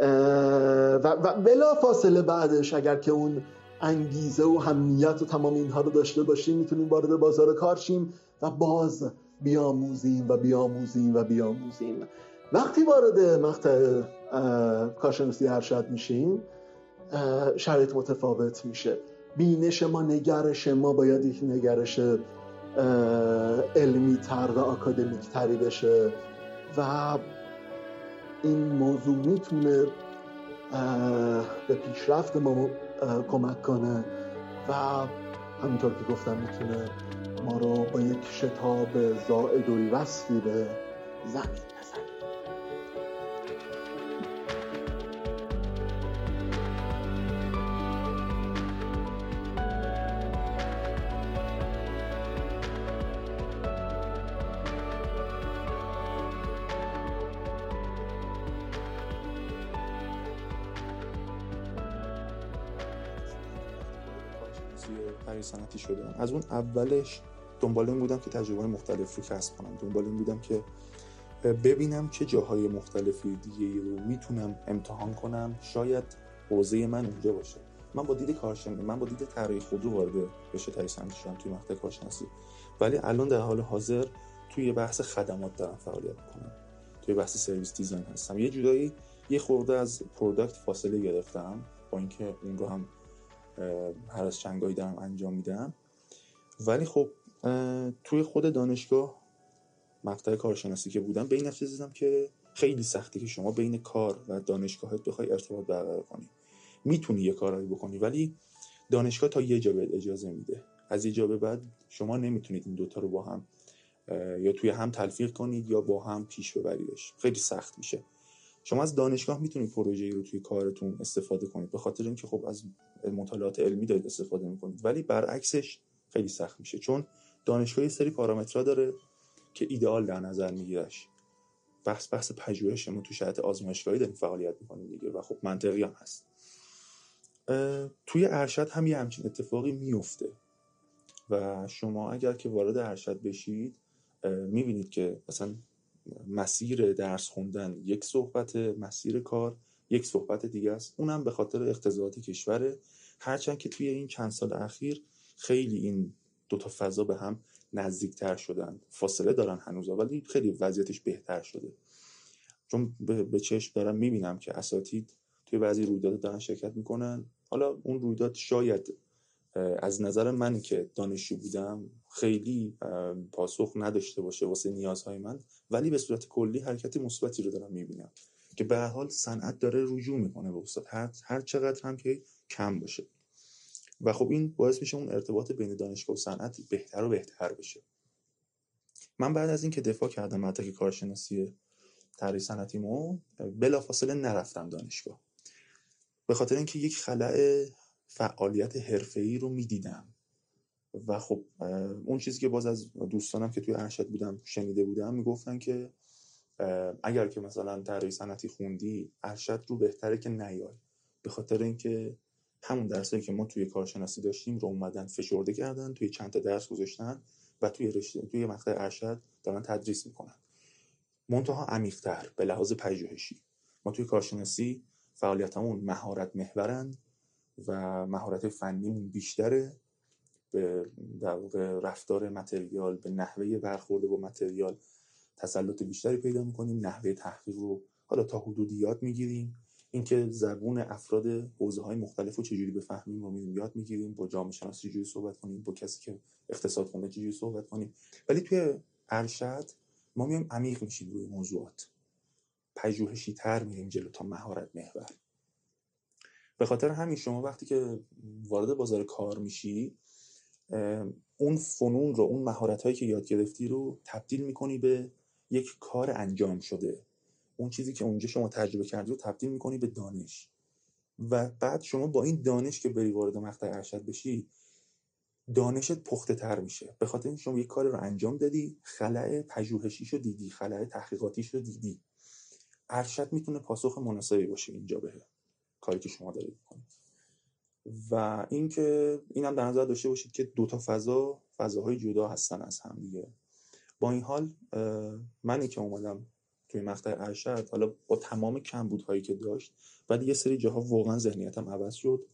و, و بلا فاصله بعدش اگر که اون انگیزه و همیت و تمام اینها رو داشته باشیم می‌تونیم وارد بازار کار شیم و باز بیاموزیم و بیاموزیم و بیاموزیم. وقتی وارد مقطع کارشناسی ارشد میشیم شرایط متفاوت میشه. بینش ما نگرش ما باید یک نگرش علمی تر و اکادمیک تری بشه و این موضوع می‌تونه به پیشرفت ما کمک کنه و همینطور که گفتم می‌تونه ما رو با یک شتاب زائد الوصفی به زمین صنعتی از اون اولش دنبال این بودم که تجربه مختلف رو کسب کنم. دنبال این بودم که ببینم چه جاهای مختلفی دیگه رو می‌تونم امتحان کنم. شاید حوزه من اونجا باشه. من با دید کارشناسی من با دید طراحی خودرو وارد رشته طراحی صنعتی شدم توی مقطع کارشناسی. ولی الان در حال حاضر توی بحث خدمات دارم فعالیت می‌کنم. توی بحث service design هستم. یه جورایی یه خورده از product فاصله گرفتم با اینکه اون رو هم هر از چنگایی دارم انجام میدم. ولی خب توی خود دانشگاه مقطع کارشناسی که بودم به این نتیجه که خیلی سختی که شما بین کار و دانشگاهت بخوای ارتباط برقرار کنی. می‌تونی یه کارایی بکنی ولی دانشگاه تا یه جا بهت اجازه میده. از یه جا به بعد شما نمی‌تونید این دوتا رو با هم یا توی هم تلفیق کنید یا با هم پیش ببریدش. خیلی سخت میشه. شما از دانشگاه می‌تونید پروژه رو توی کارتون استفاده کنید. به خاطر اینکه خب از مطالعات علمی دارید استفاده می‌کنید. ولی برعکسش خیلی سخت میشه. چون دانشگاه یه سری پارامترها داره که ایدئال در نظر میگیرش. بحث بحث پژوهش ما تو شرایط آزمایشگاهی داریم فعالیت می‌کنیم دیگه و خب منطقی هم هست. توی ارشد هم یه همچین اتفاقی میفته و شما اگر که وارد ارشد بشید می‌بینید که مثلا مسیر درس خوندن یک صحبت مسیر کار یک صحبت دیگه است. اونم به خاطر اقتضاعات کشوره هرچند که توی این چند سال اخیر خیلی این دو تا فضا به هم نزدیکتر شدن. فاصله دارن هنوز ولی خیلی وضعیتش بهتر شده. چون به چشم دارم می‌بینم که اساتید توی بعضی رویداد دارن شرکت می‌کنن. حالا اون رویداد شاید از نظر من که دانشجو بودم خیلی پاسخ نداشته باشه واسه نیازهای من. ولی به صورت کلی حرکت مثبتی رو دارم می‌بینم. که به حال صنعت داره رجوع می‌کنه به استاد. هر, هر چقدر هم که کم باشه. و خب این باعث میشه اون ارتباط بین دانشگاه و صنعت بهتر و بهتر بشه. من بعد از اینکه دفاع کردم مدرک کارشناسی طراحی صنعتیمو بلافاصله نرفتم دانشگاه. به خاطر اینکه یک خلع فعالیت حرفه‌ای رو می‌دیدم. و خب اون چیزی که باز از دوستانم که توی ارشد بودم شنیده بودم می‌گفتن که اگر که مثلا طراحی صنعتی خوندی ارشد رو بهتره که نیای. به خاطر اینکه همون درسایی که ما توی کارشناسی داشتیم رو اومدن فشرده کردن توی چند تا درس گذاشتن و توی رشته توی مقطع ارشد دارن تدریس می‌کنن. منتها عمیق‌تر به لحاظ پژوهشی. ما توی کارشناسی فعالیتمون مهارت محورن و مهارت فنیمون بیشتره. به در واقع رفتار متریال به نحوه برخورده با متریال تسلط بیشتری پیدا می‌کنیم نحوه تحقیق رو حالا تا حدودی یاد می‌گیریم. اینکه زبون افراد حوزه های مختلف رو چجوری بفهمیم میریم یاد می‌گیریم با جامعه شناس چجوری صحبت کنیم با کسی که اقتصاد خونده چجوری صحبت کنیم. ولی توی ارشد ما میایم عمیق میشیم روی موضوعات. پژوهشی تر میریم جلو تا مهارت محور. به خاطر همین شما وقتی که وارد بازار کار میشی اون فنون رو اون مهارت هایی که یاد گرفتی رو تبدیل می‌کنی به یک کار انجام شده. اون چیزی که اونجا شما تجربه کردی رو تبدیل می‌کنی به دانش. و بعد شما با این دانش که بری وارد مقطع ارشد بشی دانشت پخته تر میشه. به خاطر اینکه شما یک کار رو انجام دادی خلع پژوهشیشو دیدی خلع تحقیقاتیش رو دیدی. ارشد می‌تونه پاسخ مناسبی باشه اینجا به کاری که شما دارید می‌کنید. و اینکه اینم در نظر داشته باشید که دو تا فضا فضاهای جدا هستن از هم دیگه. با این حال منی که اومدم توی مقطع ارشد حالا با تمام کمبودهایی که داشت ولی یه سری جاها واقعا ذهنیتم عوض شد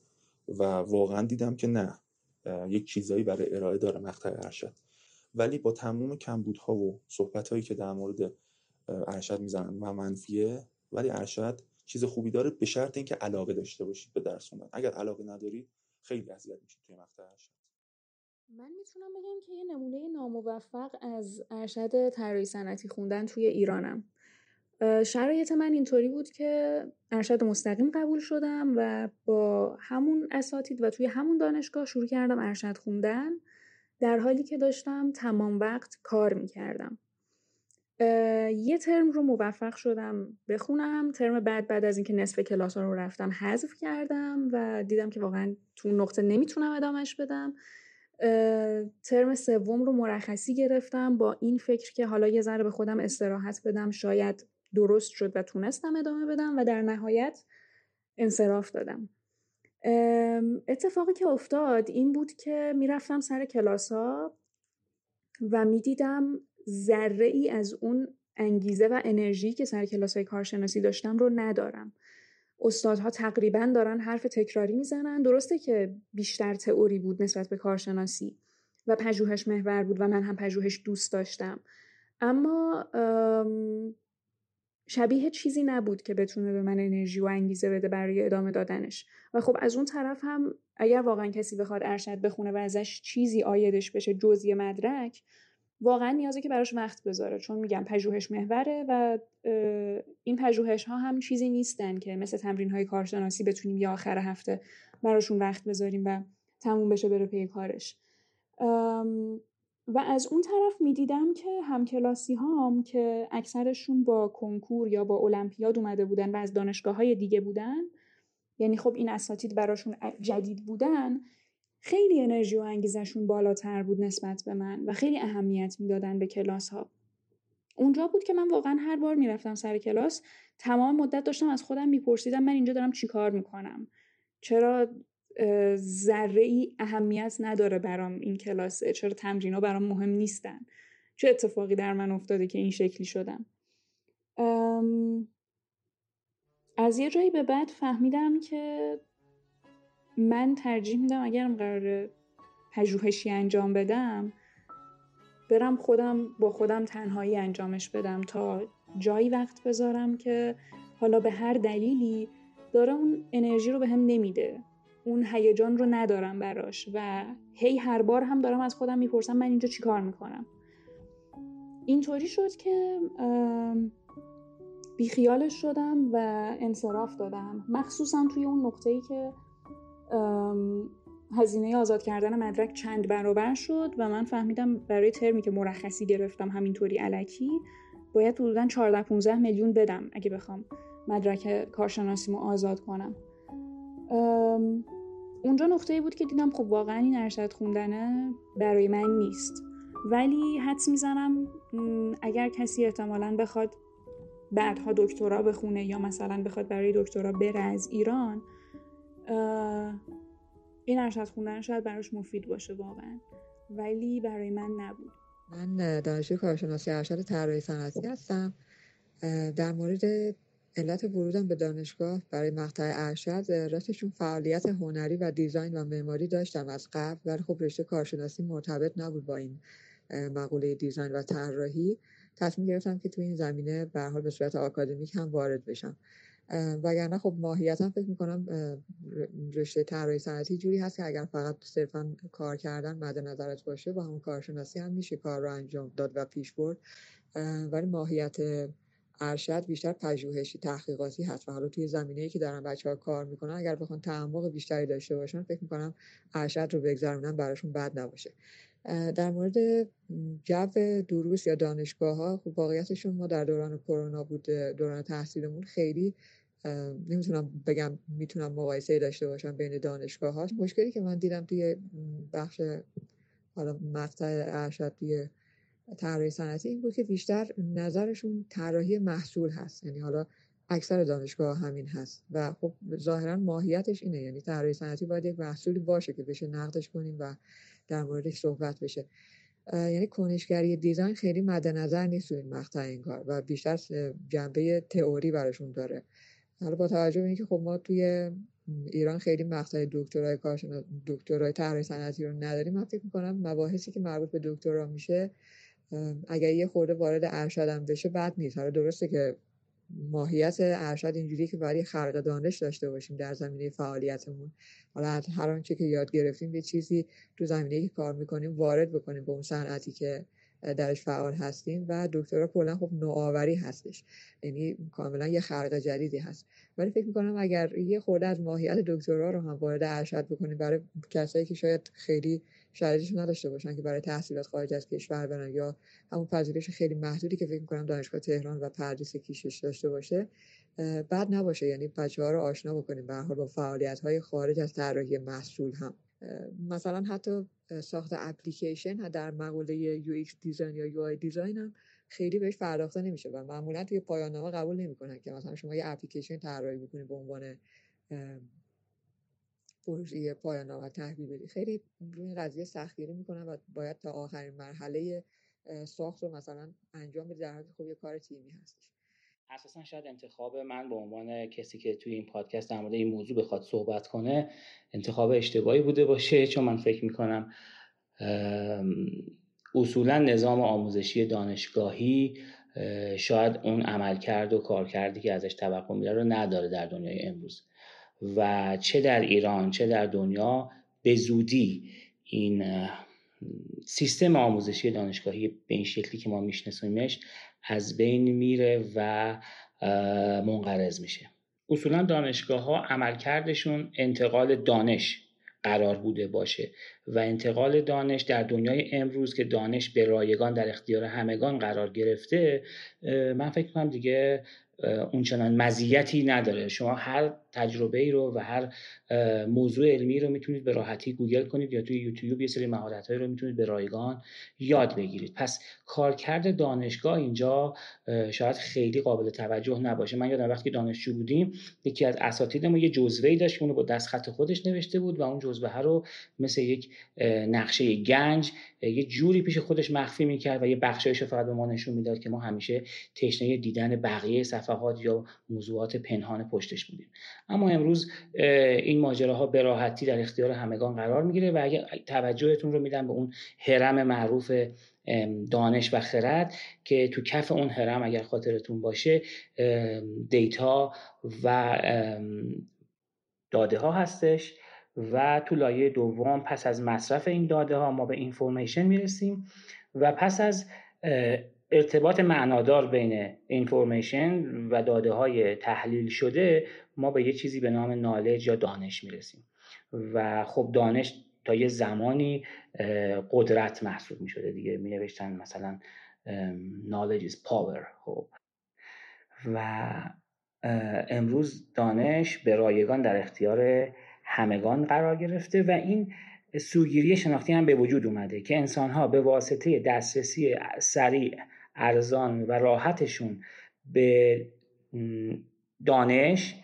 و واقعا دیدم که نه یک چیزایی برای ارائه داره مقطع ارشد. ولی با تمام کمبودها و صحبتهایی که در مورد ارشد می‌زنن و منفیه ولی ارشد چیز خوبی داره به شرط اینکه علاقه داشته باشید به درس خوندن. اگر علاقه ندارید خیلی اذیت میشید توی مقطع ارشد. من می‌تونم بگم که یه نمونه ناموفق از ارشد طراحی صنعتی خوندن توی ایرانم. شرایط من اینطوری بود که ارشد مستقیم قبول شدم و با همون اساتید و توی همون دانشگاه شروع کردم ارشد خوندن. در حالی که داشتم تمام وقت کار می‌کردم. یه ترم رو موفق شدم بخونم. ترم بعد بعد از اینکه نصف کلاس رو رفتم حذف کردم و دیدم که واقعا تو نقطه نمی‌تونم ادامهش بدم. ترم سوم رو مرخصی گرفتم با این فکر که حالا یه ذره به خودم استراحت بدم. شاید درست شد و تونستم ادامه بدم و در نهایت انصراف دادم. اتفاقی که افتاد این بود که می‌رفتم سر کلاس ها و می‌دیدم ذره ای از اون انگیزه و انرژی که سر کلاس های کارشناسی داشتم رو ندارم. استادها تقریبا دارن حرف تکراری می‌زنن. درسته که بیشتر تئوری بود نسبت به کارشناسی و پژوهش محور بود و من هم پژوهش دوست داشتم. اما شبیه چیزی نبود که بتونه به من انرژی و انگیزه بده برای ادامه دادنش. و خب از اون طرف هم اگر واقعا کسی بخواد ارشد بخونه و ازش چیزی آیدش بشه جزی مدرک واقعا نیازه که براش وقت بذاره. چون میگم پژوهش محوره و این پژوهش ها هم چیزی نیستن که مثل تمرین های کارشناسی بتونیم یا آخر هفته براشون وقت بذاریم و تموم بشه بره پی کارش. و از اون طرف می‌دیدم که همکلاسی هام که اکثرشون با کنکور یا با المپیاد اومده بودن و از دانشگاه های دیگه بودن یعنی خب این اساتید براشون جدید بودن خیلی انرژی و انگیزشون بالاتر بود نسبت به من و خیلی اهمیت می‌دادن به کلاس ها اونجا بود که من واقعا هر بار می‌رفتم سر کلاس تمام مدت داشتم از خودم میپرسیدم من اینجا دارم چیکار می‌کنم؟ چرا ذره ای اهمیت نداره برام این کلاسه چرا تمرین برام مهم نیستن. چه اتفاقی در من افتاده که این شکلی شدم. از یه جایی به بعد فهمیدم که من ترجیح میدم اگرم قرار پژوهشی انجام بدم برم خودم با خودم تنهایی انجامش بدم تا جایی وقت بذارم که حالا به هر دلیلی داره اون انرژی رو به هم نمیده. اون هیجان رو ندارم براش و هی هر بار هم دارم از خودم می‌پرسم من اینجا چی کار می‌کنم. اینطوری شد که بیخیالش شدم و انصراف دادم. مخصوصا توی اون نقطه ای که هزینه آزاد کردن مدرک چند برابر شد و من فهمیدم برای ترمی که مرخصی گرفتم همینطوری علکی باید حدودا 14 15 میلیون بدم اگه بخوام مدرک کارشناسیمو آزاد کنم. اونجا نقطه بود که دیدم خب واقعا این ارشد خوندنه برای من نیست. ولی حدس می‌زنم اگر کسی احتمالا بخواد بعدها دکترا بخونه یا مثلا بخواد برای دکترا بره از ایران این ارشد خوندن شاید براش مفید باشه واقعا. ولی برای من نبود. من دانشجوی کارشناسی ارشد طراحی صنعتی هستم. در مورد علت ورودم به دانشگاه برای مقطع ارشد راستشون فعالیت هنری و دیزاین و معماری داشتم از قبل ولی خب رشته کارشناسی مرتبط نبود با این مقوله دیزاین و طراحی. تصمیم گرفتم که توی این زمینه به حال به صورت آکادمیک هم وارد بشم. وگرنه خب ماهیتا فکر می‌کنم رشته طراحی صنعتی جوری هست که اگر فقط صرفا کار کردن مد نظرت باشه با همون کارشناسی هم میشه کار رو انجام داد و پیش برد. ولی ماهیت ارشد بیشتر پژوهشی تحقیقاتی هست و حالا توی زمینه‌ای که دارن بچه ها کار می‌کنن اگر بخوان تعمق بیشتری داشته باشن فکر می‌کنم ارشد رو بگذرونن براشون بد نباشه. در مورد جو دروس یا دانشگاه ها خب واقعیتشون ما در دوران کرونا بود دوران تحصیلمون خیلی نمی‌تونم بگم می‌تونم مقایسه داشته باشم بین دانشگاه ها مشکلی که من دیدم توی بخش حالا مقطع ارشد توی طراحی صنعتی این بود که بیشتر نظرشون طراحی محصول هست. یعنی حالا اکثر دانشگاه همین هست و خب ظاهرا ماهیتش اینه. یعنی طراحی صنعتی باید یک محصولی باشه که بشه نقدش کنیم و در موردش صحبت بشه. یعنی کنشگری دیزاین خیلی مد نظر نیست این مقطع این کار و بیشتر جنبه تئوری براشون داره. حالا با توجه به اینکه خب ما توی ایران خیلی مقطع دکترای کارشناس دکترای طراحی صنعتی رو نداریم من فکر می‌کنم مباحثی که مربوط به دکترا میشه اگر یه خورده وارد ارشدم بشه بد نیست. حالا درسته که ماهیت ارشد اینجوری که برای خلق دانش داشته باشیم در زمینه فعالیتمون. حالا هر آنچه که یاد گرفتیم یه چیزی تو زمینه که کار می‌کنیم وارد بکنیم به اون صنعتی که درش فعال هستیم و دکترا کلا خب نوآوری هستش. یعنی کاملا یه خلق جدیدی هست. ولی فکر می‌کنم اگر یه خورده از ماهیت دکترا رو هم وارد ارشد بکنیم برای کسایی که شاید خیلی شرایطش نداشته باشن که برای تحصیلات خارج از کشور برن یا همون پذیرش خیلی محدودی که فکر می‌کنم دانشگاه تهران و پردیس کیشش داشته باشه بعد نباشه. یعنی بچه ها رو آشنا بکنیم به با فعالیت های خارج از طراحی محصول هم. مثلا حتی ساخت اپلیکیشن در مقوله UX design یا UI design هم خیلی بهش پرداخته نمیشه و معمولا توی پایان نامه قبول نمی‌کنن که مثلا شما یه اپلیکیشن طراحی بکنید به عنوان پروژه پایان نامه تحویل بدی. خیلی این قضیه سختگیری می‌کنن و باید تا آخرین مرحله ساخت رو مثلا انجام بدی در حالی خب یه کار تیمی هستش. اساسا شاید انتخاب من به عنوان کسی که توی این پادکست در مورد این موضوع بخواد صحبت کنه انتخاب اشتباهی بوده باشه چون من فکر می‌کنم اصولا نظام آموزشی دانشگاهی شاید اون عملکرد و کارکردی که ازش توقع میره رو نداره در دنیای امروز. و چه در ایران چه در دنیا به زودی این سیستم آموزشی دانشگاهی به این شکلی که ما میشناسیمش از بین میره و منقرض میشه. اصولا دانشگاه ها عملکردشون انتقال دانش قرار بوده باشه و انتقال دانش در دنیای امروز که دانش به رایگان در اختیار همگان قرار گرفته من فکر کنم دیگه اونچنان مزیتی نداره. شما هر تجربه ای رو و هر موضوع علمی رو می‌تونید به راحتی گوگل کنید یا توی یوتیوب یه سری مهارت رو می‌تونید به رایگان یاد بگیرید. پس کارکرد دانشگاه اینجا شاید خیلی قابل توجه نباشه. من یادم وقتی دانشجو بودیم یکی از اساتید ما یه جزوه‌ای داشت اونو با دست خط خودش نوشته بود و اون جزوه رو مثل یک نقشه گنج یه جوری پیش خودش مخفی می‌کرد و یه بخشایش فقط به ما نشون می‌داد که ما همیشه تشنه دیدن بقیه صفحات یا موضوعات پنهان پشتش بودیم. اما امروز این ماجراها به راحتی در اختیار همگان قرار می‌گیره و اگر توجهتون رو میدم به اون حرم معروف دانش و خرد که تو کف اون حرم اگر خاطرتون باشه دیتا و داده ها هستش و تو لایه دوم پس از مصرف این داده ها ما به اینفورمیشن می‌رسیم و پس از ارتباط معنادار بین اینفورمیشن و داده های تحلیل شده ما به یه چیزی به نام نالج یا دانش می‌رسیم. و خب دانش تا یه زمانی قدرت محسوب می شده دیگه. می نوشتن مثلا knowledge is power خب. و امروز دانش به رایگان در اختیار همگان قرار گرفته و این سوگیری شناختی هم به وجود اومده که انسان ها به واسطه دسترسی سریع ارزان و راحتشون به دانش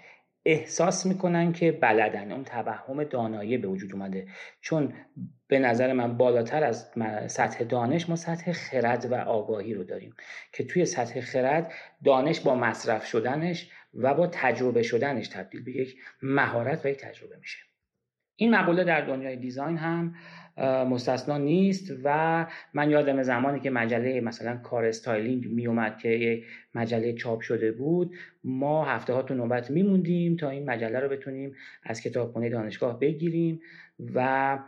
احساس می‌کنن که بلدن. اون توهم دانایی به وجود اومده. چون به نظر من بالاتر از سطح دانش ما سطح خرد و آگاهی رو داریم. که توی سطح خرد دانش با مصرف شدنش و با تجربه شدنش تبدیل به یک مهارت و یک تجربه میشه. این مقوله در دنیای design هم مستثنا نیست و من یادم زمانی که مجله مثلا Car Styling می اومد که مجله چاپ شده بود ما هفته ها تو نوبت میموندیم تا این مجله رو بتونیم از کتابخونه دانشگاه بگیریم و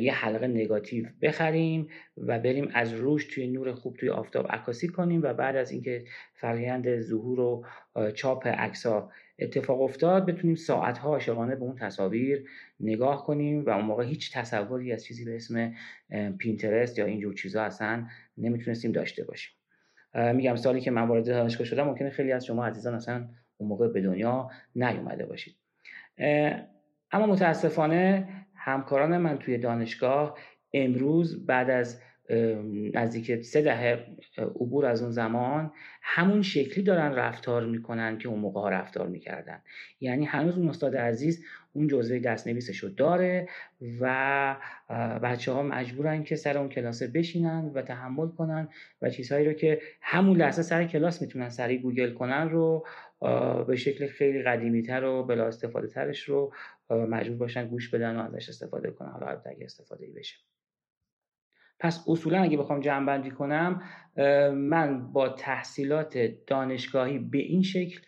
یه حلقه نگاتیو بخریم و بریم از روش توی نور خوب توی آفتاب عکاسی کنیم و بعد از اینکه فرایند ظهور و چاپ عکس‌ها اتفاق افتاد بتونیم ساعتها عاشقانه به اون تصاویر نگاه کنیم و اون موقع هیچ تصوری از چیزی به اسم پینترست یا اینجور چیزا اصلا نمی‌تونستیم داشته باشیم. میگم سالی که من وارد دانشگاه شدم ممکنه خیلی از شما عزیزان اصلا اون موقع به دنیا نیومده باشید. اما متاسفانه همکاران من توی دانشگاه امروز بعد از نزدیک سه دهه عبور از اون زمان همون شکلی دارن رفتار می‌کنن که اون موقع ها رفتار می‌کردن. یعنی هنوز اون استاد عزیز اون جزوه دستنویسش رو داره و بچه ها مجبورن که سر اون کلاسه بشینن و تحمل کنن و چیزهایی رو که همون لحظه سر کلاس می‌تونن سریع گوگل کنن رو به شکل خیلی قدیمی تر و بلا استفاده ترش رو مجبور باشن گوش بدن و ازش استفاده کنن. حالا اگه استفاده بشه. پس اصولا اگه بخوام جمع بندی کنم من با تحصیلات دانشگاهی به این شکل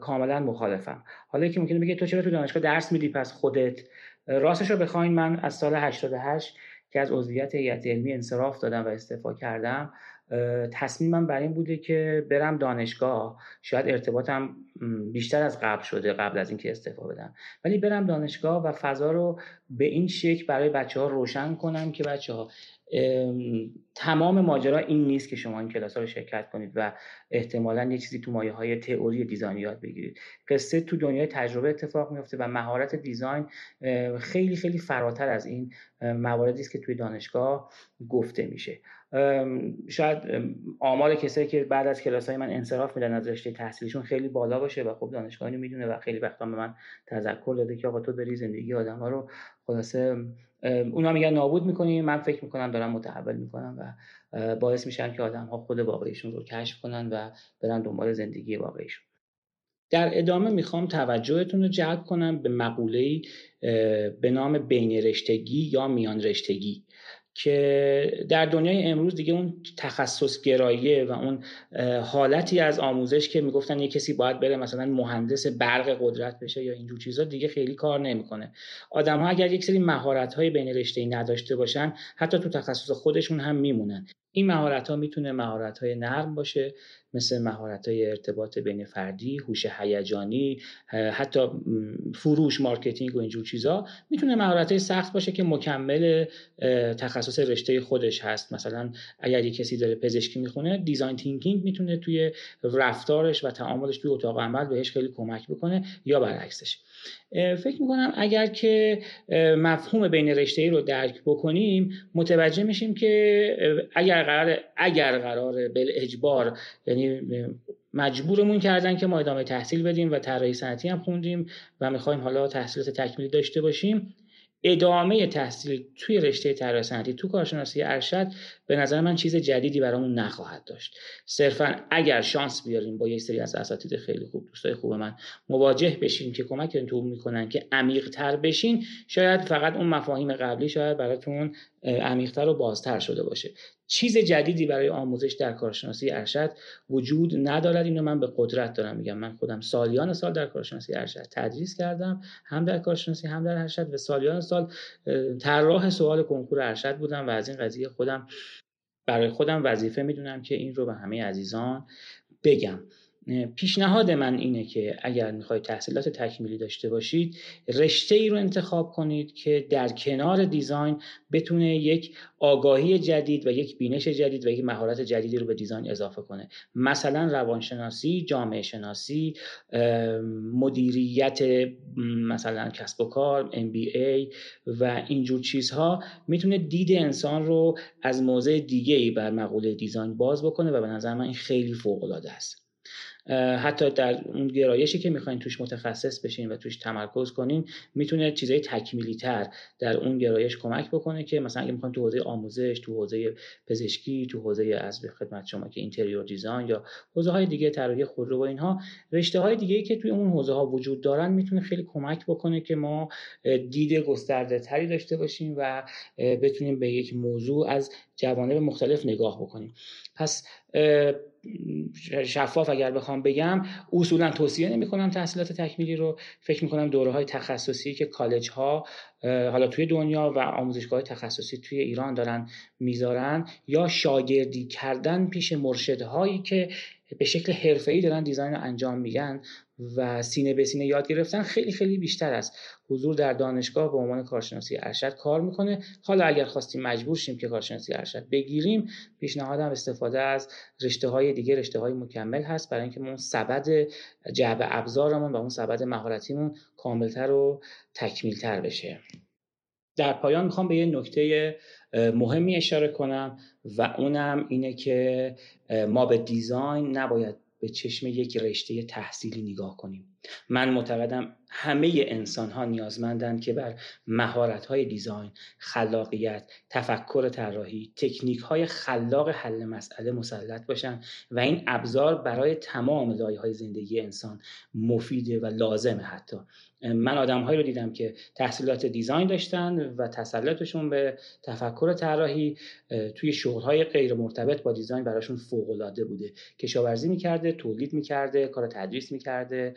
کاملا مخالفم. حالا که ممکنه بگه تو چرا تو دانشگاه درس میدی؟ پس خودت راستش رو بخواین. من از سال 88 که از عضویت هیئت علمی انصراف دادم و استعفا کردم تصمیمم بر این بوده که برم دانشگاه. شاید ارتباطم بیشتر از قبل شده قبل از اینکه استعفا بدم. ولی برم دانشگاه و فضا رو به این شکل برای بچه ها روشن کنم که بچه ها تمام ماجرا این نیست که شما این کلاس ها رو شرکت کنید و احتمالا یه چیزی تو مایه های تئوری دیزاین یاد بگیرید. قصه تو دنیای تجربه اتفاق میفته و مهارت دیزاین خیلی خیلی فراتر از این مواردی است که توی دانشگاه گفته میشه. شاید آمار کسایی که بعد از کلاس های من انصراف میدن از رشته تحصیلیشون خیلی بالا باشه و خب دانشگاهی می‌دونه و خیلی وقتا به من تذکر داده که آقا تو بری زندگی آدم ها رو خلاصه اونا میگن نابود می‌کنیم من فکر می‌کنم دارم متحول می‌کنم و باعث میشن که آدم ها خود واقعیشون رو کشف کنن و برن دنبال زندگی واقعیشون. در ادامه می‌خوام توجهتون رو جلب کنم به مقوله‌ای به نام بین رشتگی یا میان رشتگی. که در دنیای امروز دیگه اون تخصص گراییه و اون حالتی از آموزش که می‌گفتن یه کسی باید بره مثلا مهندس برق قدرت بشه یا اینجور چیزا دیگه خیلی کار نمی‌کنه. آدم ها اگر یک سری مهارت های بین رشته نداشته باشن حتی تو تخصص خودشون هم میمونن. این مهارت ها می‌تونه مهارت های نرم باشه مثل مهارت های ارتباط بین فردی، هوش هیجانی، حتی فروش، marketing و اینجور چیزا می‌تونه مهارت های سخت باشه که مکمل تخصص رشته خودش هست. مثلا اگر یه کسی داره پزشکی می‌خونه design thinking می‌تونه توی رفتارش و تعاملش توی اتاق عمل بهش خیلی کمک بکنه یا برعکسش. فکر می‌کنم اگر که مفهوم بین رشته ای رو درک بکنیم متوجه میشیم که اگر قرار اگر قرار بل اجبار یعنی مجبورمون کردن که ما ادامه تحصیل بدیم و طراحی صنعتی هم خوندیم و می‌خوایم حالا تحصیلات تکمیلی داشته باشیم. ادامه تحصیل توی رشته طراحی صنعتی تو کارشناسی ارشد به نظر من چیز جدیدی برامون نخواهد داشت. صرفا اگر شانس بیاریم با یک سری از اساتید خیلی خوب دوستای خوب من مواجه بشین که کمکتون می‌کنن که عمیق تر بشین شاید فقط اون مفاهیم قبلی شاید براتون عمیقتر و بازتر شده باشه. چیز جدیدی برای آموزش در کارشناسی ارشد وجود ندارد. اینو من به قدرت دارم میگم. من خودم سالیان سال در کارشناسی ارشد تدریس کردم هم در کارشناسی هم در ارشد. و سالیان سال طراح سوال کنکور ارشد بودم و از این قضیه خودم برای خودم وظیفه می‌دونم که این رو به همه عزیزان بگم. پیشنهاد من اینه که اگر می‌خواید تحصیلات تکمیلی داشته باشید رشته ای رو انتخاب کنید که در کنار دیزاین بتونه یک آگاهی جدید و یک بینش جدید و یک مهارت جدیدی رو به دیزاین اضافه کنه. مثلا روانشناسی جامعه شناسی مدیریت مثلا کسب و کار MBA و اینجور چیزها می‌تونه دید انسان رو از موضع دیگه ای بر مقوله دیزاین باز بکنه و به نظر من این خیلی فوق العاده است. حتی در اون گرایشی که می‌خواین توش متخصص بشین و توش تمرکز کنین می‌تونه چیزای تکمیلی تر در اون گرایش کمک بکنه که مثلا اگه می‌خواین تو حوزه آموزش تو حوزه پزشکی تو حوزه از خدمت شما که اینتریور دیزاین یا حوزه های دیگه طراحی خودرو و اینها رشته های دیگه که توی اون حوزه ها وجود دارن می‌تونه خیلی کمک بکنه که ما دید گسترده تری داشته باشیم و بتونیم به یک موضوع از جوانب مختلف نگاه بکنیم. پس شفاف اگر بخوام بگم اصولا توصیه نمی کنم تحصیلات تکمیلی رو. فکر می کنم دوره های تخصصی که کالج ها حالا توی دنیا و آموزشگاه تخصصی توی ایران دارن می‌ذارن یا شاگردی کردن پیش مرشدهایی که به شکل حرفه‌ای دارن دیزاین رو انجام میگن و سینه به سینه یاد گرفتن خیلی خیلی بیشتر است. حضور در دانشگاه به عنوان کارشناسی ارشد کار می‌کنه. حالا اگر خواستیم مجبور شیم که کارشناسی ارشد بگیریم پیشنهادم استفاده از رشته های دیگه رشته های مکمل هست برای اینکه اون سبد جعب ابزارمون و اون سبد مهارتیمون کاملتر و تکمیلتر بشه. در پایان می‌خوام به یه نکته مهمی اشاره کنم و اونم اینه که ما به دیزاین نباید به چشم یک رشته تحصیلی نگاه کنیم. من معتقدم همه انسان ها نیازمندند که بر مهارت های دیزاین، خلاقیت، تفکر طراحی، تکنیک های خلاق حل مسئله مسلط باشن و این ابزار برای تمام لایه های زندگی انسان مفیده و لازمه حتی. من آدمهایی رو دیدم که تحصیلات دیزاین داشتن و تسلطشون به تفکر طراحی توی شغلهای غیر مرتبط با دیزاین براشون فوق العاده بوده. کشاورزی می‌کرده تولید می‌کرده کار تدریس می‌کرده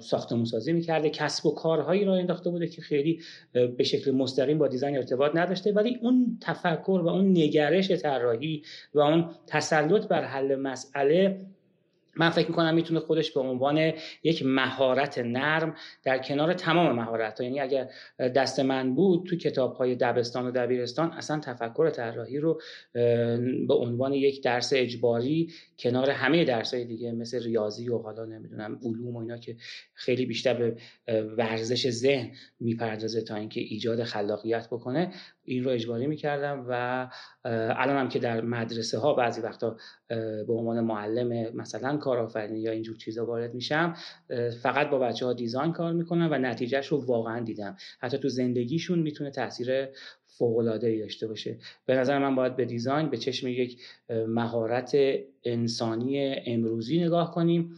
ساختمون سازی می‌کرده کسب و کارهایی را انداخته بوده که خیلی به شکل مستقیم با دیزاین ارتباط نداشته ولی اون تفکر و اون نگرش طراحی و اون تسلط بر حل مسئله من فکر می‌کنم می‌تونه خودش به عنوان یک مهارت نرم در کنار تمام مهارت ها یعنی اگر دست من بود تو کتاب های دبستان و دبیرستان اصلا تفکر طراحی رو به عنوان یک درس اجباری کنار همه درس های دیگه مثل ریاضی و حالا نمی‌دونم علوم و اینا که خیلی بیشتر به ورزش ذهن می‌پردازه تا اینکه ایجاد خلاقیت بکنه این رو اجباری می‌کردم و الان هم که در مدرسه ها بعضی وقتا به عنوان معلم مثلا کارآفرینی یا اینجور چیزا وارد میشم فقط با بچه ها دیزاین کار می‌کنم و نتیجهش رو واقعا دیدم. حتی تو زندگیشون می‌تونه تاثیر فوق العاده داشته باشه. به نظر من باید به دیزاین به چشم یک مهارت انسانی امروزی نگاه کنیم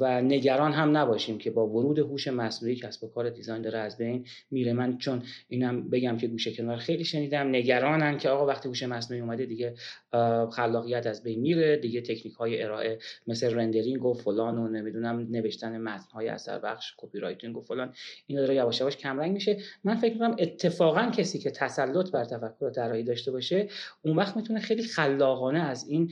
و نگران هم نباشیم که با ورود هوش مصنوعی کسب و کار design داره از بین میره. من چون اینم بگم که گوشه کنار خیلی شنیدم نگرانن که آقا وقتی هوش مصنوعی اومده دیگه خلاقیت از بین میره دیگه تکنیک های ارائه مثل rendering و فلان و نمی‌دونم نوشتن متن های اثر بخش copywriting و فلان اینا داره یواش یواش کمرنگ میشه. من فکر می‌کنم اتفاقا کسی که تسلط بر تفکر طراحی داشته باشه اون وقت می‌تونه خیلی خلاقانه از این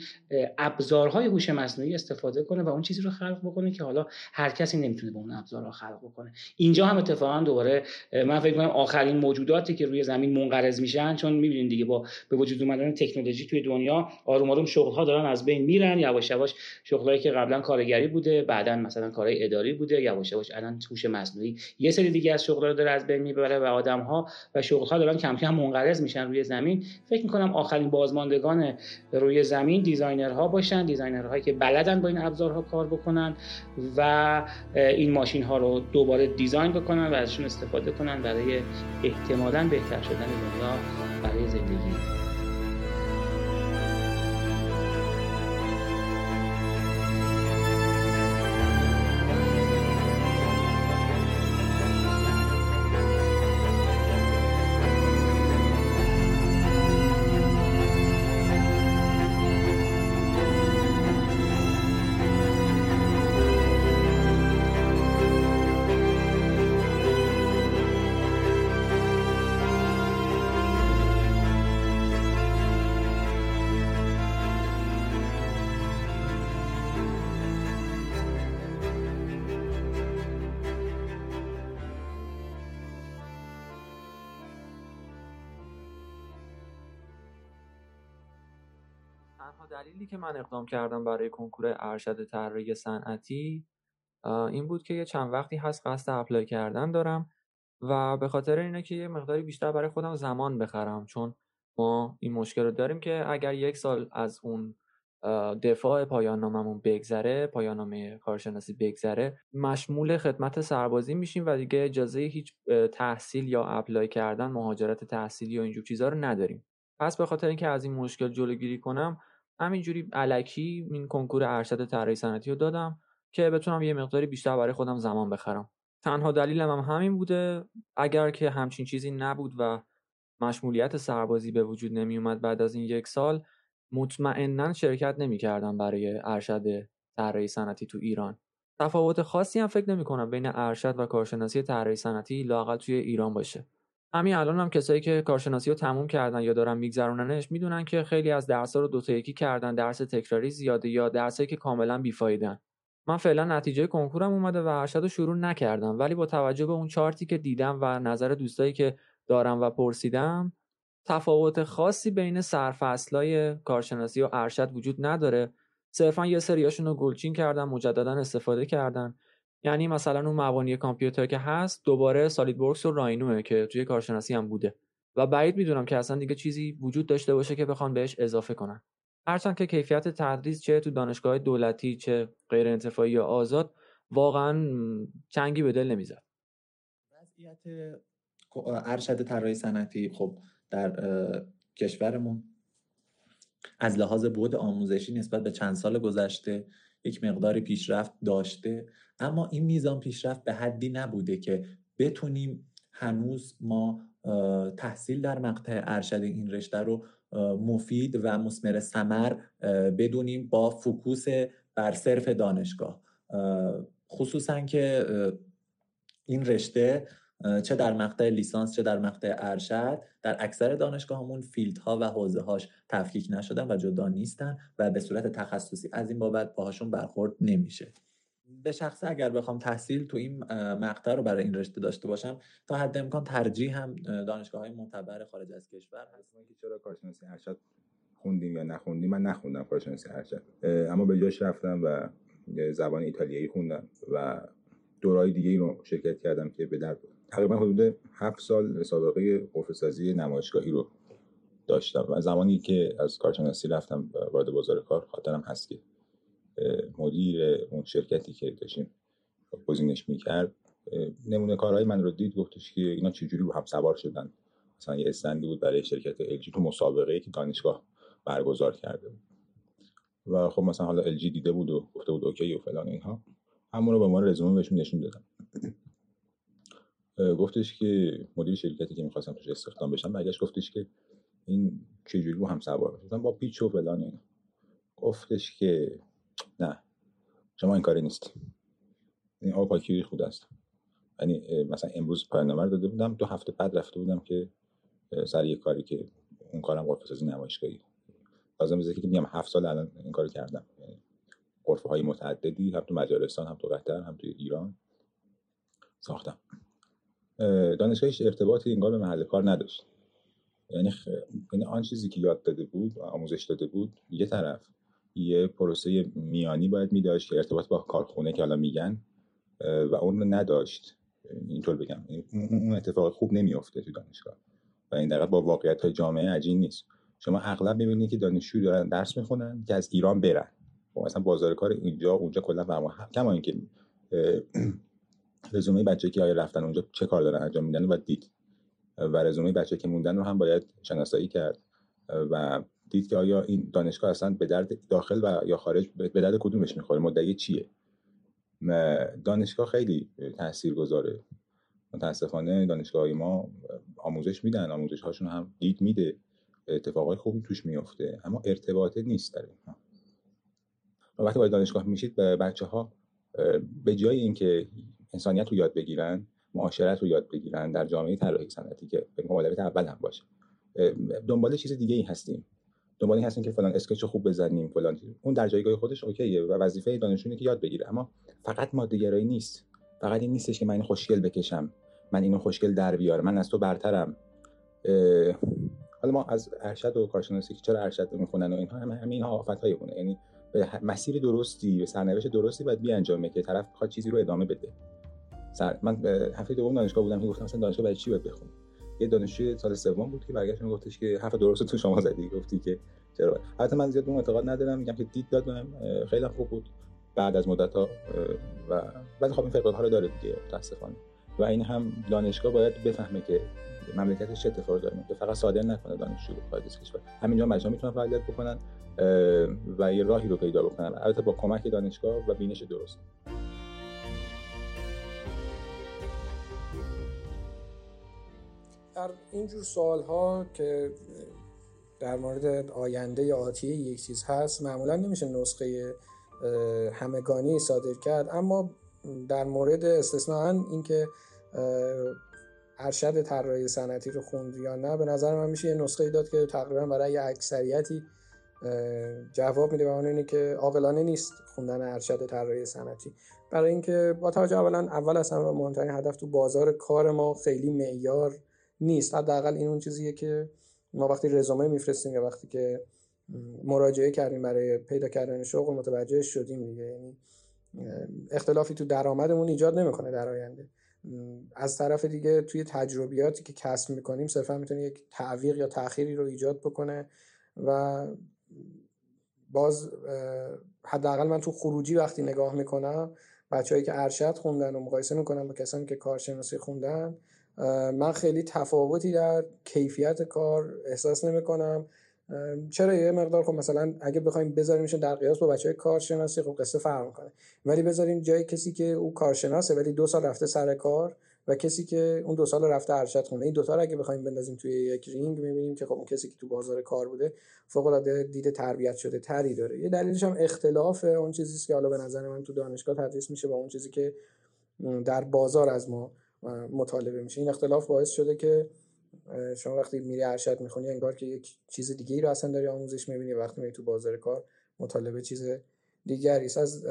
ابزارهای هوش مصنوعی استفاده کنه و اون چیزی رو خلق بکنه که حالا هر کسی نمی‌تونه به اون ابزارها خلق بکنه. اینجا هم اتفاقا دوباره من فکر کنم آخرین موجوداتی که روی زمین منقرض میشن چون می‌بینید دیگه با به وجود اومدن تکنولوژی توی دنیا آروم آروم شغل ها دارن از بین میرن یواش یواش شغلایی که قبلا کارگری بوده بعدا مثلا کارهای اداری بوده یواش یواش الان هوش مصنوعی یه سری دیگه از شغل رو داره از بین می‌بره و آدم ها و شغل ها دارن کم کم منقرض میشن روی زمین. فکر می‌کنم آخرین بازماندگان روی زمین designer ها باشن designer هایی که بلدن با این ابزارها کار بکنن و این ماشین ها رو دوباره design بکنن و ازشون استفاده کنن برای احتمالا بهتر شدن دنیا برای زندگی. من اقدام کردم برای کنکور ارشد طراحی صنعتی این بود که یه چند وقتی هست قصد apply کردن دارم و به خاطر اینه که یه مقداری بیشتر برای خودم زمان بخرم چون ما این مشکل رو داریم که اگر یک سال از اون دفاع پایان ناممون بگذره پایان نامه کارشناسی بگذره مشمول خدمت سربازی میشیم و دیگه اجازه هیچ تحصیل یا apply کردن مهاجرت تحصیلی و اینجور چیزها رو نداریم. پس به خاطر اینکه از این مشکل جلوگیری کنم همینجوری علکی این کنکور ارشد طراحی صنعتی رو دادم که بتونم یه مقداری بیشتر برای خودم زمان بخرم. تنها دلیلم هم همین بوده اگر که همچین چیزی نبود و مشمولیت سربازی به وجود نمی اومد بعد از این یک سال مطمئنا شرکت نمی کردم برای ارشد طراحی صنعتی تو ایران. تفاوت خاصی هم فکر نمی کنم بین ارشد و کارشناسی طراحی صنعتی لاقل توی ایران باشه. همین الان هم کسایی که کارشناسی رو تموم کردن یا دارن میگذروننش می‌دونن که خیلی از درس رو دوتا یکی کردن درس تکراری زیاده یا درسایی که کاملا بیفایدن. من فعلا نتیجه کنکورم اومده و ارشد رو شروع نکردم ولی با توجه به اون چارتی که دیدم و نظر دوستایی که دارم و پرسیدم تفاوت خاصی بین سرفصلای کارشناسی و ارشد وجود نداره. صرفا یه سریاشون رو گلچین کردن مجددا استفاده کردن. یعنی مثلا اون مبانی کامپیوتر که هست دوباره سالید ورکس و راینوه که توی کارشناسی هم بوده. و بعید می‌دونم که اصلا دیگه چیزی وجود داشته باشه که بخوان بهش اضافه کنن. هرچند که کیفیت تدریس چه تو دانشگاه دولتی چه غیر انتفاعی یا آزاد واقعا چنگی به دل نمی‌زد. وضعیت ارشد طراحی صنعتی خب در کشورمون از لحاظ بود آموزشی نسبت به چند سال گذشته یک مقدار پیشرفت داشته. اما این میزان پیشرفت به حدی نبوده که بتونیم هنوز ما تحصیل در مقطع ارشد این رشته رو مفید و مسمر سمر بدونیم با فکوس بر صرف دانشگاه. خصوصا که این رشته چه در مقطع لیسانس چه در مقطع ارشد در اکثر دانشگاهمون فیلدها و حوزه هاش تفکیک نشدن و جدا نیستن و به صورت تخصصی از این بابت باهاشون برخورد نمیشه. به شخصه اگر بخوام تحصیل تو این مقطع رو برای این رشته داشته باشم تا حد امکان ترجیح هم دانشگاه های معتبر خارج از کشور هست. که چرا کارشناسی ارشد خوندیم یا نخوندیم؟ من نخوندم کارشناسی ارشد اما به جاش رفتم و زبان ایتالیایی خوندم و دورای دیگه رو شرکت کردم که به در تقریبا حدود هفت سال سابقه قرفه نمایشگاهی رو داشتم. و زمانی که از کارشناسی رفتم وارد بازار کار خاطرم هست که مدیر اون شرکتی که داشتیم گزینش می‌کرد نمونه کارهای من رو دید گفتش که اینا چجوری رو هم سوار شدن. مثلا یه استندی بود برای شرکت LG تو مسابقه که دانشگاه برگزار کرده بود. و خب مثلا حالا LG دیده بود و گفته بود اوکی و فلان اینها. همون رو به ما رزومه بهشون نشون دادم گفتش که مدیر شرکتی که می‌خواستم توش استخدام بشم برگشت گفتش که این چجوری رو هم سوار گفتم با پیچ و فلان اینا. گفتش که نه. شما این کاری نیست. این آقا پاکی خود است. یعنی مثلا امروز پایان داده بودم دو هفته بعد رفته بودم که سر یه کاری که اون کارم غرفه سازی نمایشگاهی. لازم بذاره که میگم هفت سال الان این کارو کردم. یعنی غرفه های متعددی هم تو مجارستان هم تو قطر هم تو ایران ساختم. دانشگاهش ارتباطی انگار به محل کار نداشت. یعنی, خ... یعنی آن چیزی که یاد داده بود آموزش داده بود یه طرف یه پروسه میانی باید میداشت که ارتباط با کارخونه که حالا میگن و اون رو نداشت. اینطور بگم. اون اتفاق خوب نمیافته تو دانشگاه. و این دقیقا با واقعیت های جامعه عجین نیست. شما اغلب می‌بینید که دانشجو دارن درس می‌خونن که از ایران برن. خب مثلا بازار کار اینجا اونجا کلا فرما کما اینکه رزومه بچه که آیا رفتن اونجا چه کار دارن انجام میدن و دید. و رزومه بچه که موندن رو هم باید شناسایی کرد. و دید که آیا این دانشگاه اصلا به درد داخل و یا خارج به درد کدومش می‌خوره؟ مدعی چیه؟ دانشگاه خیلی تاثیر گذاره متاسفانه دانشگاه ما آموزش میدن آموزش هاشون هم دید میده. اتفاقای خوبی توش میفته اما ارتباطه نیست و وقتی باید دانشگاه میشید به بچه ها به جای اینکه انسانیت رو یاد بگیرن معاشرت رو یاد بگیرن در جامعه طراحی صنعتی که به مولویت اول هم باشه دنبال چیز دیگه ای هستیم. دنبال این که فلان اسکچ خوب بزنیم فلان اون در جایگاه خودش اوکیه و وظیفه دانشجو که یاد بگیره. اما فقط ماده نیست. فقط این نیستش که من این خوشگل بکشم. من اینو خوشگل در بیارم. من از تو برترم. حالا ما از ارشد و کارشناسی که چرا ارشد می‌خونن و اینها همه همین ها آفت های یعنی به مسیر درستی به سرنوشت درستی باید بیانجامه که طرف بخواد چیزی رو ادامه بده. سر... من هفته دوم دانشگاه بودم که گفتم مثلا دانشگاه برای چی باید بخونم؟ یه دانشجوی سال سوم بود که برگشت گفتش که حرف درست تو شما زدی. گفتی که چرا؟ البته من زیاد اون اعتقاد ندارم. میگم که دید داد بهم خیلی خوب بود. بعد از مدت ها و ولی خب این فقدان ها رو داره دیگه متاسفانه. و این هم دانشگاه باید بفهمه که مملکتش چه اتفاقی داره. میفته فقط صادر نکنه دانشجو خارج از کشور. همینجا مجمع می‌تونن فعالیت بکنن و یه راهی رو پیدا بکنن. البته با کمک دانشگاه و بینش درست. در اینجور سوال ها که در مورد آینده آتی یک چیز هست معمولا نمیشه نسخه همگانی صادر کرد اما در مورد استثناا اینکه ارشد طراحی صنعتی رو خوند یا نه به نظر من میشه یه نسخه داد که تقریبا برای اکثریتی جواب میده و اون اینه که عاقلانه نیست خوندن ارشد طراحی صنعتی. برای اینکه با توجه اولا اول اصلا و مهمترین هدف تو بازار کار ما خیلی معیار نیست. حداقل این اون چیزیه که ما وقتی رزومه میفرستیم یا وقتی که مراجعه کردیم برای پیدا کردن شغل متوجه شدیم دیگه. یعنی اختلافی تو درآمدمون ایجاد نمی‌کنه در آینده. از طرف دیگه توی تجربیاتی که کسب می‌کنیم صرفا می‌تونه یک تعویق یا تأخیری رو ایجاد بکنه و باز حداقل من تو خروجی وقتی نگاه می‌کنم بچههایی که ارشد خوندن و مقایسه می‌کنم با کسانی که کارشناسی خوندن من خیلی تفاوتی در کیفیت کار احساس نمی‌کنم. چرا یه مقدار خب مثلا اگه بخوایم بذاریمشون در قیاس با بچه کارشناسی خب قصه فرق می‌کنه. ولی بذاریم جای کسی که او کارشناسه ولی دو سال رفته سر کار و کسی که اون دو سال رفته ارشد خونده این دو تا رو اگه بخوایم بندازیم توی یک رینگ می‌بینیم که خب اون کسی که تو بازار کار بوده فوق العاده دید تربیت شده تری داره. یه دلیلش هم اختلاف اون چیزی که حالا به نظر من تو دانشگاه تدریس میشه با اون چیزی که در بازار از ما مطالبه میشه. این اختلاف باعث شده که شما وقتی میری ارشد می‌خونی انگار که یک چیز دیگه ای رو اصلا داری آموزش می‌بینی وقتی میری تو بازار کار مطالبه چیز دیگری است. از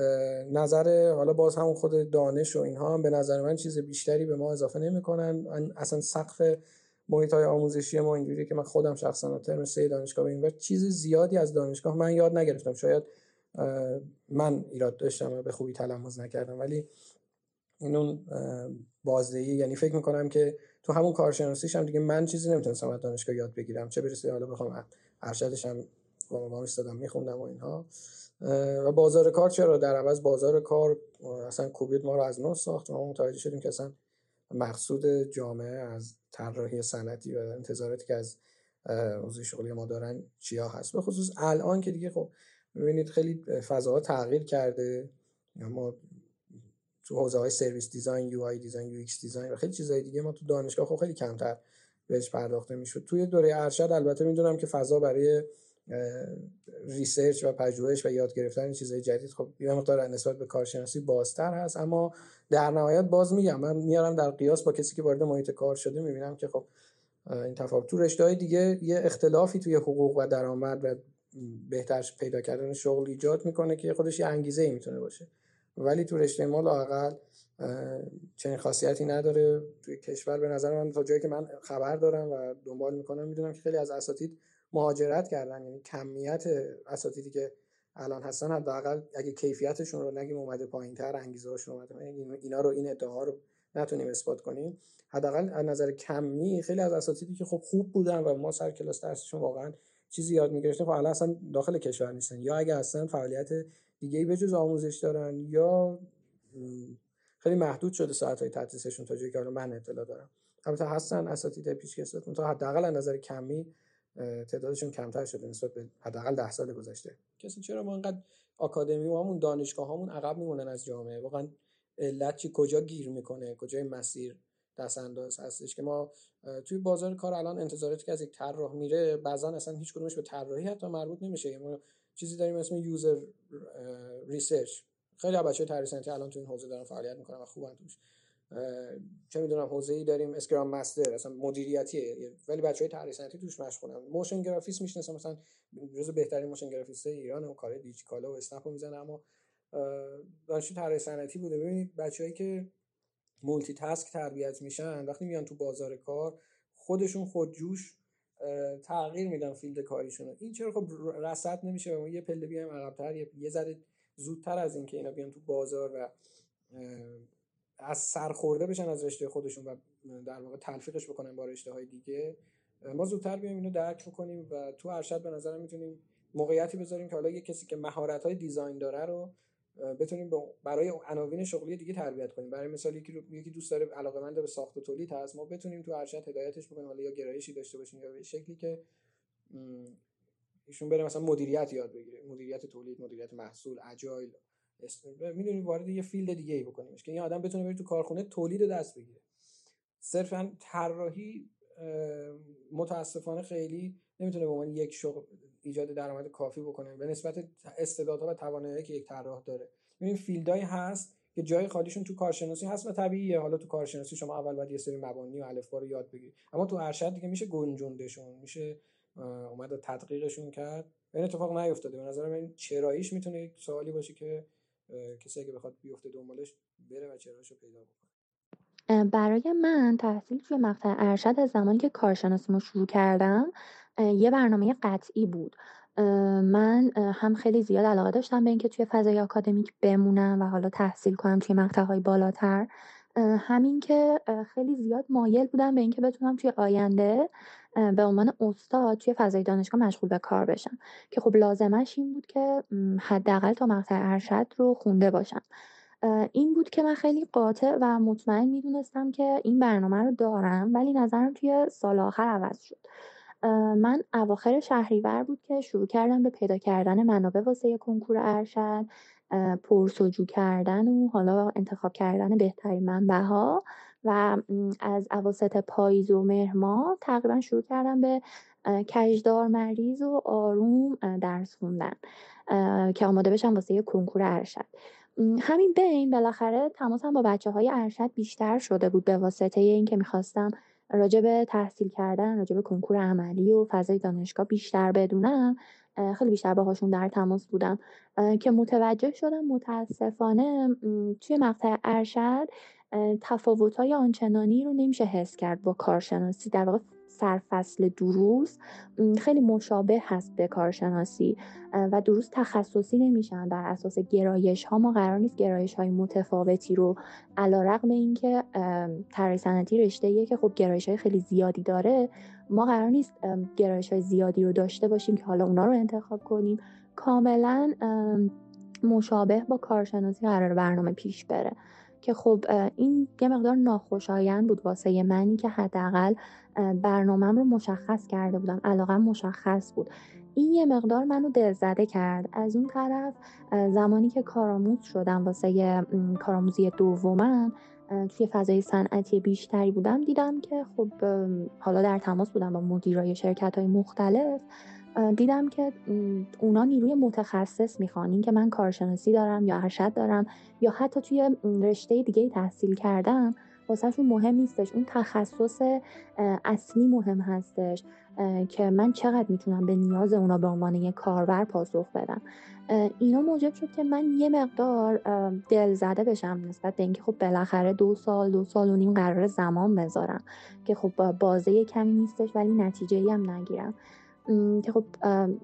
نظر حالا باز همون خود دانش و اینها هم به نظر من چیز بیشتری به ما اضافه نمی‌کنن. اصلا سقف محیط های آموزشی ما اینجوری که من خودم شخصا ترم سه دانشگاه به چیز زیادی از دانشگاه من یاد نگرفتم. شاید من ایراد داشتم و به خوبی تلمز نکردم. ولی این اون بازدهی. یعنی فکر می‌کنم که تو همون کارشناسیش هم دیگه من چیزی نمی‌تونستم از دانشگاه یاد بگیرم. چه برسه حالا بخوام ارشدش هم با استادم میخوندم و اینها. و بازار کار چرا؟ در عوض بازار کار اصلا کووید ما رو از نو ساخت. و ما متوجه شدیم که اصلا مقصود جامعه از طراحی صنعتی و انتظاراتی که از حوزه شغلی ما دارن چیا هست. به خصوص الان که دیگه خب می‌بینید خیلی فضاها تغییر کرده. ما تو حوزه های service design UI design UX design و خیلی چیزای دیگه ما تو دانشگاه خب خیلی کمتر بهش پرداخته می‌شد. توی دوره ارشد البته می‌دونم که فضا برای research و پژوهش و یاد گرفتن چیزهای جدید خب یه مقدار نسبت به کارشناسی بازتر هست اما در نهایت باز میگم من میارم در قیاس با کسی که وارد محیط کار شده می‌بینم که خب این تفاوت. تو رشته دیگه یه اختلافی توی حقوق و درآمد و بهتر پیدا کردن شغل ایجاد می‌کنه که خودش یه انگیزه ای می‌تونه باشه. ولی تو رشته ما لاقل چنین خاصیتی نداره. توی کشور به نظر من تا جایی که من خبر دارم و دنبال می‌کنم می‌دونم که خیلی از اساتید مهاجرت کردن. یعنی کمیت اساتیدی که الان هستن حداقل اگه کیفیتشون رو نگیم اومده پایینتر انگیزه هاشون اومده اینا رو این ادعا رو نتونیم اثبات کنیم. حداقل از نظر کمی خیلی از اساتیدی که خب خوب بودن و ما سر کلاس درسشون واقعا چیزی یاد می‌گرفتیم خب الان اصلا داخل کشور نیستن. یا اگه هستن فعالیت دیگه ای به جز آموزش دارن یا خیلی محدود شده ساعت های تدریسشون تا جایی که من اطلاع دارم. البته هستن اساتید پیشکسوت تا حداقل از نظر کمی تعدادشون کمتر شده نسبت به حداقل ده سال گذشته. کسی چرا ما انقدر آکادمی و همون دانشگاه هامون عقب میمونن از جامعه؟ واقعا علت چی؟ کجا گیر می‌کنه؟ کجای مسیر دست انداز هستش که ما توی بازار کار الان انتظاراتی که از یک طراح میره بعضا اصلا هیچ کدومش به طراحی حتی مربوط نمیشه. ما چیزی داریم اسم user research خیلی بچه صنعتی الان تو این حوزه دارن فعالیت می‌کنن و خوبن توش. چه می‌دونم حوزه ای داریم scrum master اصلا مدیریتیه. ولی بچه های طراحی صنعتی توش مشغولن. motion گرافیست می‌شناسم مثلا جزو بهترین motion گرافیست ایران و کار دیجیکالا و اسنپ می‌زنه اما دانشجو طراحی صنعتی بوده. ببینید بچه‌ای که multitask تربیت میشن وقتی میان تو بازار کار خودشون خودجوش تغییر میدن field کاریشون این چرا خب رصد نمیشه ما یه پله بیایم عقب‌تر یه ذره زودتر از اینکه اینا بیان تو بازار و از سرخورده بشن از رشته خودشون و در واقع تلفیقش بکنن با رشته های دیگه ما زودتر بیایم اینو درک بکنیم و تو ارشد به نظر می‌تونیم موقعیتی بذاریم که حالا یه کسی که مهارت های دیزاین داره رو بتونیم برای عناوین شغلی دیگه تربیت کنیم. برای مثال یکی یکی دوست داره علاقه‌مند به ساخت و تولید هست ما بتونیم تو ارشد هدایتش بکنیم. حالا یا گرایشی داشته باشیم یا به شکلی که ایشون بره مثلا مدیریت یاد بگیره. مدیریت تولید مدیریت محصول اجایل. می‌دونیم وارد یه field دیگه ای بکنیمش که این آدم بتونه بره تو کارخونه تولید دست بگیره. صرفا طراحی متاسفانه خیلی نمی‌تونه به عنوان یک شغل ایجاد درآمد کافی بکنه به نسبت استعدادها و توانایی که یک طراح داره. ببین field ایی هست که جای خالیشون تو کارشناسی هست و طبیعیه. حالا تو کارشناسی شما اول باید یه سری مبانی و الفبا رو یاد بگیری اما تو ارشد دیگه میشه گنجوندشون میشه اومد تدقیقشون کرد. این اتفاق نیفتاده. به نظر من چراییش می‌تونه یک سوالی باشه که کسی که بخواد بیفته دنبالش بره و چراییشو پیدا بکنه. برای من تحصیل توی مقطع ارشد از زمانی که کارشناسیمو شروع کردم یه برنامه قطعی بود. من هم خیلی زیاد علاقه داشتم به اینکه توی فضای آکادمیک بمونم و حالا تحصیل کنم توی مقطعهای بالاتر. همین که خیلی زیاد مایل بودم به اینکه بتونم توی آینده به عنوان استاد توی فضای دانشگاه مشغول به کار بشم. که خب لازمش این بود که حداقل تا مقطع ارشد رو خونده باشم. این بود که من خیلی قاطع و مطمئن می‌دونستم که این برنامه رو دارم ولی نظرم توی سال آخر عوض شد. من اواخر شهریور بود که شروع کردم به پیدا کردن منابع واسه کنکور ارشد پرسجو کردن و حالا انتخاب کردن بهترین منبع و از اواسط پاییز و مهر تقریبا شروع کردم به کجدار مریض و آروم درس خوندن که آماده بشم واسه کنکور ارشد. همین بین بالاخره تماسم با بچه های ارشد بیشتر شده بود به واسطه اینکه می‌خواستم راجع به تحصیل کردن راجع به کنکور عملی و فضای دانشگاه بیشتر بدونم خیلی بیشتر باهاشون در تماس بودم. که متوجه شدم متاسفانه توی مقطع ارشد تفاوت‌های آنچنانی رو نمیشه حس کرد با کارشناسی. در واقع سرفصل دروس خیلی مشابه هست به کارشناسی و دروس تخصصی نمیشن. بر اساس گرایش ها ما قرار نیست گرایش های متفاوتی رو علا رقم اینکه طراحی صنعتی رشته که خب گرایش های خیلی زیادی داره ما قرار نیست گرایش های زیادی رو داشته باشیم که حالا اونا رو انتخاب کنیم. کاملا مشابه با کارشناسی قرار برنامه پیش بره. که خب این یه مقدار ناخوشایند بود واسه منی که حداقل برنامهم رو مشخص کرده بودم علاقم مشخص بود. این یه مقدار منو دلزده کرد. از اون طرف زمانی که کارآموز شدم واسه کارآموزی دومم توی فضای صنعتی بیشتری بودم دیدم که خب حالا در تماس بودم با مدیرای شرکت های مختلف. دیدم که اونا نیروی متخصص می‌خوان این که من کارشناسی دارم یا ارشد دارم یا حتی توی رشته دیگه تحصیل کردم واسهشون مهم نیستش. اون تخصص اصلی مهم هستش که من چقدر می‌تونم به نیاز اونا به عنوان یک کاربر پاسخ بدم. اینا موجب شد که من یه مقدار دل زده بشم نسبت به اینکه خب بالاخره دو سال دو سال و نیم قرار زمان بذارم که خب بازه کمی نیستش ولی نتیجه هم نگیرم. که خب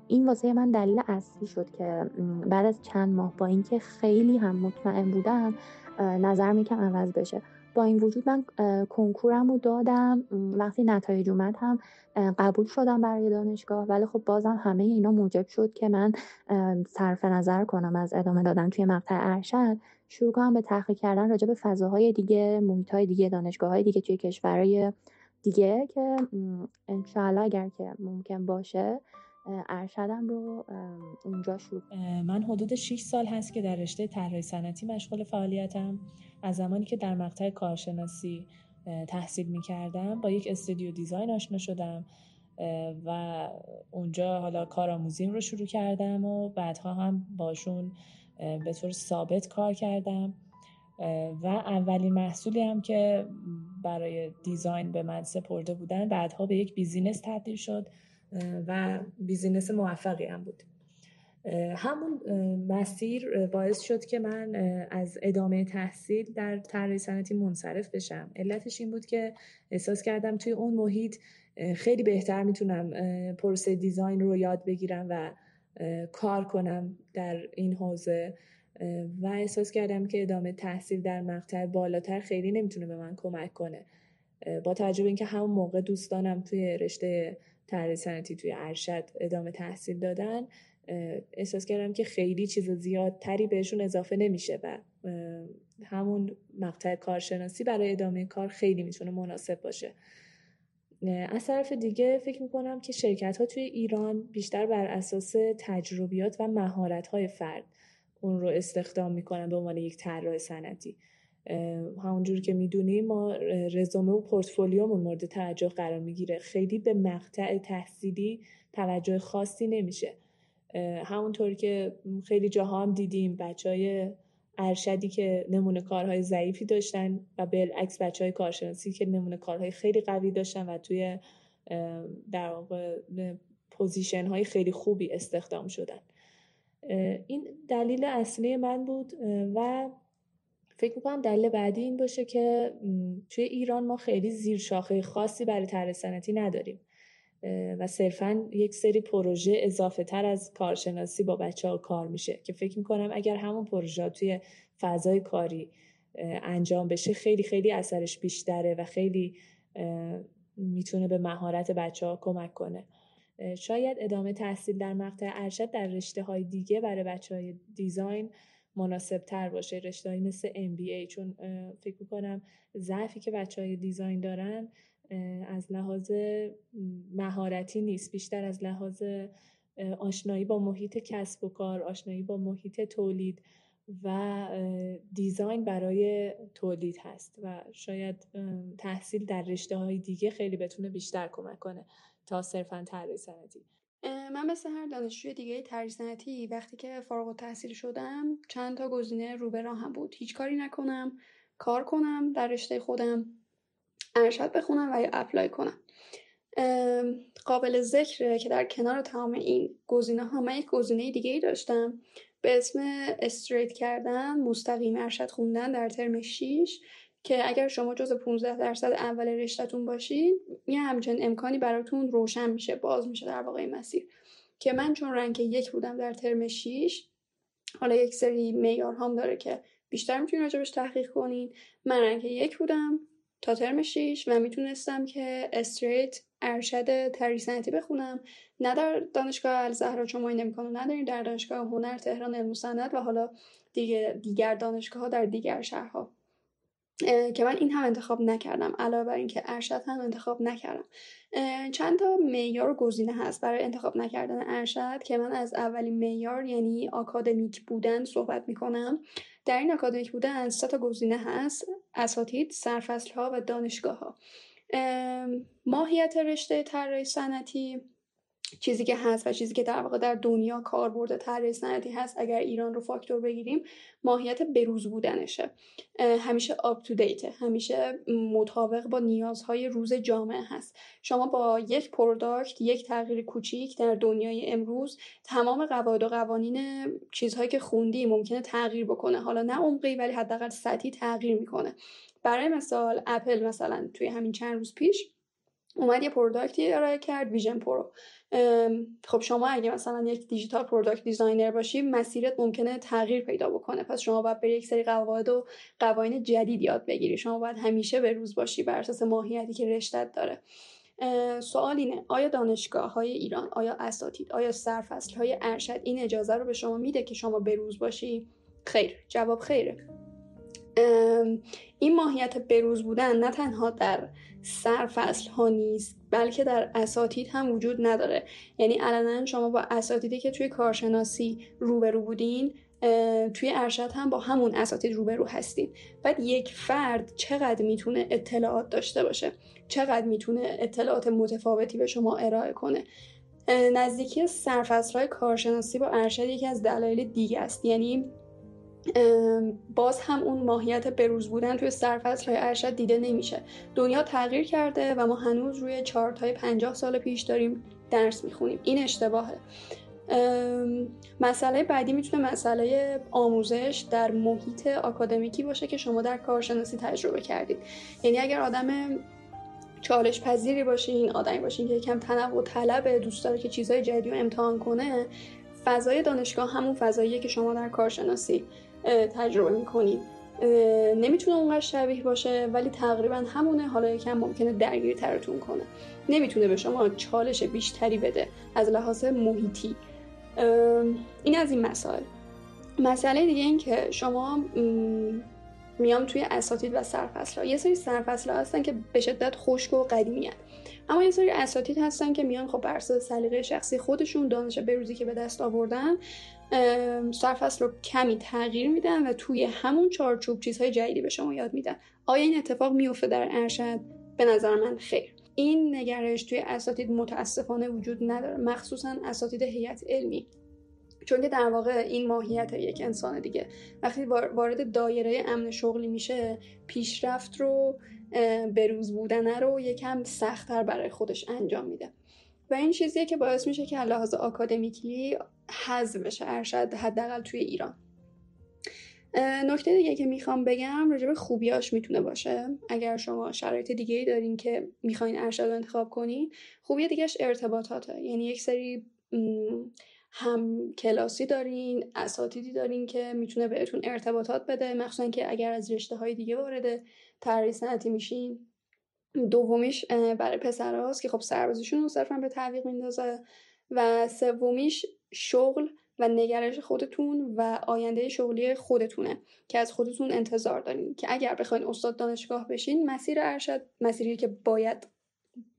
این واسه من دلیل اصلی شد که بعد از چند ماه با اینکه خیلی هم مطمئن بودم نظر میکم عوض بشه. با این وجود من کنکورم رو دادم. وقتی نتایج اومد هم قبول شدم برای دانشگاه. ولی خب بازم همه اینا موجب شد که من صرف نظر کنم از ادامه دادن توی مقطع ارشد. شروع کنم به تحقیق کردن راجع به فضاهای دیگه محیط های دیگه دانشگاه های دیگه توی کشورهای دیگه که انشاءالله اگر که ممکن باشه ارشدم رو اونجا شروع من حدود 6 سال هست که در رشته طراحی صنعتی مشغول فعالیتم. از زمانی که در مقطع کارشناسی تحصیل می کردم با یک استودیو دیزاین آشنا شدم و اونجا حالا کارآموزیم رو شروع کردم و بعدها هم باشون به طور ثابت کار کردم. و اولین محصولی هم که برای design به من سپرده بودن بعدها به یک business تبدیل شد و business موفقی هم بود. همون مسیر باعث شد که من از ادامه تحصیل در طراحی صنعتی منصرف بشم. علتش این بود که احساس کردم توی اون محیط خیلی بهتر می‌تونم پروسه design رو یاد بگیرم و کار کنم در این حوزه. و احساس کردم که ادامه تحصیل در مقطع بالاتر خیلی نمی‌تونه به من کمک کنه. با توجه به اینکه همون موقع دوستانم توی رشته طراحی صنعتی توی ارشد ادامه تحصیل دادن احساس کردم که خیلی چیز زیادتری بهشون اضافه نمیشه و همون مقطع کارشناسی برای ادامه کار خیلی می‌تونه مناسب باشه. از طرف دیگه فکر می‌کنم که شرکت ها توی ایران بیشتر بر اساس تجربیات و مهارت های فرد اون رو استخدام می‌کنن به عنوان یک طراح صنعتی. همونجور که می‌دونیم ما رزومه و پورتفولیومون مورد توجه قرار می‌گیره. خیلی به مقطع تحصیلی توجه خاصی نمیشه. همونطور که خیلی جاها هم دیدیم بچه های ارشدی که نمونه کارهای ضعیفی داشتن و بالعکس بچه های کارشناسی که نمونه کارهای خیلی قوی داشتن و توی در واقع position های خیلی خوبی استخدام شدن. این دلیل اصلی من بود و فکر می‌کنم دلیل بعدی این باشه که توی ایران ما خیلی زیر شاخه خاصی برای طراحی صنعتی نداریم. و صرفا یک سری پروژه اضافه تر از کارشناسی با بچه ها کار میشه که فکر می‌کنم اگر همون پروژه توی فضای کاری انجام بشه خیلی خیلی اثرش بیشتره و خیلی می‌تونه به مهارت بچه ها کمک کنه. شاید ادامه تحصیل در مقطع ارشد در رشته های دیگه برای بچه های دیزاین مناسب تر باشه رشته های مثل MBA چون فکر می‌کنم ضعفی که بچه های دیزاین دارن از لحاظ مهارتی نیست. بیشتر از لحاظ آشنایی با محیط کسب و کار آشنایی با محیط تولید و دیزاین برای تولید هست و شاید تحصیل در رشته های دیگه خیلی بتونه بیشتر کمک کنه. تا صرفا طراحی صنعتی؟ من مثل هر دانشجوی دیگه طراحی صنعتی وقتی که فارغ التحصیل شدم چند تا گزینه رو به راهم بود. هیچ کاری نکنم کار کنم در رشته خودم ارشد بخونم و یا اپلای کنم. قابل ذکره که در کنار تمام این گزینه ها من یک گزینه دیگه ای داشتم به اسم استریت کردن مستقیم ارشد خوندن در ترم 6 که اگر شما جز 15 درصد اول رشتهتون باشین یه همچنین امکانی براتون روشن میشه باز میشه در واقع مسیر. که من چون رنگ یک بودم در ترم 6 حالا یک سری معیار هم داره که بیشتر می‌تونین راجبش تحقیق کنین. من رنگ یک بودم تا ترم 6 و می‌تونستم که استریت ارشد تریسنتی بخونم. نه در دانشگاه الزهرا چون ما این امکانو نداریم در دانشگاه هنر تهران علم و حالا دیگه دیگر دانشگاه ها در دیگر شهرها. که من این هم انتخاب نکردم علاوه بر اینکه ارشد هم انتخاب نکردم. چند تا معیار گزینه هست برای انتخاب نکردن ارشد که من از اولین معیار یعنی آکادمیک بودن صحبت می‌کنم. در این آکادمیک بودن سه تا گزینه هست اساتید سرفصل ها و دانشگاه ها ماهیت رشته طراحی صنعتی چیزی که هست و چیزی که در واقع در دنیا کاربرد طراحی صنعتی هست اگر ایران رو فاکتور بگیریم ماهیت بروز بودنشه. همیشه up to date ـه همیشه مطابق با نیازهای روز جامعه هست. شما با یک product یک تغییر کوچیک در دنیای امروز تمام قواعد و قوانین چیزهایی که خوندی ممکنه تغییر بکنه. حالا نه عمقی ولی حداقل سطحی تغییر می‌کنه. برای مثال اپل مثلا توی همین چند روز پیش اومد یه product ی ارائه کرد Vision Pro خب شما اگه مثلا یک digital product designer باشی مسیرت ممکنه تغییر پیدا بکنه. پس شما باید بری یک سری قواعد و قوانین جدید یاد بگیری. شما باید همیشه به روز باشی بر اساس ماهیتی که رشتت داره. سوال اینه آیا دانشگاه های ایران آیا اساتید آیا سرفصل های ارشد این اجازه رو به شما میده که شما به روز باشی؟ خیر جواب خیره. این ماهیت بروز بودن نه تنها در سرفصل ها نیست بلکه در اساتید هم وجود نداره. یعنی علنا شما با اساتیدی که توی کارشناسی روبرو بودین توی ارشد هم با همون اساتید روبرو هستین. بعد یک فرد چقدر می‌تونه اطلاعات داشته باشه؟ چقدر می‌تونه اطلاعات متفاوتی به شما ارائه کنه؟ نزدیکی سرفصل های کارشناسی با ارشد یکی از دلایل دیگه است. یعنی باز هم اون ماهیت بروز بودن توی سرفصل های ارشد دیده نمیشه. دنیا تغییر کرده و ما هنوز روی چارت های پنجاه سال پیش داریم درس می‌خونیم. این اشتباهه. مسئله بعدی می‌تونه مسئله آموزش در محیط آکادمیکی باشه که شما در کارشناسی تجربه کردید. یعنی اگر آدم چالش پذیری باشین آدمی باشین که یکم تنوع طلبه دوست داره که چیزهای جدید رو امتحان کنه فضای دانشگاه همون فضاییه که شما در کارشناسی تجربه می‌کنید. نمی‌تونه اونقدر شبیه باشه ولی تقریبا همونه حالا یکم ممکنه درگیر ترتون کنه. نمی‌تونه به شما چالش بیشتری بده از لحاظ محیطی. این از این مسائل. مسئله دیگه این که شما میام توی اساتید و سرفصل ها یه سری سرفصل ها هستن که به شدت خشک و قدیمی هن. اما یه سری اساتید هستن که میان خب بر سلیقه شخصی خودشون دانش بروزی که به دست آوردن سرفصل رو کمی تغییر میدن و توی همون چارچوب چیزهای جدیدی به شما یاد میدن. آیا این اتفاق میفته در ارشد؟ به نظر من خیر. این نگرش توی اساتید متاسفانه وجود نداره مخصوصا اساتید هیئت علمی. چون که در واقع این ماهیت یک انسان دیگه. وقتی وارد دایره امن شغلی میشه پیشرفت رو بروز بودن رو یکم سختتر برای خودش انجام میده. و این چیزیه که باعث میشه که لحاظ آکادمیکی حذف بشه ارشد حداقل توی ایران. نکته دیگه که می‌خوام بگم راجع به خوبیاش می‌تونه باشه. اگر شما شرایط دیگه ای دارین که می‌خواین ارشد رو انتخاب کنین خوبی دیگهش ارتباطاته. یعنی یک سری هم کلاسی دارین اساتیدی دارین که می‌تونه بهتون ارتباطات بده. مخصوصا که اگر از رشته های دیگه وارد طراحی صنعتی میشین. دومیش برای پسرهاست که خب سربازیشون رو صرفا به تعویق میندازه. و سومیش شغل و نگرش خودتون و آینده شغلی خودتونه که از خودتون انتظار دارین. که اگر بخواین استاد دانشگاه بشین مسیر ارشد مسیری که باید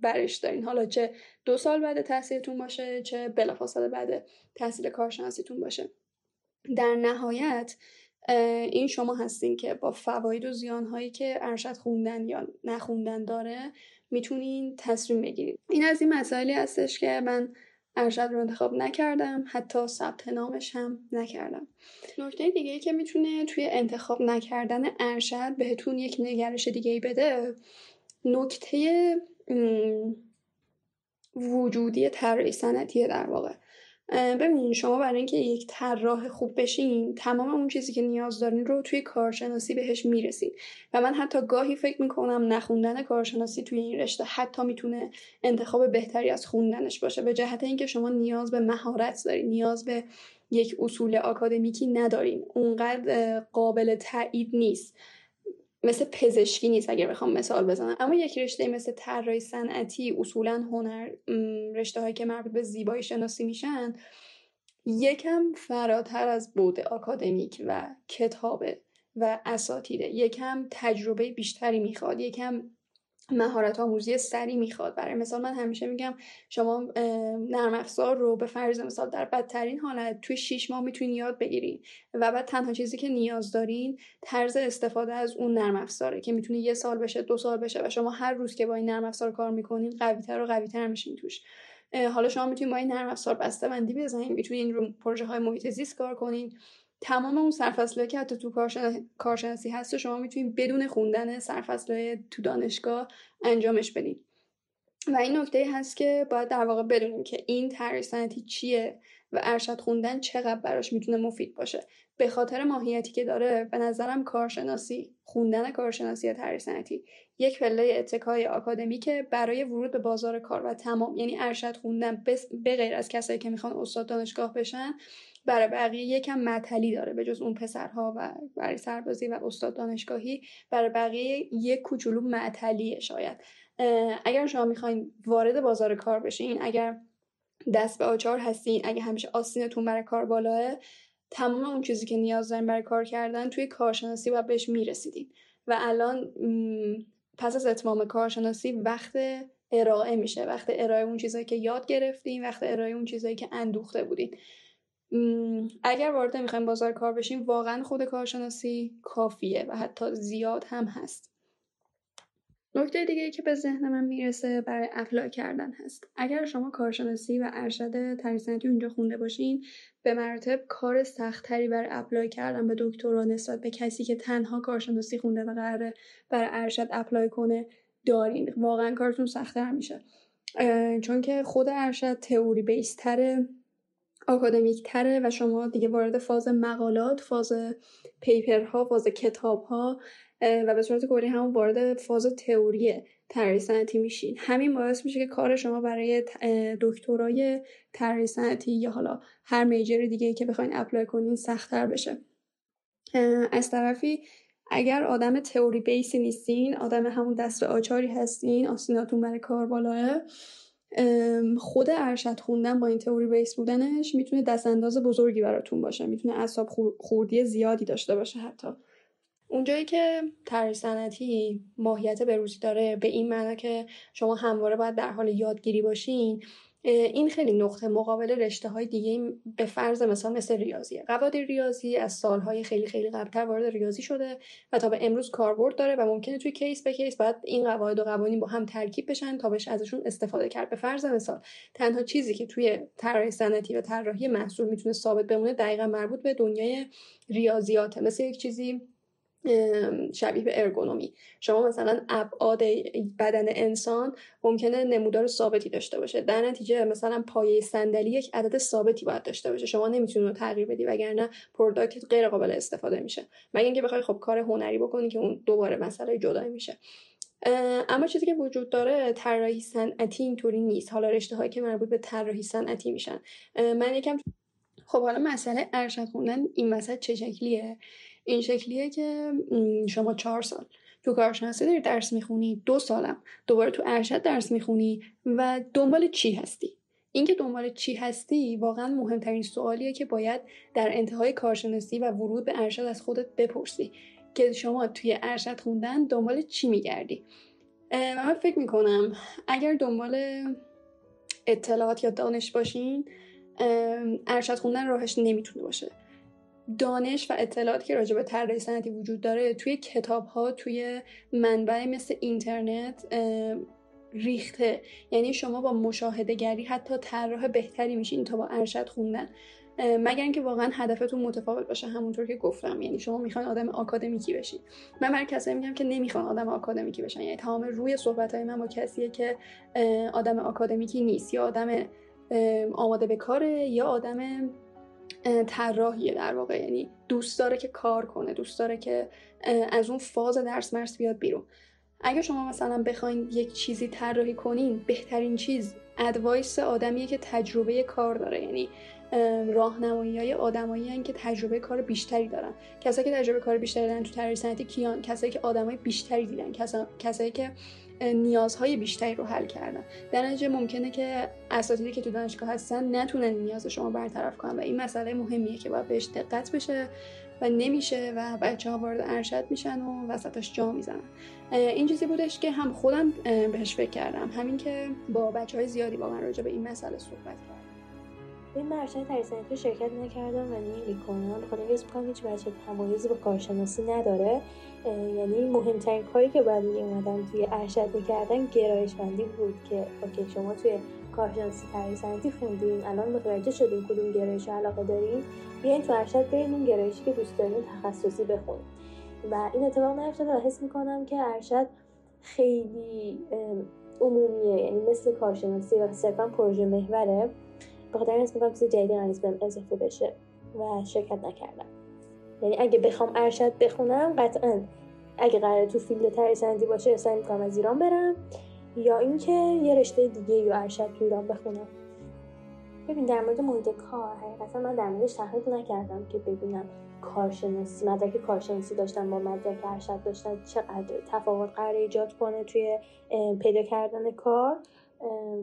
برش دارین. حالا چه دو سال بعد تحصیلتون باشه چه بلافاصله بعد تحصیل کارشناسیتون باشه. در نهایت این شما هستین که با فواید و زیانهایی که ارشد خوندن یا نخوندن داره می‌تونین تصمیم بگیرید این از این مسائلی هستش که من ارشد رو انتخاب نکردم حتی ثبت نامش هم نکردم. نکته دیگه که می‌تونه توی انتخاب نکردن ارشد بهتون یک نگرش دیگه بده نکته وجودی طراحی صنعتی در واقع. ببینید شما برای اینکه یک طراح خوب بشین تمام اون چیزی که نیاز دارین رو توی کارشناسی بهش می‌رسین. و من حتی گاهی فکر می‌کنم نخوندن کارشناسی توی این رشته حتی می‌تونه انتخاب بهتری از خوندنش باشه به جهت اینکه شما نیاز به مهارت دارین نیاز به یک اصول آکادمیکی ندارین. اونقدر قابل تایید نیست. مثل پزشکی نیست اگر بخوام مثال بزنم. اما یک رشته مثل طراحی صنعتی اصولا هنر رشته هایی که مربوط به زیبایی شناسی میشن یکم فراتر از بود آکادمیک و کتابه و اساتیده. یکم تجربه بیشتری می‌خواد یکم مهارت آموزی سری می‌خواد. برای مثال من همیشه میگم شما نرم افزار رو به فرض مثال در بدترین حالت توی 6 ماه می‌تونین یاد بگیرین و بعد تنها چیزی که نیاز دارین طرز استفاده از اون نرم افزاره که می‌تونه یه سال بشه دو سال بشه و شما هر روز که با این نرم افزار کار می‌کنین قویتر و قویتر میشین توش. حالا شما می‌تونید با این نرم افزار بسته بندی بزنین می‌تونین رو پروژه های محیط زیست کار کنین. تمام اون سرفصله که حتی تو کارشناسی هست شما می‌تونید بدون خوندن سرفصله تو دانشگاه انجامش بدین. و این نکته هست که باید در واقع بدونیم که این طرح سنتی چیه و ارشد خوندن چقدر براش می‌تونه مفید باشه. به خاطر ماهیتی که داره به نظرم کارشناسی خوندن کارشناسی یا طرح سنتی یک پله اتکای آکادمیکه برای ورود به بازار کار و تمام یعنی ارشد خوندن به غیر از کسایی که می‌خوان استاد دانشگاه بشن برای بقیه یکم مطلی داره به جز اون پسرها و برای سربازی و استاد دانشگاهی برای بقیه یک کوچولو معطلیه شاید. اگر شما می‌خواین وارد بازار کار بشین اگر دست به آچار هستین اگر همیشه آستینتون برای کار بالاه تمام اون چیزی که نیاز دارین برای کار کردن توی کارشناسی و بهش می‌رسیدین. و الان پس از اتمام کارشناسی وقت ارائه میشه وقت ارائه اون چیزایی که یاد گرفتین وقت ارائه اون چیزایی که اندوخته بودین. اگر وارد می‌خوایم بازار کار بشیم واقعا خود کارشناسی کافیه و حتی زیاد هم هست. نکته دیگه که به ذهن من می‌رسه برای apply کردن هست. اگر شما کارشناسی و ارشد ریسنتلی اونجا خونده باشین به مراتب کار سختتری برای apply کردن به دکترا نسبت به کسی که تنها کارشناسی خونده و قراره برای ارشد apply کنه دارین. واقعا کارتون سختتر میشه چون که خود ارشد تئوری بیس‌تره. آکادمیک تره و شما دیگه وارد فاز مقالات فاز paper ها فاز کتابها و به صورت کلی همون وارد فاز تئوری طراحی صنعتی میشین. همین باعث میشه که کار شما برای دکترای طراحی صنعتی یا حالا هر major دیگه که بخواین apply کنین سختتر بشه. از طرفی اگر آدم تئوری بیسی نیستین آدم همون دست آچاری هستین آستیناتون برای کار بالاه خود ارشد خوندن با این تئوری بیس بودنش می‌تونه دست انداز بزرگی براتون باشه. می‌تونه اعصاب خوردی زیادی داشته باشه حتی. اونجایی که طرح صنعتی ماهیت بروزی داره به این معنا که شما همواره باید در حال یادگیری باشین این خیلی نقطه مقابل رشته های دیگه به فرض مثال مثل ریاضیه قواعد ریاضی از سالهای خیلی خیلی قبلتر وارد ریاضی شده و تا به امروز کاربرد داره و ممکنه توی case به case باید این قواعد و قوانین با هم ترکیب بشن تا بشه ازشون استفاده کرد. به فرض مثال تنها چیزی که توی طراحی صنعتی و طراحی محصول می‌تونه ثابت بمونه دقیقا مربوط به دنیای ریاضیاته. مثل یک چیزی شبیه به ارگونومی. شما مثلا ابعاد بدن انسان ممکنه نمودار ثابتی داشته باشه. در نتیجه مثلا پایه صندلی یک عدد ثابتی باید داشته باشه. شما نمی‌تونی رو تغییر بدی وگرنه product غیر قابل استفاده میشه. مگه اینکه بخوای خب کار هنری بکنی که اون دوباره مسئله جدایی میشه. اما چیزی که وجود داره طراحی صنعتی اینطوری نیست. حالا رشته هایی که مربوط به طراحی صنعتی میشن. من یکم خب حالا مسئله ارشد خوندن این مسئله چه شکلیه؟ این شکلیه که شما چهار سال تو کارشناسی داری درس می‌خونی دو سالم دوباره تو ارشد درس می‌خونی و دنبال چی هستی؟ اینکه دنبال چی هستی واقعا مهمترین سوالیه که باید در انتهای کارشناسی و ورود به ارشد از خودت بپرسی که شما توی ارشد خوندن دنبال چی میگردی؟ من فکر می‌کنم اگر دنبال اطلاعات یا دانش باشین ارشد خوندن راهش نمی‌تونه باشه. دانش و اطلاعاتی که راجع به طراحی صنعتی وجود داره توی کتاب ها توی منبع مثل اینترنت ریخته. یعنی شما با مشاهده گری حتی طراح بهتری میشین تا با ارشد خوندن. مگر اینکه واقعا هدفتون متفاوت باشه همونطور که گفتم. یعنی شما می‌خواین آدم آکادمیکی بشین. من برای کسایی میگم که نمی‌خوان آدم آکادمیکی بشن. یعنی تمام روی صحبت های من با کسیه که آدم آکادمیکی نیست. یا آدم آماده به کاره یا آدم طراحیه در واقع. یعنی دوست داره که کار کنه دوست داره که از اون فاز درس مرس بیاد بیرون. اگه شما مثلا بخواین یک چیزی طراحی کنین بهترین چیز ادوایس آدمیه که تجربه کار داره. یعنی راهنمایی های آدمایی که تجربه کار بیشتری دارن. کسایی که تجربه کار بیشتری دارن تو طراحی صنعتی کیان؟ کسایی که آدمای بیشتری دیدن. کسایی که نیازهای بیشتری رو حل کردن. در نتیجه ممکنه که اساتیدی که تو دانشگاه هستن نتونن نیاز شما برطرف کنن و این مسئله مهمیه که باید بهش دقت بشه و نمیشه و بچه ها وارد ارشد میشن و وسطش جا می‌زنن. این چیزی بودش که هم خودم بهش فکر کردم. همین که با بچه های زیادی با من راجع به این مسئله صحبت کردم. این مرشد تریسنتی شرکت نکردم و نمی‌کنم بخاطر اینکه می‌کنم هیچ بچه تمایزی با کارشناسی نداره. یعنی مهمترین کاری که باید میومدن توی ارشد می‌کردن گرایش بندی بود که اوکی شما توی کارشناسی تریسنتی خوندین الان متوجه شدین کدوم گرایش علاقه دارین. بیاین تو ارشد برین این گرایشی که دوست دارین تخصصی بخونید و این اتفاق نیفتاده و حس می‌کنم که ارشد خیلی عمومیه. یعنی مثل کارشناسی و صرفا پروژه محوره. بخاطر این می‌کنم چیز جدیدی قرار بهم اضافه بشه و شرکت نکردم. یعنی اگه بخوام ارشد بخونم قطعا اگه قرار تو فیلد تریسندی باشه سعی می‌کنم از ایران برم یا اینکه یه رشته دیگه یا ارشد تو ایران بخونم. ببین در مورد محیط کار حقیقتا من در موردش تحقیق نکردم که ببینم کارشناسی مدرک کارشناسی داشتن با مدرک ارشد داشتن چقدر تفاوت قرار ایجاد کنه توی پیدا کردن کار.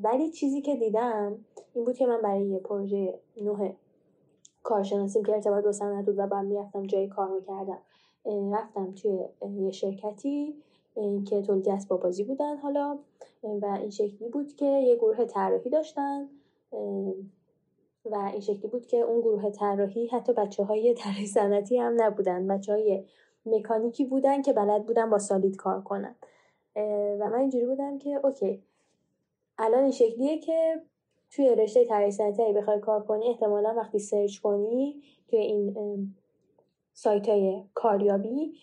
ولی چیزی که دیدم این بود که من برای یه پروژه نوه کارشناسیم که ارتباط با صنعت بود و بعد می‌رفتم جایی کار می‌کردم رفتم توی یه شرکتی که تولید اسباب بازی بودن حالا و این شکلی بود که یه گروه طراحی داشتن و این شکلی بود که اون گروه طراحی حتی بچه های طراحی صنعتی هم نبودن بچه های مکانیکی بودن که بلد بودن با Solid کار کنن و من اینجوری بودم که okay الان این شکلیه که توی رشته طراحی صنعتی بخوای کار کنی احتمالا وقتی search کنی توی این سایت های کاریابی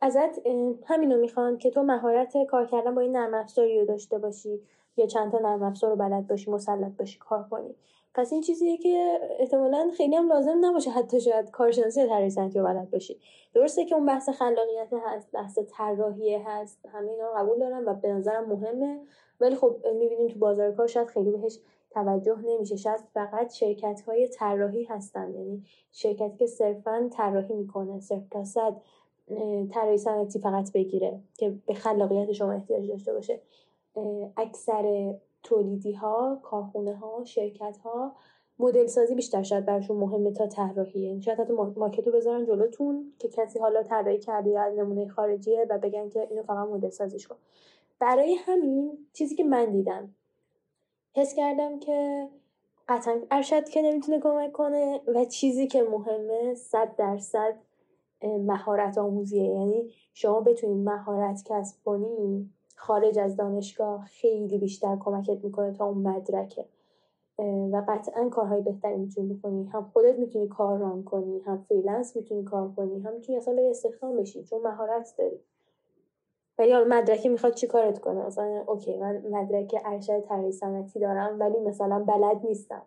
ازت همینو می‌خوان که تو مهارت کار کردن با این نرم افزاری رو داشته باشی یا چند تا نرم افزار رو بلد باشی مسلط باشی کار کنی. پس این چیزیه که احتمالا خیلی هم لازم نباشه حتی شاید کارشناسی طراحی صنعتی رو بلد باشی. درسته که اون بحث خلاقیت هست بحث طراحی هست همه اینا قبول دارم و به نظرم مهمه. ولی خب می‌بینیم تو بازار کار شاید خیلی بهش توجه نمیشه. شاید فقط شرکت های طراحی هستن. یعنی شرکتی که صرفا طراحی می‌کنه صرف صد طراحی صنعتی فقط بگیره که به خلاقیت شما احتیاج داشته باشه. اکثر تولیدی ها کارخونه ها مدل سازی بیشتر شاید براشون مهمه تا طراحی. یعنی شاید حتی ماکتو بذارن جلوتون که کسی حالا طراحی کرده یا از نمونه خارجیه و بگن که اینو فقط مدل سازیش کن. برای همین چیزی که من دیدم حس کردم که قطعا ارشد که نمی‌تونه کمک کنه و چیزی که مهمه صد درصد مهارت آموزیه. یعنی شما بتونید مهارت کسب کنی خارج از دانشگاه خیلی بیشتر کمکت می‌کنه تا اون مدرکه. و قطعا کارهای بهتری می‌تونی بکنی. هم خودت می‌تونی کار run کنی هم freelance می‌تونی کار کنی هم می‌تونی اصلا بری استخدام بشی چون مهارت داری. ولی حالا مدرکی می‌خواد چی کارت کنه؟ مثلا okay من مدرک ارشد طراحی صنعتی دارم ولی مثلا بلد نیستم.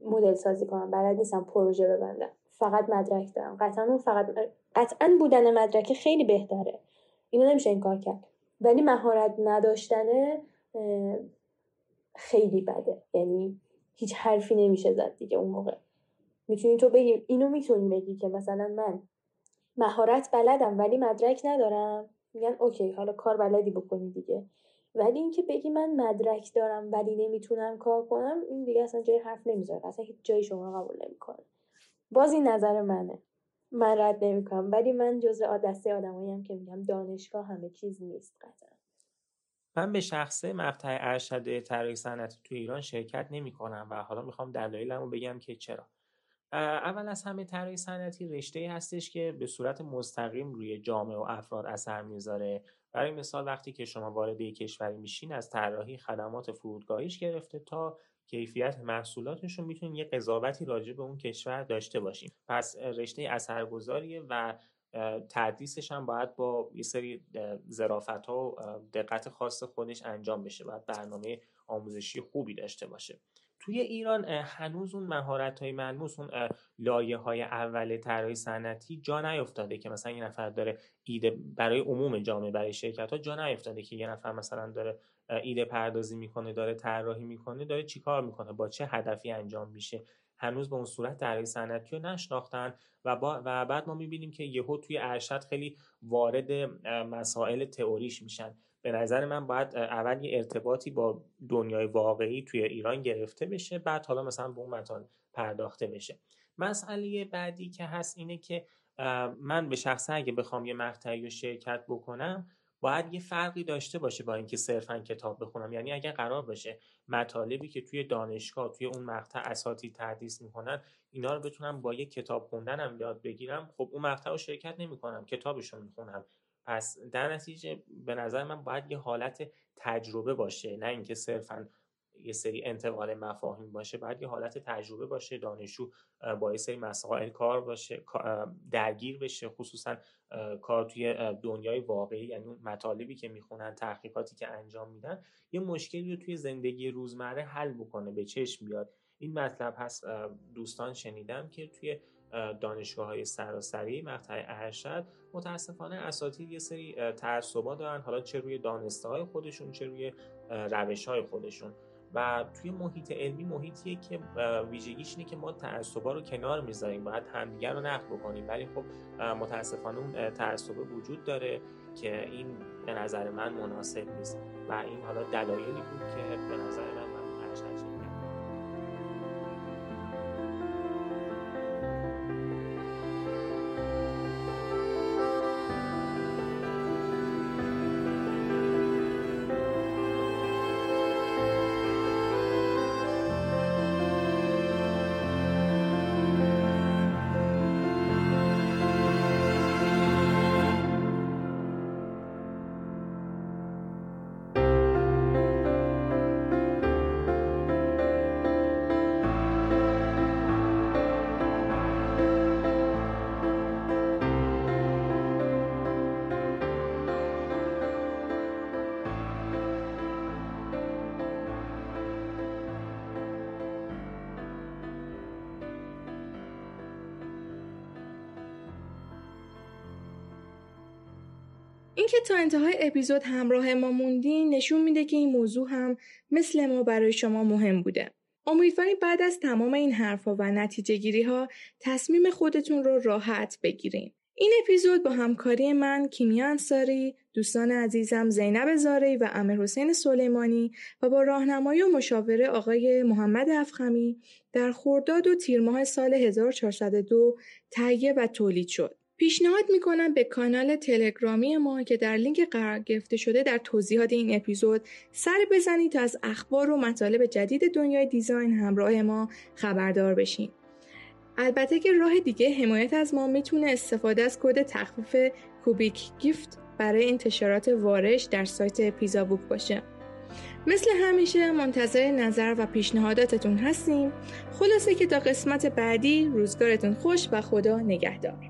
مدل سازی کنم بلد نیستم پروژه ببندم. فقط مدرک دارم. قطعا فقط قطعا بودن مدرک خیلی بهتره. اینو نمیشه این کار کرد. ولی مهارت نداشتنه خیلی بده. یعنی هیچ حرفی نمیشه زد دیگه اون موقع. می‌تونی تو بگی اینو می‌تونی بگی که مثلا من مهارت بلدم ولی مدرک ندارم. میگن اوکی حالا کار بلدی بکنی دیگه. ولی اینکه بگی من مدرک دارم ولی نمی‌تونم کار کنم این دیگه اصلا جای حرف نمی‌ذاره. اصلا هیچ جایی شما قبول نمی‌کنه. باز این نظر منه. من رد نمی‌کنم. ولی من جزء دسته آدمایی که میگم دانشگاه همه چیز نیست قطعا. من به شخصه مقطع ارشد طراحی صنعتی تو ایران شرکت نمی کنم و حالا می‌خوام دلایلمو بگم که چرا. اول از همه طراحی صنعتی رشته هستش که به صورت مستقیم روی جامعه و افراد اثر می‌ذاره. برای مثال وقتی که شما وارد یک کشوری میشین از طراحی خدمات فرودگاهیش گرفته تا کیفیت محصولاتشون می‌تونین یه قضاوتی راجع به اون کشور داشته باشیم. پس رشته اثرگذاریه و تدریسش هم باید با یه سری ظرافت ها و دقت خاص خودش انجام بشه. باید برنامه آموزشی خوبی داشته باشه. توی ایران هنوز اون مهارت های ملموس اون لایه های اول طراحی صنعتی جا نیفتاده که مثلا یه نفر داره ایده برای عموم جامعه برای شرکت ها جا نیفتاده که یه نفر مثلا داره ایده پردازی می‌کنه داره طراحی می‌کنه داره چیکار می‌کنه با چه هدفی انجام میشه. هنوز به اون صورت طراحی صنعتی رو نشناختن و, با و بعد ما می‌بینیم که یهو توی ارشد خیلی وارد مسائل تئوریش میشن. به نظر من باید اول یه ارتباطی با دنیای واقعی توی ایران گرفته بشه بعد حالا مثلا به اون مطالب پرداخته بشه. مسئله بعدی که هست اینه که من به شخصه اگه بخوام یه مقطعی رو شرکت بکنم باید یه فرقی داشته باشه با اینکه صرفا کتاب بخونم. یعنی اگر قرار باشه مطالبی که توی دانشگاه توی اون مقطع اساتید تدریس می‌کنن اینا رو بتونم با یه کتاب خوندنم یاد بگیرم خب اون مقطع رو شرکت نمی‌کنم کتابشو می‌خونم. پس در نتیجه به نظر من باید یه حالت تجربه باشه نه اینکه صرفا یه سری انتقال مفاهیم باشه باید یه حالت تجربه باشه دانشجو با یه سری مسائل کار باشه درگیر بشه خصوصا کار توی دنیای واقعی یعنی اون مطالبی که می‌خونن تحقیقاتی که انجام میدن یه مشکلی رو توی زندگی روزمره حل بکنه به چشم بیاد. این مطلب هست دوستان شنیدم که توی دانشگاه های سراسری مقطع ارشد متاسفانه اساتید یه سری تعصبا دارن حالا چه روی دانسته های خودشون چه روی روش های خودشون. و توی محیط علمی محیطیه که ویژگیش اینه که ما تعصبا رو کنار می‌ذاریم. باید همدیگر رو نقد بکنیم. ولی خب متاسفانه اون تعصبه وجود داره که این به نظر من مناسب نیست. و این حالا دلایلی بود که به نظر من من اینکه تا انتهای اپیزود همراه ما موندین نشون میده که این موضوع هم مثل ما برای شما مهم بوده. امیدواریم بعد از تمام این حرفها و نتیجه گیری ها تصمیم خودتون رو راحت بگیرین. این اپیزود با همکاری من کیمیا انصاری، دوستان عزیزم زینب زاری و امیر حسین سلیمانی و با راهنمایی و مشاوره آقای محمد افخمی در خرداد و تیر ماه سال 1402 تهیه و تولید شد. پیشنهاد می‌کنم به کانال تلگرامی ما که در لینک قرار گرفته شده در توضیحات این اپیزود سر بزنید تا از اخبار و مطالب جدید دنیای دیزاین همراه ما خبردار بشین. البته که راه دیگه حمایت از ما می‌تونه استفاده از کد تخفیف کوبیک گیفت برای انتشارات وارش در سایت پیزا بوک باشه. مثل همیشه منتظر نظر و پیشنهاداتتون هستیم. خلاصه که تا قسمت بعدی روزگارتون خوش و خدا نگهدار.